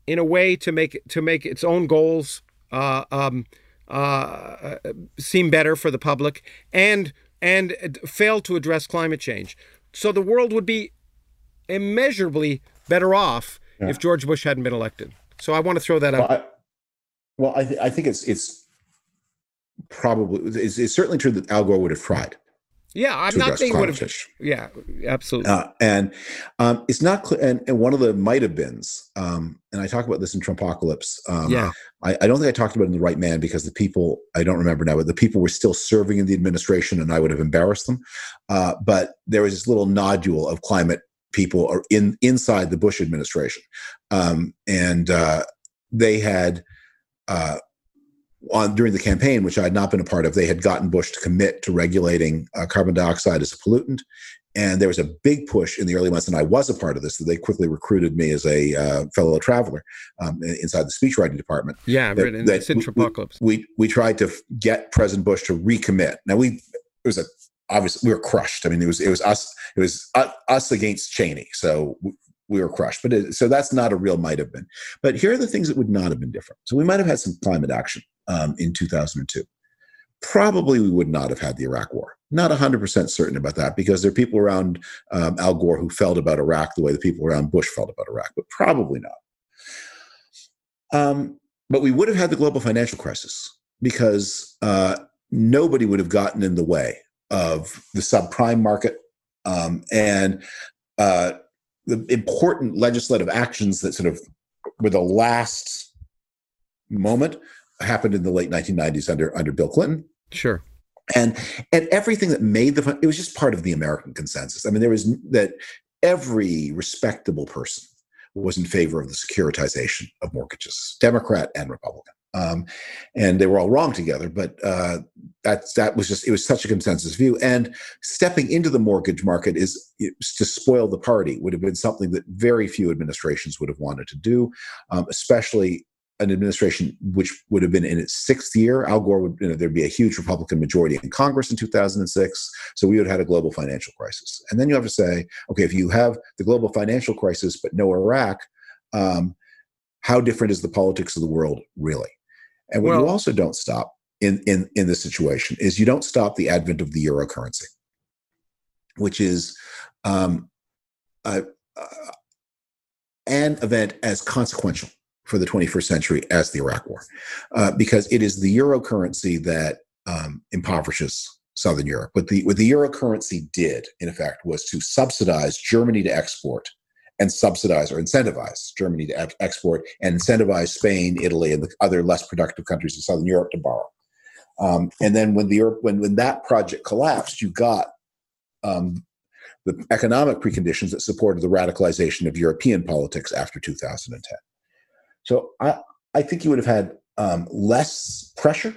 in a way to make to make its own goals uh, um, uh, seem better for the public and and failed to address climate change. So the world would be immeasurably better off yeah. if George Bush hadn't been elected. So I want to throw that out. Well, I, well, I, th- I think it's it's probably it's, it's, certainly true that Al Gore would have tried. Yeah, I'm not saying would have. Yeah, absolutely. Uh, and um, it's not clear. And, and, one of the might have beens, um, and I talk about this in Trumpocalypse. Um, yeah, I, I, don't think I talked about it in the right man because the people I don't remember now, but the people were still serving in the administration, and I would have embarrassed them. Uh, but there was this little nodule of climate people are in inside the Bush administration, um, and uh, they had uh, on during the campaign, which I had not been a part of, they had gotten Bush to commit to regulating uh, carbon dioxide as a pollutant. And there was a big push in the early months, and I was a part of this. That they quickly recruited me as a uh, fellow traveler um, inside the speechwriting department. Yeah, that, in that we, we, we tried to get President Bush to recommit. Now we it was a obviously we were crushed. I mean, it was it was us it was us against Cheney. So we, we were crushed. But it, so that's not a real might have been. But here are the things that would not have been different. So we might have had some climate action um, in 2002. Probably we would not have had the Iraq War. Not 100% certain about that because there are people around um, Al Gore who felt about Iraq the way the people around Bush felt about Iraq, but probably not. Um, but we would have had the global financial crisis because uh, nobody would have gotten in the way of the subprime market um, and uh, the important legislative actions that sort of were the last moment happened in the late 1990s under under Bill Clinton. Sure. And and everything that made the it was just part of the American consensus. I mean, there was that every respectable person was in favor of the securitization of mortgages, Democrat and Republican. Um, and they were all wrong together, but uh, that that was just it was such a consensus view. And stepping into the mortgage market is to spoil the party would have been something that very few administrations would have wanted to do, um, especially an administration which would have been in its sixth year. Al Gore would, you know, there'd be a huge Republican majority in Congress in 2006. So we would have had a global financial crisis. And then you have to say, okay, if you have the global financial crisis but no Iraq, um, how different is the politics of the world really? And what well, you also don't stop in, in, in this situation is you don't stop the advent of the euro currency, which is um, a, an event as consequential for the 21st century as the Iraq War, uh, because it is the euro currency that um, impoverishes Southern Europe. What the what the euro currency did, in effect, was to subsidize Germany to export and subsidize or incentivize Germany to export and incentivize Spain, Italy, and the other less productive countries in Southern Europe to borrow. Um, and then when the when when that project collapsed, you got um, the economic preconditions that supported the radicalization of European politics after 2010. So I, I think you would have had um, less pressure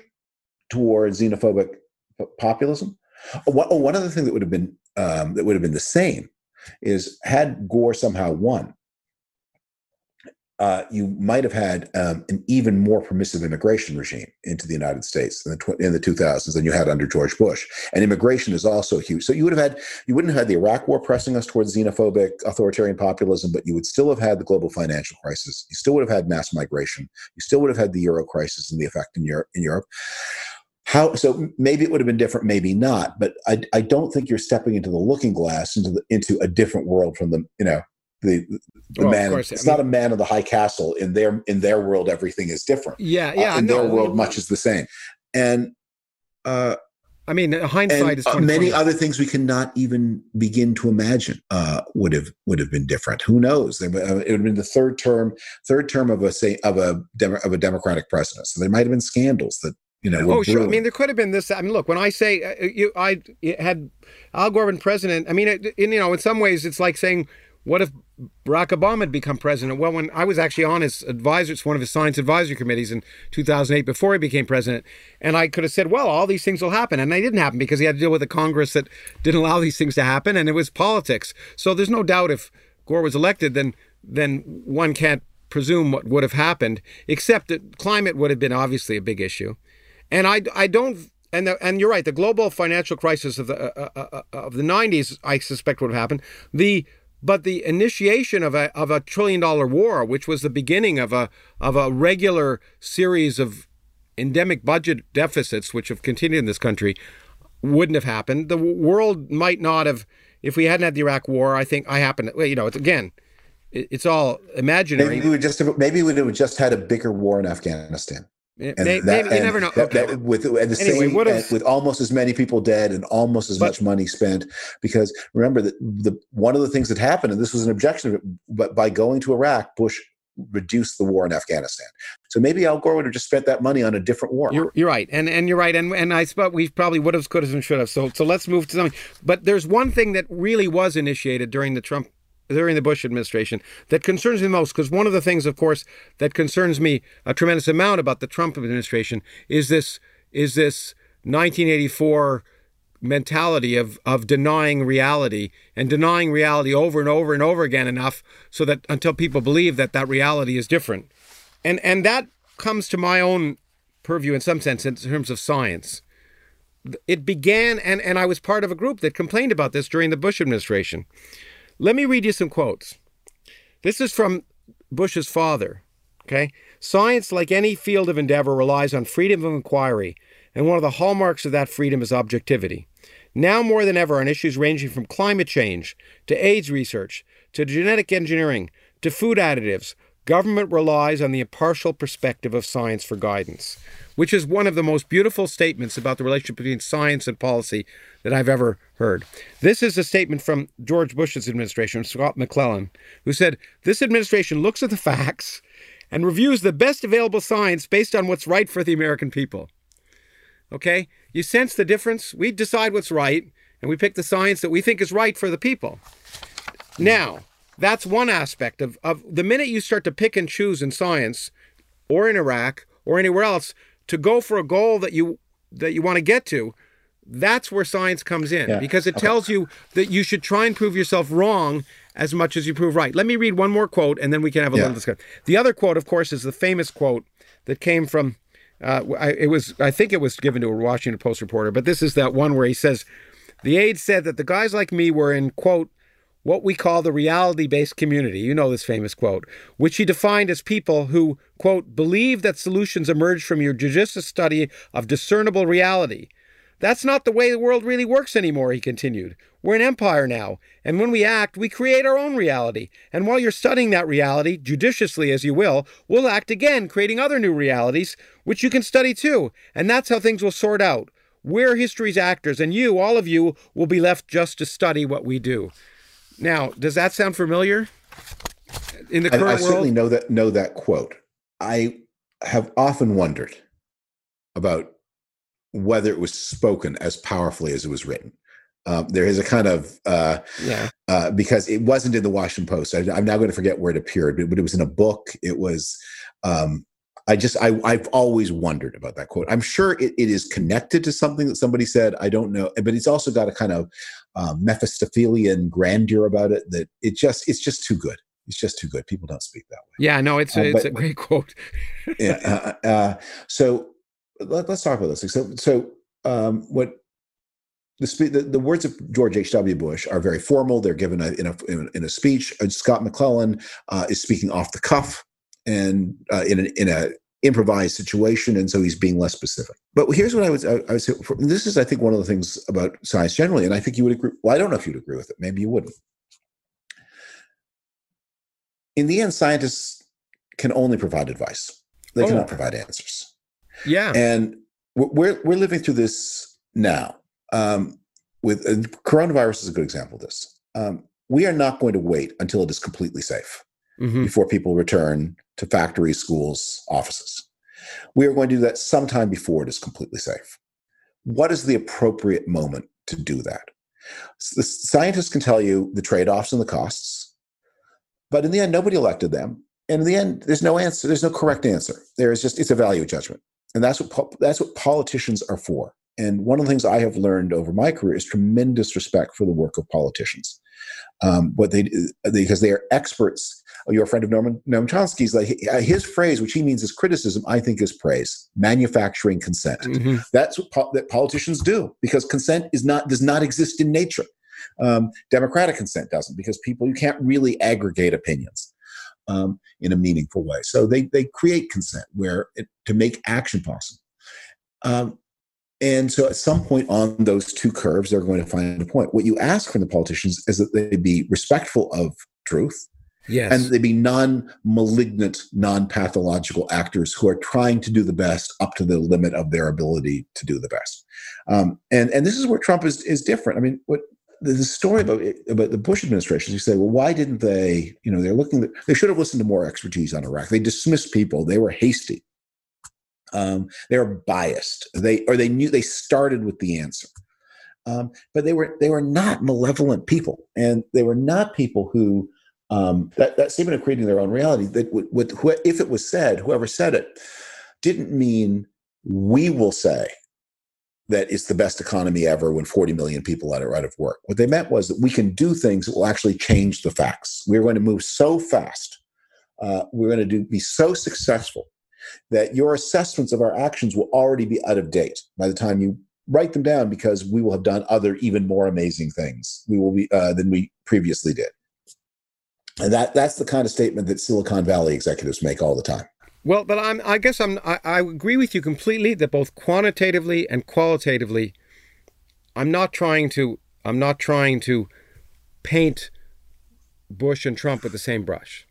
towards xenophobic populism. Oh, one other thing that would have been um, that would have been the same is had Gore somehow won, uh, you might have had um, an even more permissive immigration regime into the United States in the, tw- in the 2000s than you had under George Bush. And immigration is also huge. So you would have had, you wouldn't have had the Iraq war pressing us towards xenophobic authoritarian populism, but you would still have had the global financial crisis. You still would have had mass migration. You still would have had the euro crisis and the effect in Europe. In Europe. How, so maybe it would have been different, maybe not, but I, I don't think you're stepping into the looking glass into the, into a different world from the, you know, the the well, man it's I mean, not a man of the high castle in their in their world everything is different yeah yeah uh, in no, their world much is the same and uh I mean, hindsight is uh, many other things we cannot even begin to imagine uh, would have would have been different. Who knows? There, uh, it would have been the third term, third term of a say of a of a Democratic president. So there might have been scandals that you know. Oh, sure. I mean, there could have been this. I mean, look, when I say uh, you, I had Al Gore been president. I mean, it, in, you know, in some ways, it's like saying what if Barack Obama had become president? Well, when I was actually on his advisor, it's one of his science advisory committees in 2008 before he became president, and I could have said, well, all these things will happen. And they didn't happen because he had to deal with a Congress that didn't allow these things to happen, and it was politics. So there's no doubt if Gore was elected, then then one can't presume what would have happened, except that climate would have been obviously a big issue. And I, I don't and the, and you're right. The global financial crisis of the uh, uh, uh of the 90s, I suspect, would have happened. The but the initiation of a of a trillion dollar war, which was the beginning of a of a regular series of endemic budget deficits, which have continued in this country, wouldn't have happened. The world might not have if we hadn't had the Iraq War. I think I happen. To, you know, it's again, it's all imaginary. Maybe we would just have, maybe we would have just had a bigger war in Afghanistan. And maybe, that, you never know. That, okay. that, with the anyway, same, with almost as many people dead and almost as but, much money spent, because remember that the one of the things that happened, and this was an objection, but by going to Iraq, Bush reduced the war in Afghanistan. So maybe Al Gore would have just spent that money on a different war. You're, you're right, and and you're right, and and I thought we probably would have, could have, and should have. So so let's move to something. But there's one thing that really was initiated during the Trump during the Bush administration that concerns me most, because one of the things, of course, that concerns me a tremendous amount about the Trump administration is this is this 1984 mentality of of denying reality and denying reality over and over and over again enough so that until people believe that that reality is different, and and that comes to my own purview in some sense in terms of science. It began, and, and I was part of a group that complained about this during the Bush administration. Let me read you some quotes. This is from Bush's father. Okay. Science, like any field of endeavor, relies on freedom of inquiry, and one of the hallmarks of that freedom is objectivity. Now more than ever, on issues ranging from climate change to AIDS research to genetic engineering to food additives, government relies on the impartial perspective of science for guidance, which is one of the most beautiful statements about the relationship between science and policy that I've ever heard. This is a statement from George Bush's administration, Scott McClellan, who said, This administration looks at the facts and reviews the best available science based on what's right for the American people. Okay? You sense the difference? We decide what's right, and we pick the science that we think is right for the people. Now, that's one aspect of, of the minute you start to pick and choose in science or in Iraq or anywhere else to go for a goal that you that you want to get to, that's where science comes in yeah. because it okay. tells you that you should try and prove yourself wrong as much as you prove right. Let me read one more quote and then we can have a yeah. little discussion. The other quote, of course, is the famous quote that came from uh, I, it was I think it was given to a Washington Post reporter, but this is that one where he says the aide said that the guys like me were in quote what we call the reality based community. You know this famous quote, which he defined as people who, quote, believe that solutions emerge from your judicious study of discernible reality. That's not the way the world really works anymore, he continued. We're an empire now, and when we act, we create our own reality. And while you're studying that reality, judiciously as you will, we'll act again, creating other new realities, which you can study too. And that's how things will sort out. We're history's actors, and you, all of you, will be left just to study what we do. Now, does that sound familiar in the current I, I world? certainly know that know that quote. I have often wondered about whether it was spoken as powerfully as it was written. Um, there is a kind of uh, yeah uh, because it wasn't in the Washington Post. I, am now going to forget where it appeared, but, but, it was in a book. It was. Um, I just I, I've always wondered about that quote. I'm sure it, it is connected to something that somebody said. I don't know, but it's also got a kind of um, Mephistophelian grandeur about it that it just it's just too good. It's just too good. People don't speak that way. Yeah, no, it's a, uh, it's but, a great quote. *laughs* yeah. Uh, uh, so let, us talk about this. So so um, what the, the, the, words of George H.W. Bush are very formal. They're given a, in, a, in a speech. Uh, Scott McClellan uh, is speaking off the cuff and uh, in, an, in a improvised situation, and so he's being less specific. But here's what I would I, I would say. This is, I think, one of the things about science generally, and I think you would agree. Well, I don't know if you'd agree with it. Maybe you wouldn't. In the end, scientists can only provide advice. They oh. cannot provide answers. Yeah, and we're we're living through this now. Um, with uh, coronavirus is a good example of this. Um, we are not going to wait until it is completely safe mm-hmm. before people return to factories, schools, offices. We are going to do that sometime before it is completely safe. What is the appropriate moment to do that? the scientists can tell you the trade offs and the costs, but in the end, nobody elected them. And in the end, there's no answer. There's no correct answer. There is just it's a value judgment, and that's what that's what politicians are for. And one of the things I have learned over my career is tremendous respect for the work of politicians. Um, what they because they are experts you're a friend of Norman Noam Chomsky's. Like uh, his phrase, which he means is criticism, I think is praise. Manufacturing consent. Mm-hmm. That's what po- that politicians do because consent is not does not exist in nature. Um, democratic consent doesn't because people you can't really aggregate opinions um, in a meaningful way. So they they create consent where it, to make action possible. Um, and so at some point on those two curves, they're going to find a point. What you ask from the politicians is that they be respectful of truth, Yes. And they be non malignant, non pathological actors who are trying to do the best up to the limit of their ability to do the best. Um, and, and this is where Trump is, is different. I mean, what the, story about, about the Bush administration, you say, well, why didn't they, you know, they're looking, they should have listened to more expertise on Iraq. They dismissed people, they were hasty. Um, they were biased. They, or they knew they started with the answer. Um, but they were they were not malevolent people, and they were not people who um, that, that statement of creating their own reality, that would, would, if it was said, whoever said it, didn't mean we will say that it's the best economy ever when 40 million people are out of work. What they meant was that we can do things that will actually change the facts. We're going to move so fast. Uh, we're going to do, be so successful that your assessments of our actions will already be out of date by the time you write them down because we will have done other even more amazing things we will be uh, than we previously did And that that's the kind of statement that Silicon Valley executives make all the time. Well, but I'm, I guess I'm, I, I agree with you completely that both quantitatively and qualitatively, I'm not trying to, I'm not trying to paint Bush and Trump with the same brush.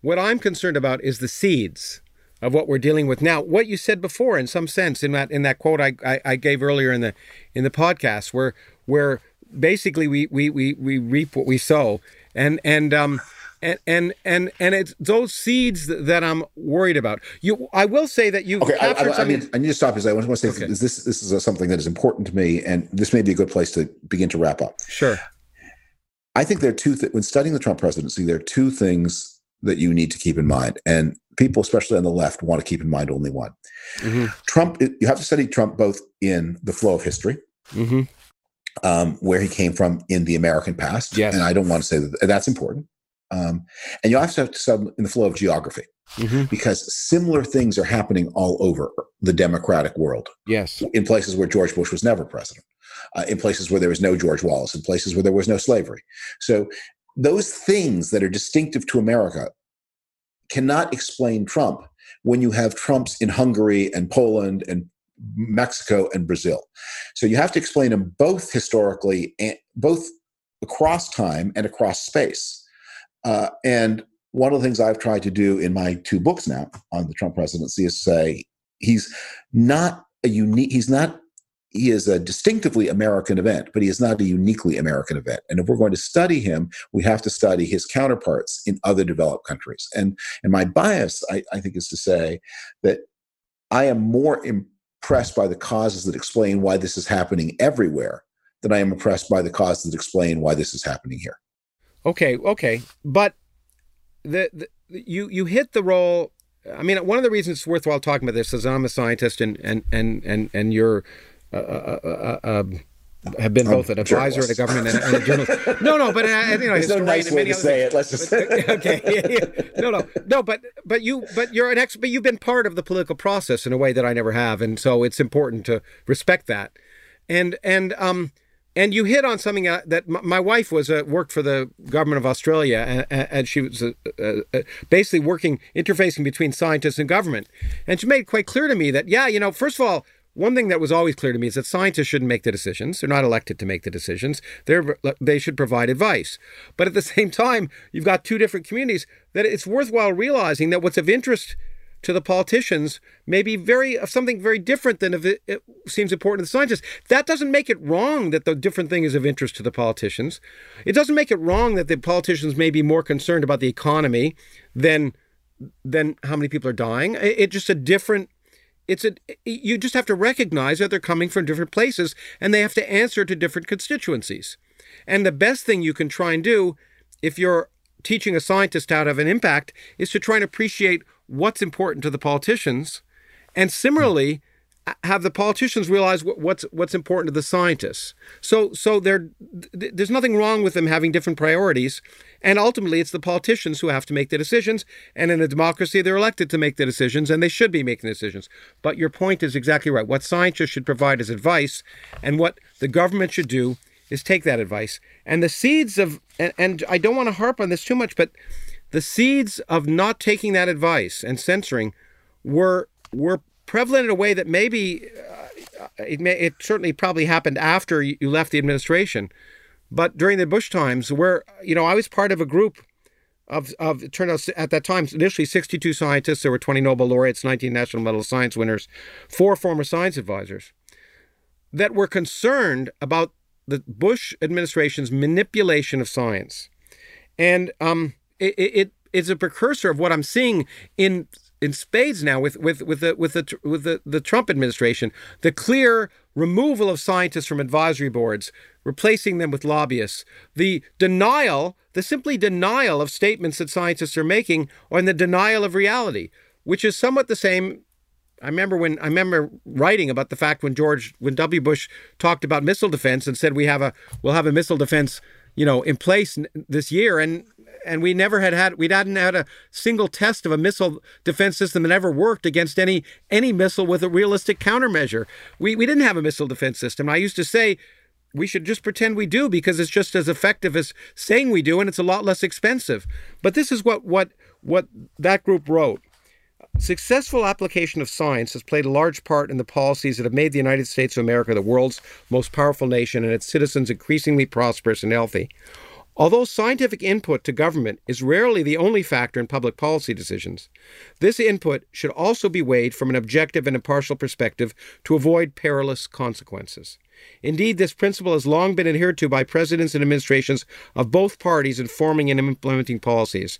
What I'm concerned about is the seeds of what we're dealing with now. What you said before, in some sense, in that in that quote I, I, I gave earlier in the in the podcast, where where basically we we we, we reap what we sow, and and um and and and and it's those seeds that I'm worried about. You, I will say that you. Okay, I, I, I, mean, I need to stop because I want to say okay. this. This is something that is important to me, and this may be a good place to begin to wrap up. Sure. I think there are two. Th- when studying the Trump presidency, there are two things that you need to keep in mind, and people, especially on the left, want to keep in mind only one. Mm-hmm. Trump. You have to study Trump both in the flow of history. Mm-hmm. Um, where he came from in the American past. Yes. And I don't want to say that that's important. Um, and you also have to sub in the flow of geography mm-hmm. because similar things are happening all over the democratic world. Yes. In places where George Bush was never president, uh, in places where there was no George Wallace, in places where there was no slavery. So those things that are distinctive to America cannot explain Trump when you have Trumps in Hungary and Poland and Mexico and Brazil. So you have to explain them both historically and both across time and across space. Uh, and one of the things I've tried to do in my two books now on the Trump presidency is say he's not a unique, he's not, he is a distinctively American event, but he is not a uniquely American event. And if we're going to study him, we have to study his counterparts in other developed countries. And, and my bias, I, I think, is to say that I am more impressed by the causes that explain why this is happening everywhere than I am impressed by the causes that explain why this is happening here. Okay, okay, but the, the you you hit the role. I mean, one of the reasons it's worthwhile talking about this is I'm a scientist and and and and and you're. Uh, uh, uh, have been both an advisor at a government and, and, a journalist. No, no, but uh, you know, there's no nice way to say it. Let's just okay. Yeah, yeah. No, no, no. But but you but you're an ex. But you've been part of the political process in a way that I never have, and so it's important to respect that. And and um and you hit on something uh, that my wife was uh, worked for the government of Australia, and, and she was uh, uh, uh, basically working interfacing between scientists and government. And she made it quite clear to me that yeah, you know, first of all, one thing that was always clear to me is that scientists shouldn't make the decisions. They're not elected to make the decisions. They're they should provide advice. But at the *laughs* same time, you've got two different communities that it's worthwhile realizing that what's of interest to the politicians may be very of something very different than if it, it, seems important to the scientists. That doesn't make it wrong that the different thing is of interest to the politicians. It doesn't make it wrong that the politicians may be more concerned about the economy than than how many people are dying. It's it just a different it's a you just have to recognize that they're coming from different places and they have to answer to different constituencies. And the best thing you can try and do if you're teaching a scientist how to have an impact is to try and appreciate what's important to the politicians, and similarly, have the politicians realize what's what's important to the scientists. So so there there's nothing wrong with them having different priorities, and ultimately it's the politicians who have to make the decisions. And in a democracy, they're elected to make the decisions, and they should be making decisions. But your point is exactly right. What scientists should provide as advice, and what the government should do is take that advice. And the seeds of and, and I don't want to harp on this too much, but the seeds of not taking that advice and censoring were were prevalent in a way that maybe uh, it may it certainly probably happened after you left the administration, but during the Bush times, where you know I was part of a group of of it turned out at that time initially 62 scientists. There were 20 Nobel laureates, 19 National Medal of Science winners, four former science advisors that were concerned about the Bush administration's manipulation of science, and um, it, it it's a precursor of what I'm seeing in in spades now with with with the with the with the, the Trump administration. The clear removal of scientists from advisory boards, replacing them with lobbyists. The denial, the simply denial of statements that scientists are making, or the denial of reality, which is somewhat the same I remember when I remember writing about the fact when George when W Bush talked about missile defense and said we have a we'll have a missile defense you know in place this year and and we never had had we hadn't had a single test of a missile defense system that ever worked against any any missile with a realistic countermeasure. We we didn't have a missile defense system. I used to say we should just pretend we do because it's just as effective as saying we do and it's a lot less expensive. But this is what what what that group wrote. Successful application of science has played a large part in the policies that have made the United States of America the world's most powerful nation and its citizens increasingly prosperous and healthy. Although scientific input to government is rarely the only factor in public policy decisions, this input should also be weighed from an objective and impartial perspective to avoid perilous consequences. Indeed, this principle has long been adhered to by presidents and administrations of both parties in forming and implementing policies.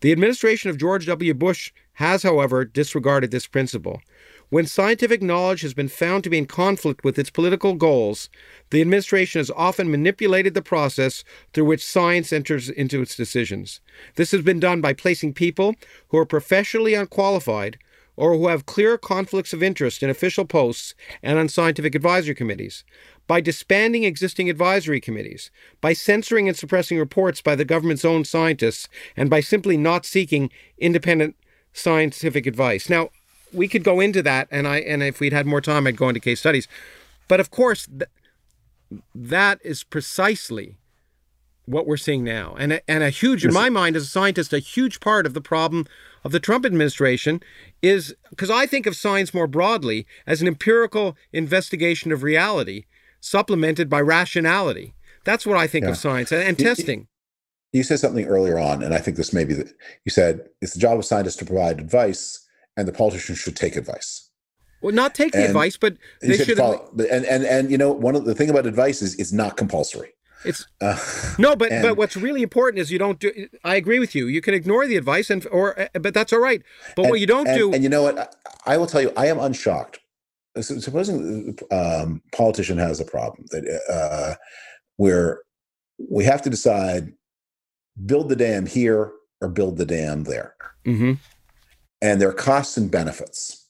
The administration of George W. Bush has, however, disregarded this principle. When scientific knowledge has been found to be in conflict with its political goals, the administration has often manipulated the process through which science enters into its decisions. This has been done by placing people who are professionally unqualified or who have clear conflicts of interest in official posts and on scientific advisory committees, by disbanding existing advisory committees, by censoring and suppressing reports by the government's own scientists, and by simply not seeking independent scientific advice. Now, we could go into that, and I and if we'd had more time, I'd go into case studies. But of course, th- that is precisely what we're seeing now, and a, and a huge, in my mind, as a scientist, a huge part of the problem of the Trump administration is because I think of science more broadly as an empirical investigation of reality, supplemented by rationality. That's what I think yeah. of science and, and testing. You, you said something earlier on, and I think this may be that you said it's the job of scientists to provide advice and the politicians should take advice. Well, not take the and advice, but they should. Follow, and and and you know, one of the thing about advice is it's not compulsory. It's *laughs* uh, no, but and, but what's really important is you don't do. I agree with you. You can ignore the advice, and or uh, but that's all right. But and, what you don't and, do, and you know what, I, I will tell you, I am unshocked. Supposing um, politician has a problem that uh, where we have to decide build the dam here or build the dam there. Mm-hmm and their costs and benefits.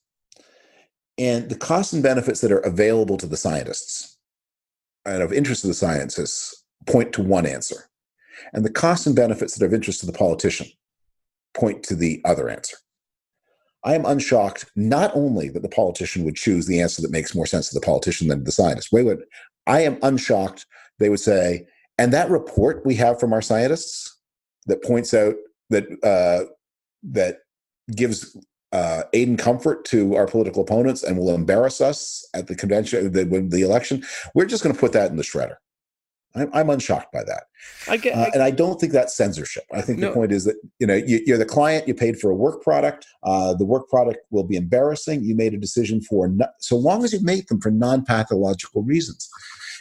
And the costs and benefits that are available to the scientists and of interest to the scientists point to one answer. And the costs and benefits that are of interest to the politician point to the other answer. I am unshocked not only that the politician would choose the answer that makes more sense to the politician than the scientist. Wait, wait. I am unshocked they would say, and that report we have from our scientists that points out that uh, that gives uh, aid and comfort to our political opponents and will embarrass us at the convention, the, the election, we're just going to put that in the shredder. I'm, I'm unshocked by that. I get, uh, and I don't think that's censorship. I think no. the point is that you know you, are the client. You paid for a work product. Uh, the work product will be embarrassing. You made a decision for no, so long as you made them for non-pathological reasons,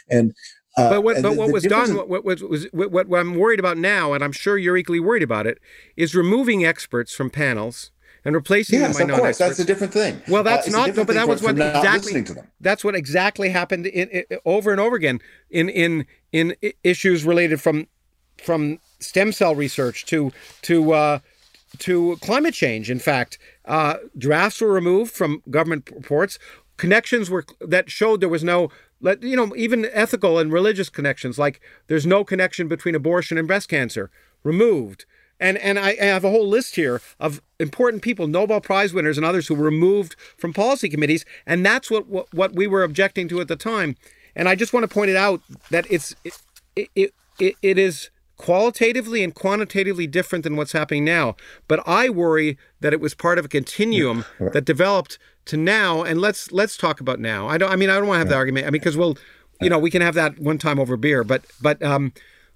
and uh, but what, but the, what the was done, what, what, was, what, what, I'm worried about now, and I'm sure you're equally worried about it, is removing experts from panels and replacing yes, them by of course. That's a different thing. Well, that's uh, not. No, but that was what exactly. That's what exactly happened in, in, over and over again in in in issues related from from stem cell research to to uh, to climate change. In fact, uh, drafts were removed from government reports. Connections were that showed there was no let you know even ethical and religious connections like there's no connection between abortion and breast cancer removed and and I, I, have a whole list here of important people, Nobel Prize winners and others who were removed from policy committees, and that's what what, what we were objecting to at the time. And I just want to point it out that it's it, it, it, it is qualitatively and quantitatively different than what's happening now. But I worry that it was part of a continuum *laughs* that developed to now. And let's let's talk about now. I don't. I mean, I don't want to have the argument. I mean, because we'll, you know, we can have that one time over beer. But but um,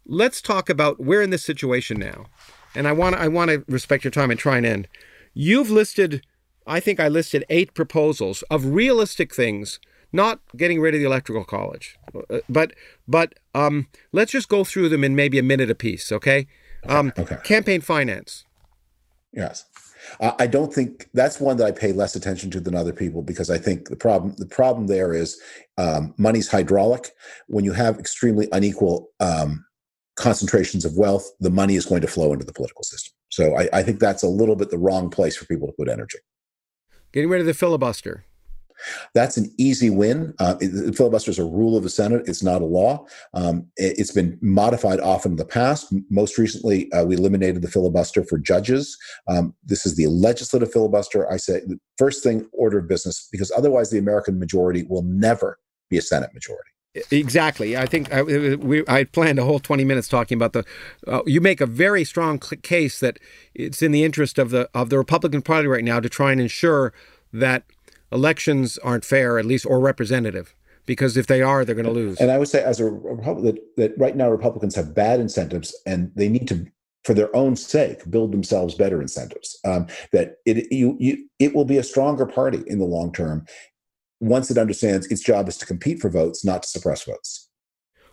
let's talk about we're in this situation now and I want I want to respect your time and try and end. You've listed, I think I listed eight proposals of realistic things, not getting rid of the electoral college, uh, but but um, let's just go through them in maybe a minute apiece, okay? Um, okay. Campaign finance. Yes. I don't think that's one that I pay less attention to than other people because I think the problem the problem there is um, money's hydraulic. When you have extremely unequal um, concentrations of wealth, the money is going to flow into the political system. So I, I, think that's a little bit the wrong place for people to put energy. Getting rid of the filibuster. That's an easy win. Uh, it, filibuster is a rule of the Senate. It's not a law. Um, it, has been modified often in the past. Most recently, uh, we eliminated the filibuster for judges. Um, this is the legislative filibuster. I say the first thing, order of business, because otherwise the American majority will never be a Senate majority. Exactly. I think I, we, I planned a whole 20 minutes talking about the. Uh, you make a very strong case that it's in the interest of the of the Republican Party right now to try and ensure that elections aren't fair, at least or representative. Because if they are, they're going to lose. And I would say, as a Republican, that, that right now Republicans have bad incentives, and they need to for their own sake, build themselves better incentives. Um, that it you, you it will be a stronger party in the long term once it understands its job is to compete for votes, not to suppress votes.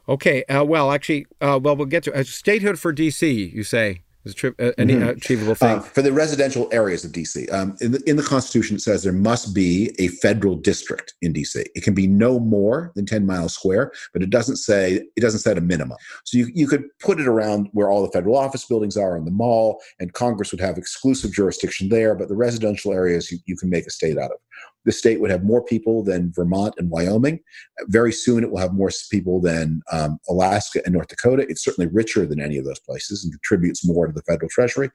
Okay. Uh, well, actually, uh, well, we'll get to uh, statehood for DC. You say is tri- uh, an mm-hmm. achievable thing uh, for the residential areas of DC. Um, in, the, in the Constitution, it says there must be a federal district in DC. It can be no more than ten miles square, but it doesn't say it doesn't set a minimum. So you you could put it around where all the federal office buildings are in the mall, and Congress would have exclusive jurisdiction there. But the residential areas you, you can make a state out of. The state would have more people than Vermont and Wyoming. Very soon, it will have more people than um, Alaska and North Dakota. It's certainly richer than any of those places and contributes more to the federal treasury.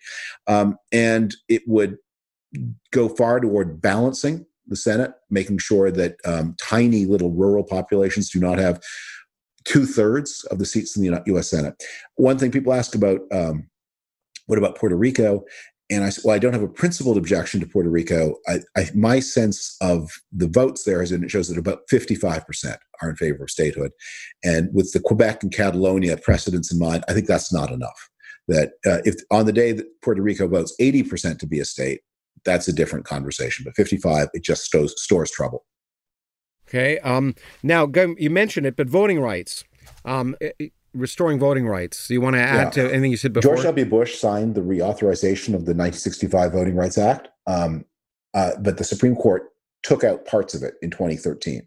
Um, and it would go far toward balancing the Senate, making sure that um, tiny little rural populations do not have two thirds of the seats in the U.S. Senate. One thing people ask about um, what about Puerto Rico? And I said, well, I don't have a principled objection to Puerto Rico. I, I, my sense of the votes there is, and it shows that about 55% are in favor of statehood. And with the Quebec and Catalonia precedents in mind, I think that's not enough. That uh, if on the day that Puerto Rico votes 80% to be a state, that's a different conversation. But 55, it just stores, stores trouble. Okay. Um, now, you mentioned it, but voting rights. Um, restoring voting rights. Do you want to add yeah. to anything you said before? George W. Bush signed the reauthorization of the 1965 Voting Rights Act, um, uh, but the Supreme Court took out parts of it in 2013.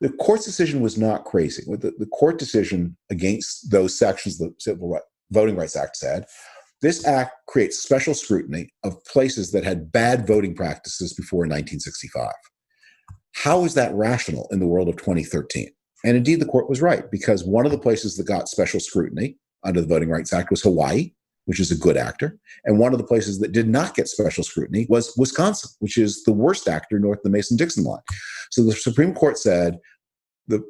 The court's decision was not crazy. The, the court decision against those sections of the Civil right, Voting Rights Act said this act creates special scrutiny of places that had bad voting practices before 1965. How is that rational in the world of 2013? And indeed, the court was right because one of the places that got special scrutiny under the Voting Rights Act was Hawaii, which is a good actor. And one of the places that did not get special scrutiny was Wisconsin, which is the worst actor north of the Mason Dixon line. So the Supreme Court said the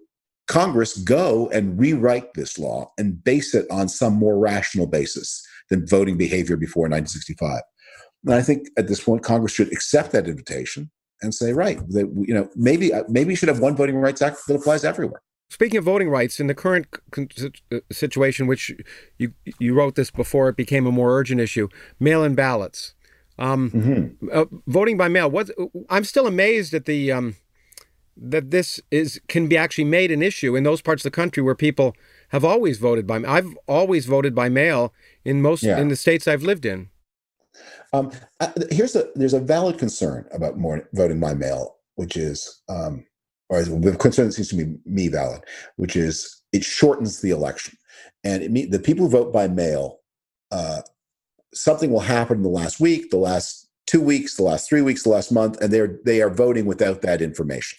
Congress go and rewrite this law and base it on some more rational basis than voting behavior before 1965. And I think at this point, Congress should accept that invitation and say, right, that you know, maybe uh, maybe you should have one voting rights act that applies everywhere. Speaking of voting rights, in the current uh, situation, which you you wrote this before it became a more urgent issue, mail-in ballots, um, mm-hmm. uh, voting by mail. What I'm still amazed at the um, that this is can be actually made an issue in those parts of the country where people have always voted by. I've always voted by mail in most yeah. in the states I've lived in. Um, here's a there's a valid concern about more voting by mail, which is um, or the concern that seems to be me valid, which is it shortens the election, and it the people who vote by mail, uh, something will happen in the last week, the last two weeks, the last three weeks, the last month, and they're they are voting without that information.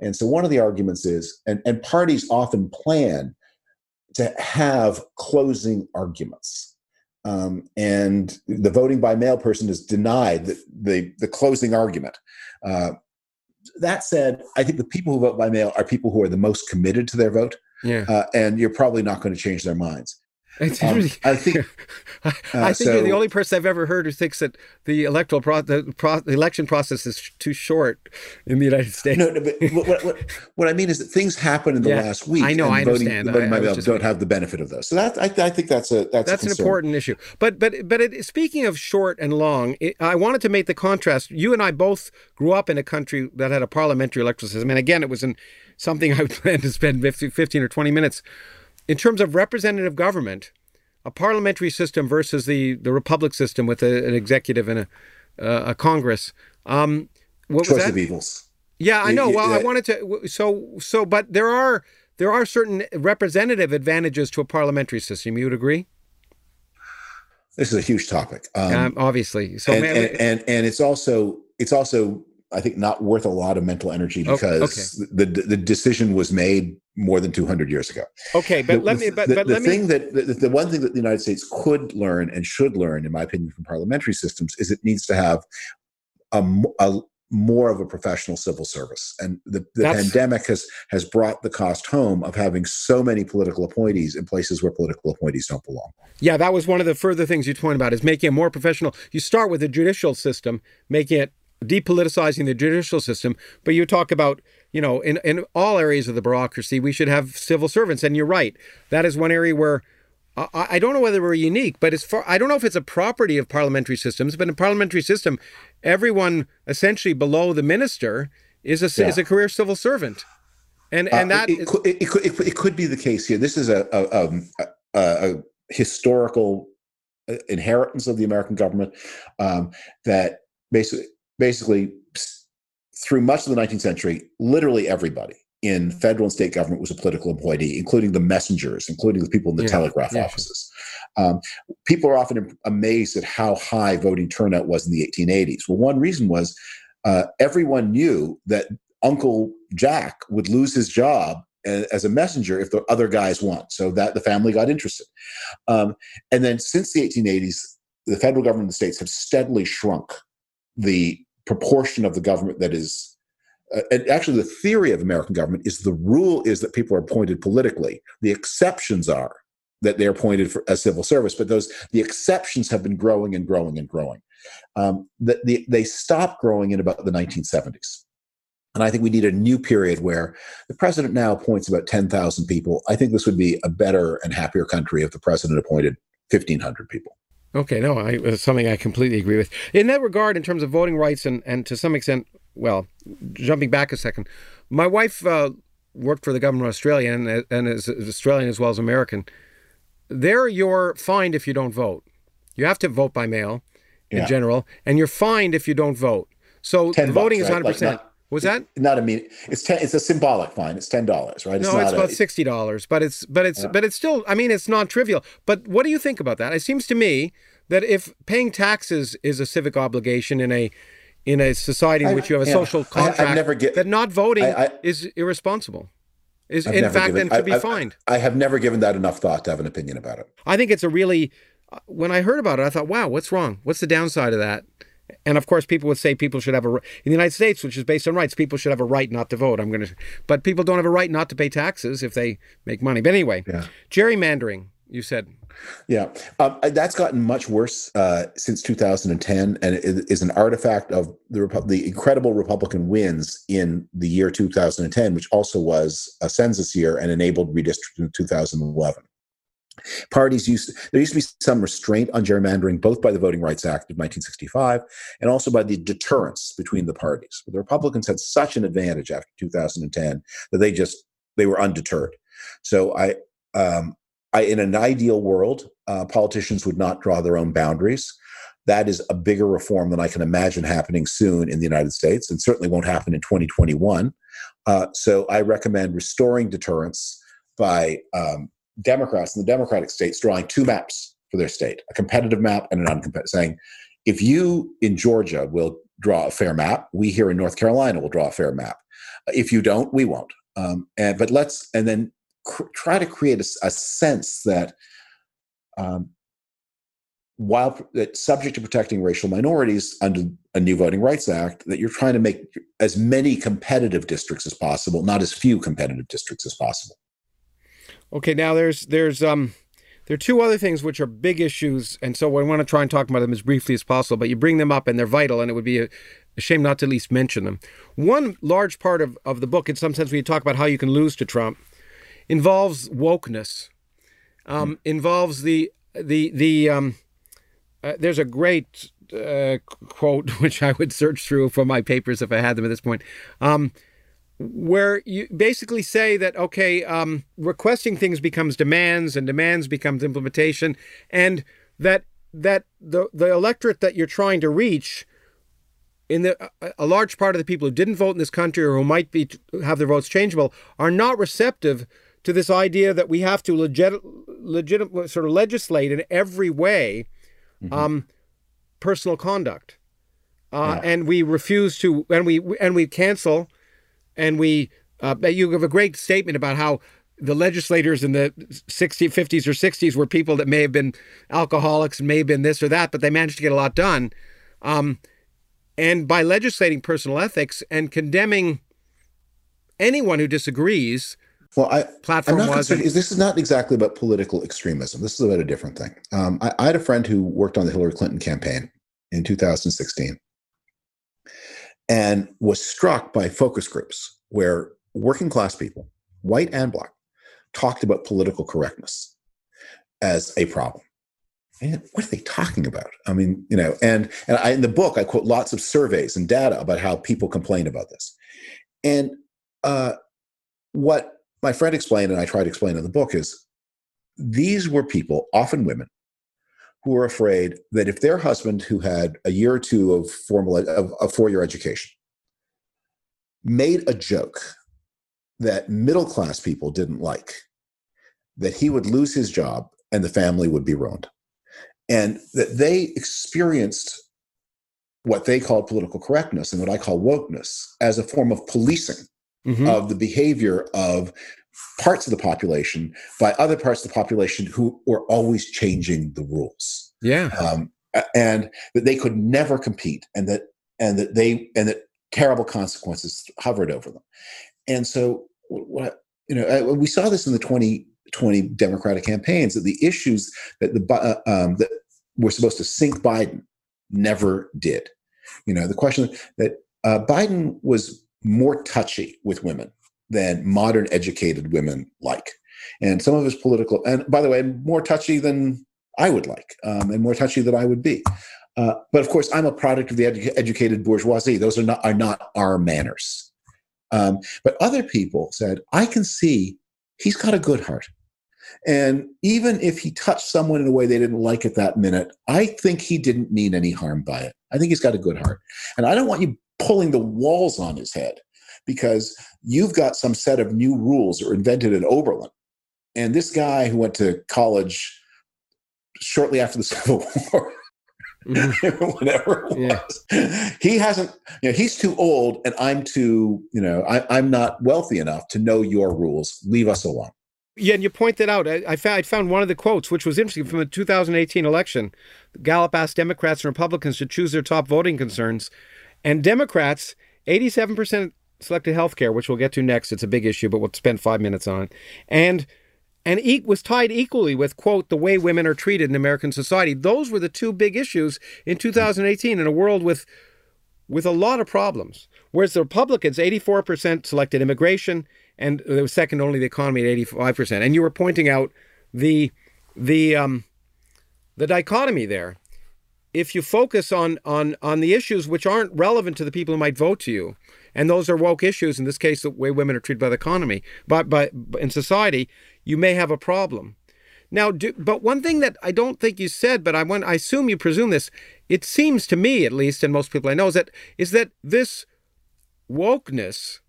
And so one of the arguments is, and, and parties often plan to have closing arguments um, and the voting by mail person is denied the, the, the closing argument. Uh, that said, I think the people who vote by mail are people who are the most committed to their vote. Yeah. Uh, and you're probably not going to change their minds. It's um, really, I think. *laughs* I, I think so, you're the only person I've ever heard who thinks that the electoral pro- the, pro- the election process is too short in the United States. No, no but what, what, what, I mean is that things happen in the yeah, last week. I know, I voting, understand. Voting I, I don't have the benefit of those. So that I, I think that's a that's, that's a an important issue. But but but it, speaking of short and long, it, I wanted to make the contrast. You and I both grew up in a country that had a parliamentary electoral system, and again, it was in something *laughs* I planned to spend 15 or 20 minutes in terms of representative government a parliamentary system versus the, the republic system with a, an executive and a, uh, a Congress. Um, what Choice was that? of evils. Yeah, I know. Well, I wanted to. So, so, but there are there are certain representative advantages to a parliamentary system. You would agree? This is a huge topic. Um, um, obviously, so and, man, and, and and it's also it's also I think not worth a lot of mental energy because okay. the the decision was made more than 200 years ago. Okay, but the, let me. But, the, but the let thing me... that the, the, one thing that the United States could learn and should learn, in my opinion, from parliamentary systems is it needs to have a, a, more of a professional civil service. And the, the pandemic has has brought the cost home of having so many political appointees in places where political appointees don't belong. Yeah, that was one of the further things you pointed about is making it more professional. You start with the judicial system, making it depoliticizing the judicial system, but you talk about, you know, in, in all areas of the bureaucracy, we should have civil servants. And you're right. That is one area where I, I don't know whether we're unique, but it's far, I don't know if it's a property of parliamentary systems, but in a parliamentary system, everyone essentially below the minister is a, yeah. is a career civil servant. And, and uh, that it, it, could, it, could, it, it, could be the case here. This is a, a, um, a, a historical uh, inheritance of the American government um, that basically basically through much of the 19th century, literally everybody in federal and state government was a political appointee, including the messengers, including the people in the yeah, telegraph yeah, offices. Um, people are often amazed at how high voting turnout was in the 1880s. Well, one reason was uh, everyone knew that Uncle Jack would lose his job as a messenger if the other guys won. So that the family got interested. Um, and then since the 1880s, the federal government and the states have steadily shrunk the proportion of the government that is uh, actually the theory of american government is the rule is that people are appointed politically the exceptions are that they're appointed for as civil service but those the exceptions have been growing and growing and growing um, the, they stopped growing in about the 1970s and I think we need a new period where the president now appoints about 10,000 people. I think this would be a better and happier country if the president appointed 1,500 people. Okay, no, I, it's something I completely agree with. In that regard, in terms of voting rights and, and to some extent, well, jumping back a second, my wife uh, worked for the government of Australia and, and is Australian as well as American. There, you're fined if you don't vote. You have to vote by mail in yeah. general, and you're fined if you don't vote. So voting bucks, is 100%. Like not, was that not a mean? It's ten. It's a symbolic fine. It's ten dollars, right? It's no, it's about a, sixty dollars, but it's but it's yeah. but it's still. I mean, it's non trivial. But what do you think about that? It seems to me that if paying taxes is a civic obligation in a in a society in I, which you have a yeah, social contract, I, never get, that not voting I, is irresponsible. Is I've in fact given, then to be fined. I have never given that enough thought to have an opinion about it. I think it's a really. Uh, when I heard about it, I thought, "Wow, what's wrong? What's the downside of that?" And of course, people would say people should have a in the United States, which is based on rights. People should have a right not to vote. I'm going to, but people don't have a right not to pay taxes if they make money. But anyway, yeah. gerrymandering. You said, yeah, um, that's gotten much worse uh, since 2010, and it is an artifact of the the incredible Republican wins in the year 2010, which also was a census year and enabled redistricting in 2011. Parties used there used to be some restraint on gerrymandering, both by the Voting Rights Act of 1965 and also by the deterrence between the parties. But the Republicans had such an advantage after 2010 that they just they were undeterred. So I, um, I in an ideal world, uh, politicians would not draw their own boundaries. That is a bigger reform than I can imagine happening soon in the United States, and certainly won't happen in 2021. Uh, so I recommend restoring deterrence by um, Democrats in the Democratic states drawing two maps for their state a competitive map and an uncompetitive, saying, if you in Georgia will draw a fair map, we here in North Carolina will draw a fair map. If you don't, we won't. Um, and but let's and then cr- try to create a, a sense that um, while that subject to protecting racial minorities under a new voting rights act that you're trying to make as many competitive districts as possible not as few competitive districts as possible Okay, now there's there's um there are two other things which are big issues, and so I want to try and talk about them as briefly as possible. But you bring them up, and they're vital, and it would be a, a shame not to at least mention them. One large part of, of the book, in some sense, when you talk about how you can lose to Trump, involves wokeness. Um, mm. Involves the the the um, uh, there's a great uh, quote *laughs* which I would search through for my papers if I had them at this point. Um, where you basically say that okay um, requesting things becomes demands and demands becomes implementation and that that the the electorate that you're trying to reach in the a large part of the people who didn't vote in this country or who might be have their votes changeable are not receptive to this idea that we have to legit legit sort of legislate in every way mm-hmm. um, personal conduct uh, yeah. and we refuse to and we and we cancel and we uh, you have a great statement about how the legislators in the 60s, 50s or 60s were people that may have been alcoholics and may have been this or that, but they managed to get a lot done. Um, and by legislating personal ethics and condemning anyone who disagrees. Well, I, platform I'm not was concerned, this is not exactly about political extremism. This is about a different thing. Um, I, I had a friend who worked on the Hillary Clinton campaign in 2016 and was struck by focus groups where working class people, white and black, talked about political correctness as a problem. And what are they talking about? I mean, you know, and and I, in the book I quote lots of surveys and data about how people complain about this. And uh, what my friend explained, and I try to explain in the book, is these were people, often women, who were afraid that if their husband, who had a year or two of formal of a four-year education, made a joke that middle class people didn't like, that he would lose his job and the family would be ruined. And that they experienced what they called political correctness and what I call wokeness as a form of policing mm-hmm. of the behavior of parts of the population by other parts of the population who were always changing the rules. Yeah. Um, and that they could never compete and that and that they and that terrible consequences hovered over them. And so what you know we saw this in the 2020 Democratic campaigns that the issues that the uh, um, that were supposed to sink Biden never did. You know, the question that uh, Biden was more touchy with women than modern educated women like. And some of his political, and by the way, more touchy than I would like, um, and more touchy than I would be. Uh, but of course, I'm a product of the edu- educated bourgeoisie. Those are not are not our manners. Um, but other people said, I can see he's got a good heart. And even if he touched someone in a way they didn't like at that minute, I think he didn't mean any harm by it. I think he's got a good heart. And I don't want you pulling the walls on his head because you've got some set of new rules that were invented in Oberlin. And this guy who went to college shortly after the *laughs* Civil War, mm-hmm. *laughs* whatever it was, yeah. he hasn't, you know, he's too old and I'm too, you know, I, I'm not wealthy enough to know your rules. Leave us alone. Yeah, and you pointed out, I, I, found, I found one of the quotes, which was interesting from the 2018 election. Gallup asked Democrats and Republicans to choose their top voting concerns. And Democrats, 87% selected healthcare, which we'll get to next. It's a big issue, but we'll spend five minutes on it. And and was tied equally with quote the way women are treated in American society. Those were the two big issues in 2018 in a world with with a lot of problems. Whereas the Republicans, 84% selected immigration, and it was second only the economy at 85%. And you were pointing out the the um, the dichotomy there. If you focus on on on the issues which aren't relevant to the people who might vote to you, and those are woke issues. In this case, the way women are treated by the economy, but by, in society, you may have a problem. Now, do, but one thing that I don't think you said, but I want, I assume you presume this. It seems to me, at least, and most people I know, is that is that this wokeness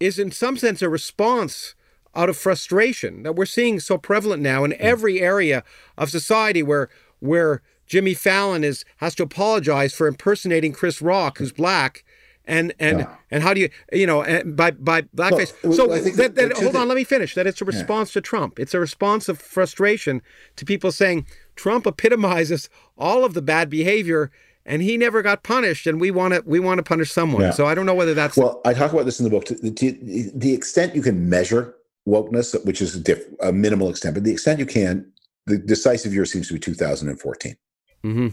is in some sense a response out of frustration that we're seeing so prevalent now in hmm. every area of society where where Jimmy Fallon is has to apologize for impersonating Chris Rock, who's black, and and yeah. and how do you you know by by blackface well, so that, that, hold on let me finish that it's a response yeah. to trump it's a response of frustration to people saying trump epitomizes all of the bad behavior and he never got punished and we want to we want to punish someone yeah. so i don't know whether that's well i talk about this in the book to, to the extent you can measure wokeness which is a, diff, a minimal extent but the extent you can the decisive year seems to be 2014 mm-hmm.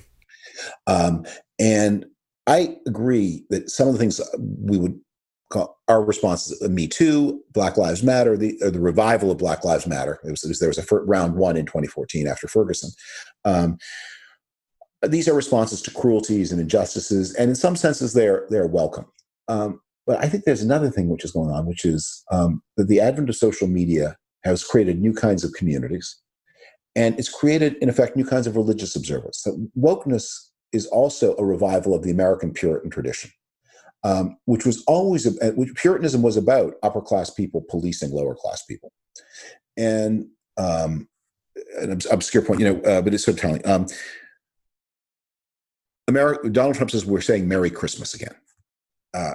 um, and I agree that some of the things we would call our responses, uh, Me Too, Black Lives Matter, the the revival of Black Lives Matter. It was, it was there was a round one in 2014 after Ferguson. Um, these are responses to cruelties and injustices, and in some senses, they're they're welcome. Um, but I think there's another thing which is going on, which is um, that the advent of social media has created new kinds of communities, and it's created, in effect, new kinds of religious observance. Wokeness is also a revival of the American Puritan tradition, um, which was always, which Puritanism was about upper class people policing lower class people. And um, an obscure point, you know, uh, but it's so telling. Um, America, Donald Trump says we're saying Merry Christmas again. Uh,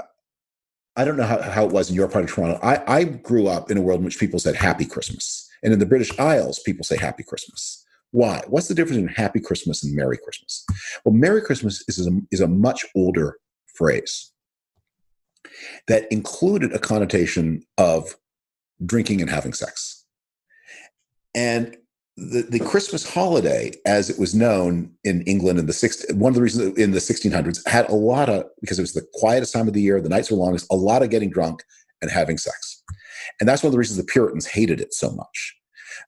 I don't know how, how it was in your part of Toronto. I, I grew up in a world in which people said Happy Christmas. And in the British Isles, people say Happy Christmas. Why? What's the difference between Happy Christmas and Merry Christmas? Well, Merry Christmas is a, is a much older phrase that included a connotation of drinking and having sex. And the, the Christmas holiday, as it was known in England in the six, one of the reasons in the 1600s had a lot of because it was the quietest time of the year, the nights were longest, a lot of getting drunk and having sex, and that's one of the reasons the Puritans hated it so much.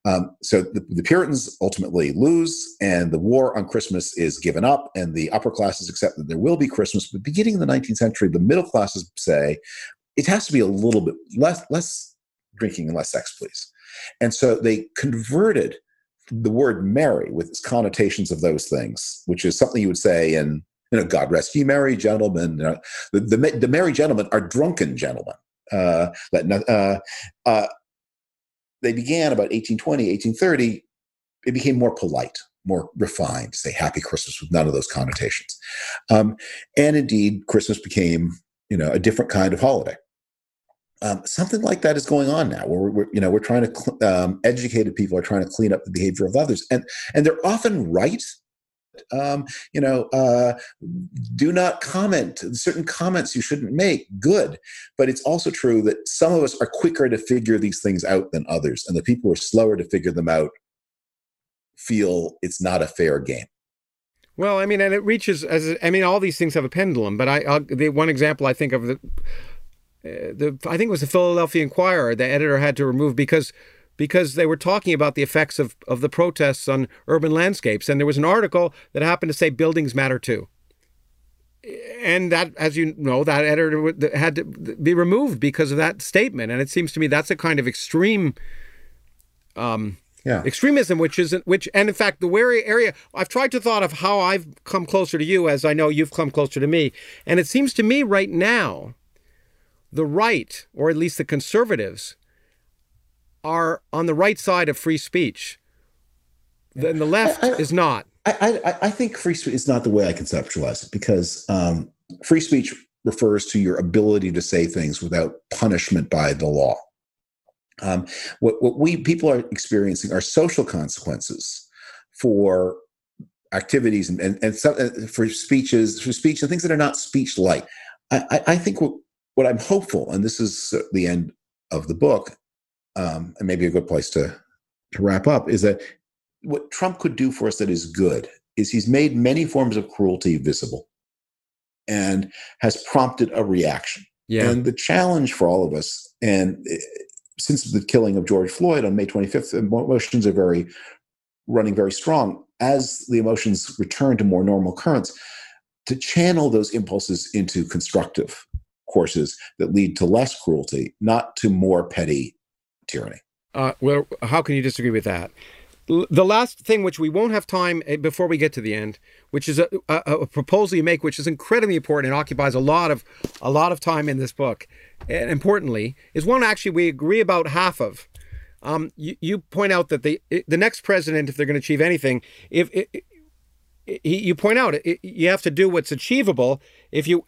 Um, so the, the, Puritans ultimately lose, and the war on Christmas is given up, and the upper classes accept that there will be Christmas. But beginning in the 19th century, the middle classes say it has to be a little bit less less drinking and less sex, please. And so they converted the word merry with its connotations of those things, which is something you would say in, you know, God rest ye merry gentlemen. You know, the, the, the merry gentlemen are drunken gentlemen. Uh, uh, uh, they began about 1820, 1830. It became more polite, more refined say Happy Christmas with none of those connotations. Um, and indeed, Christmas became, you know, a different kind of holiday. Um, something like that is going on now, where we're you know we're trying to cl- um, educated people are trying to clean up the behavior of others, and and they're often right. Um, you know, uh, do not comment. Certain comments you shouldn't make. Good, but it's also true that some of us are quicker to figure these things out than others, and the people who are slower to figure them out feel it's not a fair game. Well, I mean, and it reaches as I mean, all these things have a pendulum. But I, I'll, the one example I think of the uh, the I think it was the Philadelphia Inquirer. The editor had to remove because because they were talking about the effects of, of the protests on urban landscapes, and there was an article that happened to say buildings matter too. And that, as you know, that editor had to be removed because of that statement. And it seems to me that's a kind of extreme um, yeah. extremism, which isn't which, and in fact, the wary area. I've tried to thought of how I've come closer to you, as I know you've come closer to me, and it seems to me right now the right, or at least the conservatives, are on the right side of free speech. Then the left I, I, is not. I, I, I, think free speech is not the way I conceptualize it because um, free speech refers to your ability to say things without punishment by the law. Um, what, what we people are experiencing are social consequences for activities and, and, and some, uh, for speeches, for speech and things that are not speech like. I, I think what what I'm hopeful, and this is the end of the book, um, and maybe a good place to to wrap up, is that what Trump could do for us that is good is he's made many forms of cruelty visible, and has prompted a reaction. Yeah. And the challenge for all of us, and eh, since the killing of George Floyd on May 25th, emotions are very running very strong. As the emotions return to more normal currents, to channel those impulses into constructive courses that lead to less cruelty, not to more petty tyranny. Uh, well, how can you disagree with that? the last thing, which we won't have time eh, before we get to the end, which is a, a, a, proposal you make, which is incredibly important and occupies a lot of a lot of time in this book. And importantly, is one actually we agree about half of. Um, you, you point out that the the next president, if they're going to achieve anything, if, if you point out you have to do what's achievable if you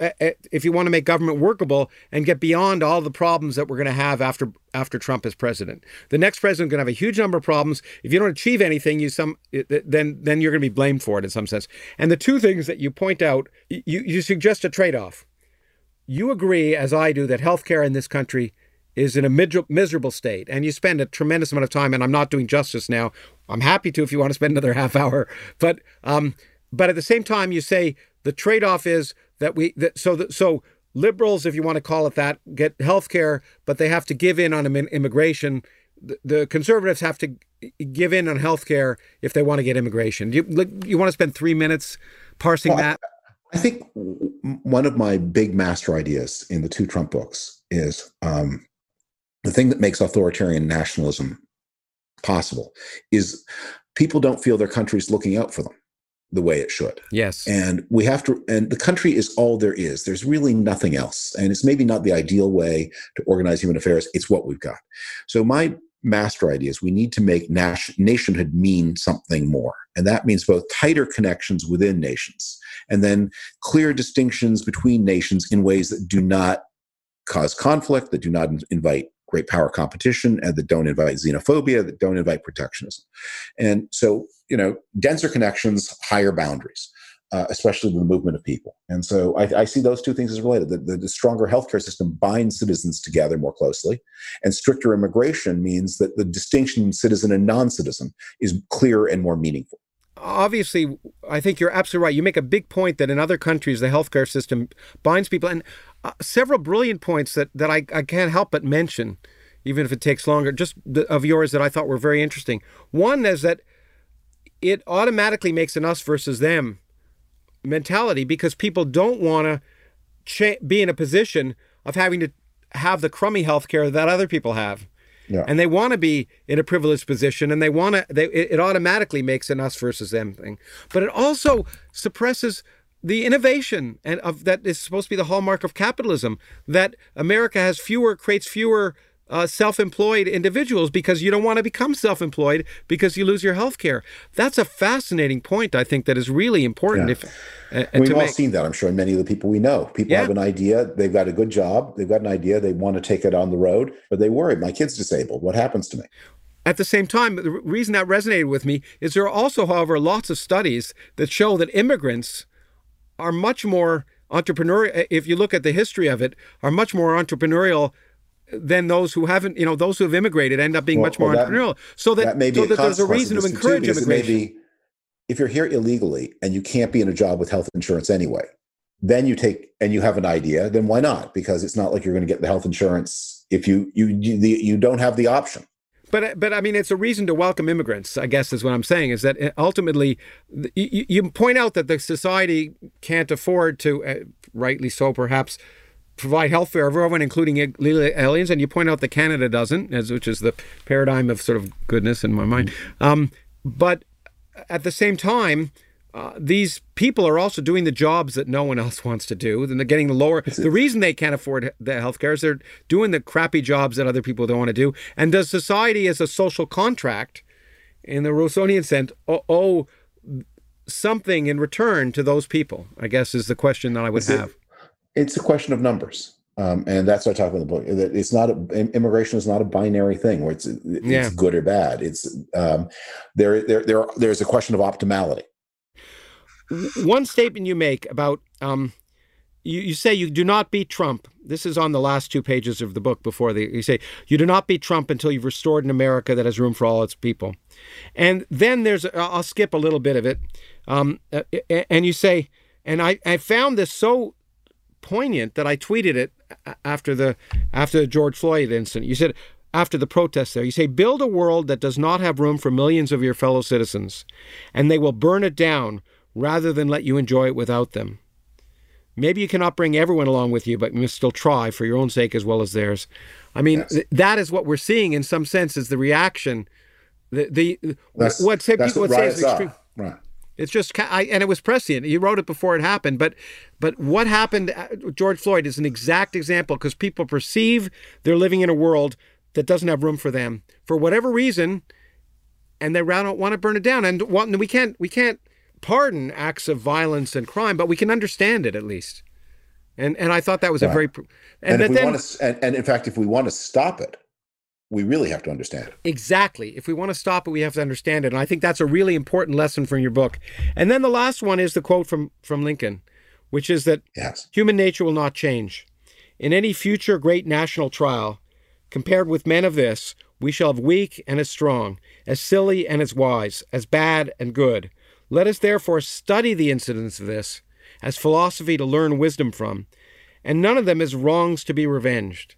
if you want to make government workable and get beyond all the problems that we're going to have after after Trump is president. The next president is going to have a huge number of problems. If you don't achieve anything, you some then then you're going to be blamed for it in some sense. And the two things that you point out, you you suggest a trade off. You agree, as I do, that healthcare in this country is in a miserable state, and you spend a tremendous amount of time. And I'm not doing justice now. I'm happy to if you want to spend another *laughs* half hour, but um, but at the same time, you say the trade-off is that we that so that so liberals, if you want to call it that, get health care, but they have to give in on immigration. The, the conservatives have to give in on health care if they want to get immigration. You you want to spend three minutes parsing well, that? I think one of my big master ideas in the two Trump books is um, the thing that makes authoritarian nationalism possible is people don't feel their country's looking out for them the way it should. Yes. And we have to, and the country is all there is. There's really nothing else. And it's maybe not the ideal way to organize human affairs. It's what we've got. So my master idea is we need to make nationhood mean something more. And that means both tighter connections within nations and then clear distinctions between nations in ways that do not cause conflict, that do not invite great power competition and that don't invite xenophobia, that don't invite protectionism. And so, you know, denser connections, higher boundaries. uh, especially with the movement of people. And so I, I see those two things as related. The, the, the, stronger healthcare system binds citizens together more closely, and stricter immigration means that the distinction in citizen and non citizen is clearer and more meaningful. Obviously, I think you're absolutely right. You make a big point that in other countries, the healthcare system binds people, and Uh, several brilliant points that, that I, I can't help but mention, even if it takes longer, just the, of yours that I thought were very interesting. One is that it automatically makes an us versus them mentality because people don't want to cha- be in a position of having to have the crummy health care that other people have. Yeah. And they want to be in a privileged position and they want to, they, it automatically makes an us versus them thing. But it also suppresses the innovation and of that is supposed to be the hallmark of capitalism that America has fewer, creates fewer uh, self-employed individuals because you don't want to become self-employed because you lose your health care. That's a fascinating point. I think that is really important. Yeah. If uh, we've all make... seen that, I'm sure, many of the people we know. People yeah. have an idea, they've got a good job, they've got an idea, they want to take it on the road, but they worry, my kid's disabled. What happens to me? At the same time, the reason that resonated with me is there are also, however, lots of studies that show that immigrants are much more entrepreneurial. Eh, if you look at the history of it, are much more entrepreneurial than those who haven't, you know, those who have immigrated end up being well, much more well, entrepreneurial. So that, that, may be so that there's a reason to encourage too, immigration. Maybe if you're here illegally and you can't be in a job with health insurance anyway, then you take and you have an idea, then why not? Because it's not like you're going to get the health insurance if you you you, you don't have the option. But but I mean, it's a reason to welcome immigrants. I guess is what I'm saying. Is that uh, ultimately, you, you point out that the society can't afford to, uh, rightly so, perhaps provide health care for everyone, including aliens. And you point out that Canada doesn't, as which is the paradigm of sort of goodness in my mind. Um, but at the same time, uh, these people are also doing the jobs that no one else *laughs* wants to do. And they're getting the lower. *laughs* The reason they can't afford the healthcare is they're doing the crappy jobs that other people don't want to do. And does society, as a social contract, in the Rousseauian sense, owe something in return to those people? I guess is the question that I would have. It, it's a question of numbers. Um, and that's what I talk about in the book. It's not a, immigration is not a binary thing where it's it's yeah. good or bad. It's um, there there there there's a question of optimality. One statement you make about um, you, you say you do not beat Trump. This is on the last two pages of the book. Before the you say you do not beat Trump until you've restored an America that has room for all its people, and then there's I'll skip a little bit of it, um, and you say, and I I found this so poignant that I tweeted it after the after the George Floyd incident. You said after the protests there, you say build a world that does not have room for millions of your fellow citizens, and they will burn it down rather than let you enjoy it without them. Maybe you cannot bring everyone along with you, but you must still try for your own sake as well as theirs. I mean, yes. th- that is what we're seeing in some sense is the reaction. The the that's, what say people would say is extreme. Right. It's just, I, and it was prescient. You wrote it before it happened, but, but what happened? Uh, George Floyd is an exact example because people perceive they're living in a world that doesn't have room for them for whatever reason, and they don't want to burn it down. And we can't, we can't pardon acts of violence and crime, but we can understand it at least. And and I thought that was right. a very, and, and if we then, want to, and, and in fact, if we want to stop it, we really have to understand it. Exactly. If we want to stop it, we have to understand it. And I think that's a really important lesson from your book. And then the last one is the quote from, from Lincoln, which is that yes. human nature will not change. In any future great national trial, compared with men of this, we shall have weak and as strong, as silly and as wise, as bad and good. Let us therefore study the incidents of this as philosophy to learn wisdom from, and none of them as wrongs to be revenged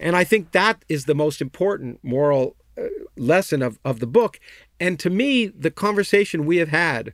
and I think that is the most important moral uh, lesson of, of the book. And to me, the conversation we have had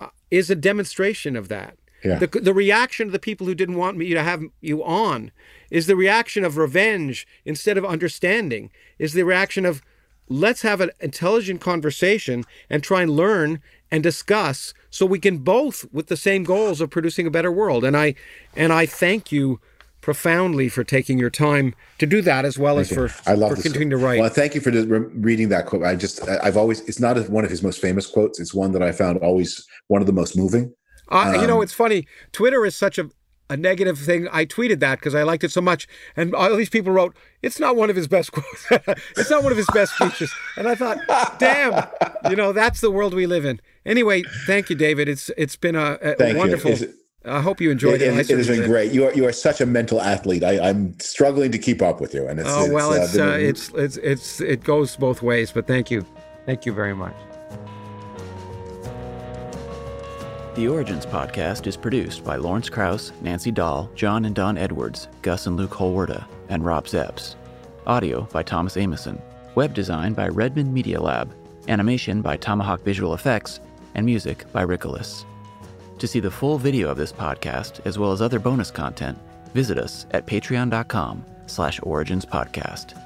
uh, is a demonstration of that. Yeah. The, the reaction of the people who didn't want me to have you on is the reaction of revenge instead of understanding, is the reaction of let's have an intelligent conversation and try and learn and discuss so we can both with the same goals of producing a better world. And I and I thank you profoundly for taking your time to do that as well thank as you. for, I love for continuing to write. Well, thank you for reading that quote. I just, I've always, it's not one of his most famous quotes. It's one that I found always one of the most moving. Uh, um, you know, um, it's funny. Twitter is such a, a negative thing. I tweeted that because I liked it so much, and all these people wrote, "It's not one of his best *laughs* quotes. it's not one of his best speeches." And I thought, "Damn, you know, that's the world we live in." Anyway, thank you, David. It's it's been a, a wonderful. I hope you enjoyed it. It, it, it has been did. great. You are you are such a mental athlete. I, am struggling to keep up with you, and it's oh well, it's uh, it's, uh, it's it's it goes both ways. But thank you, thank you very much. The Origins podcast is produced by Lawrence Krauss, Nancy Dahl, John and Don Edwards, Gus and Luke Holwerda, and Rob Zepps. Audio by Thomas Amoson. Web design by Redmond Media Lab. Animation by Tomahawk Visual Effects. And music by Rickolas. To see the full video of this podcast, as well as other bonus content, visit us at patreon.com slash originspodcast.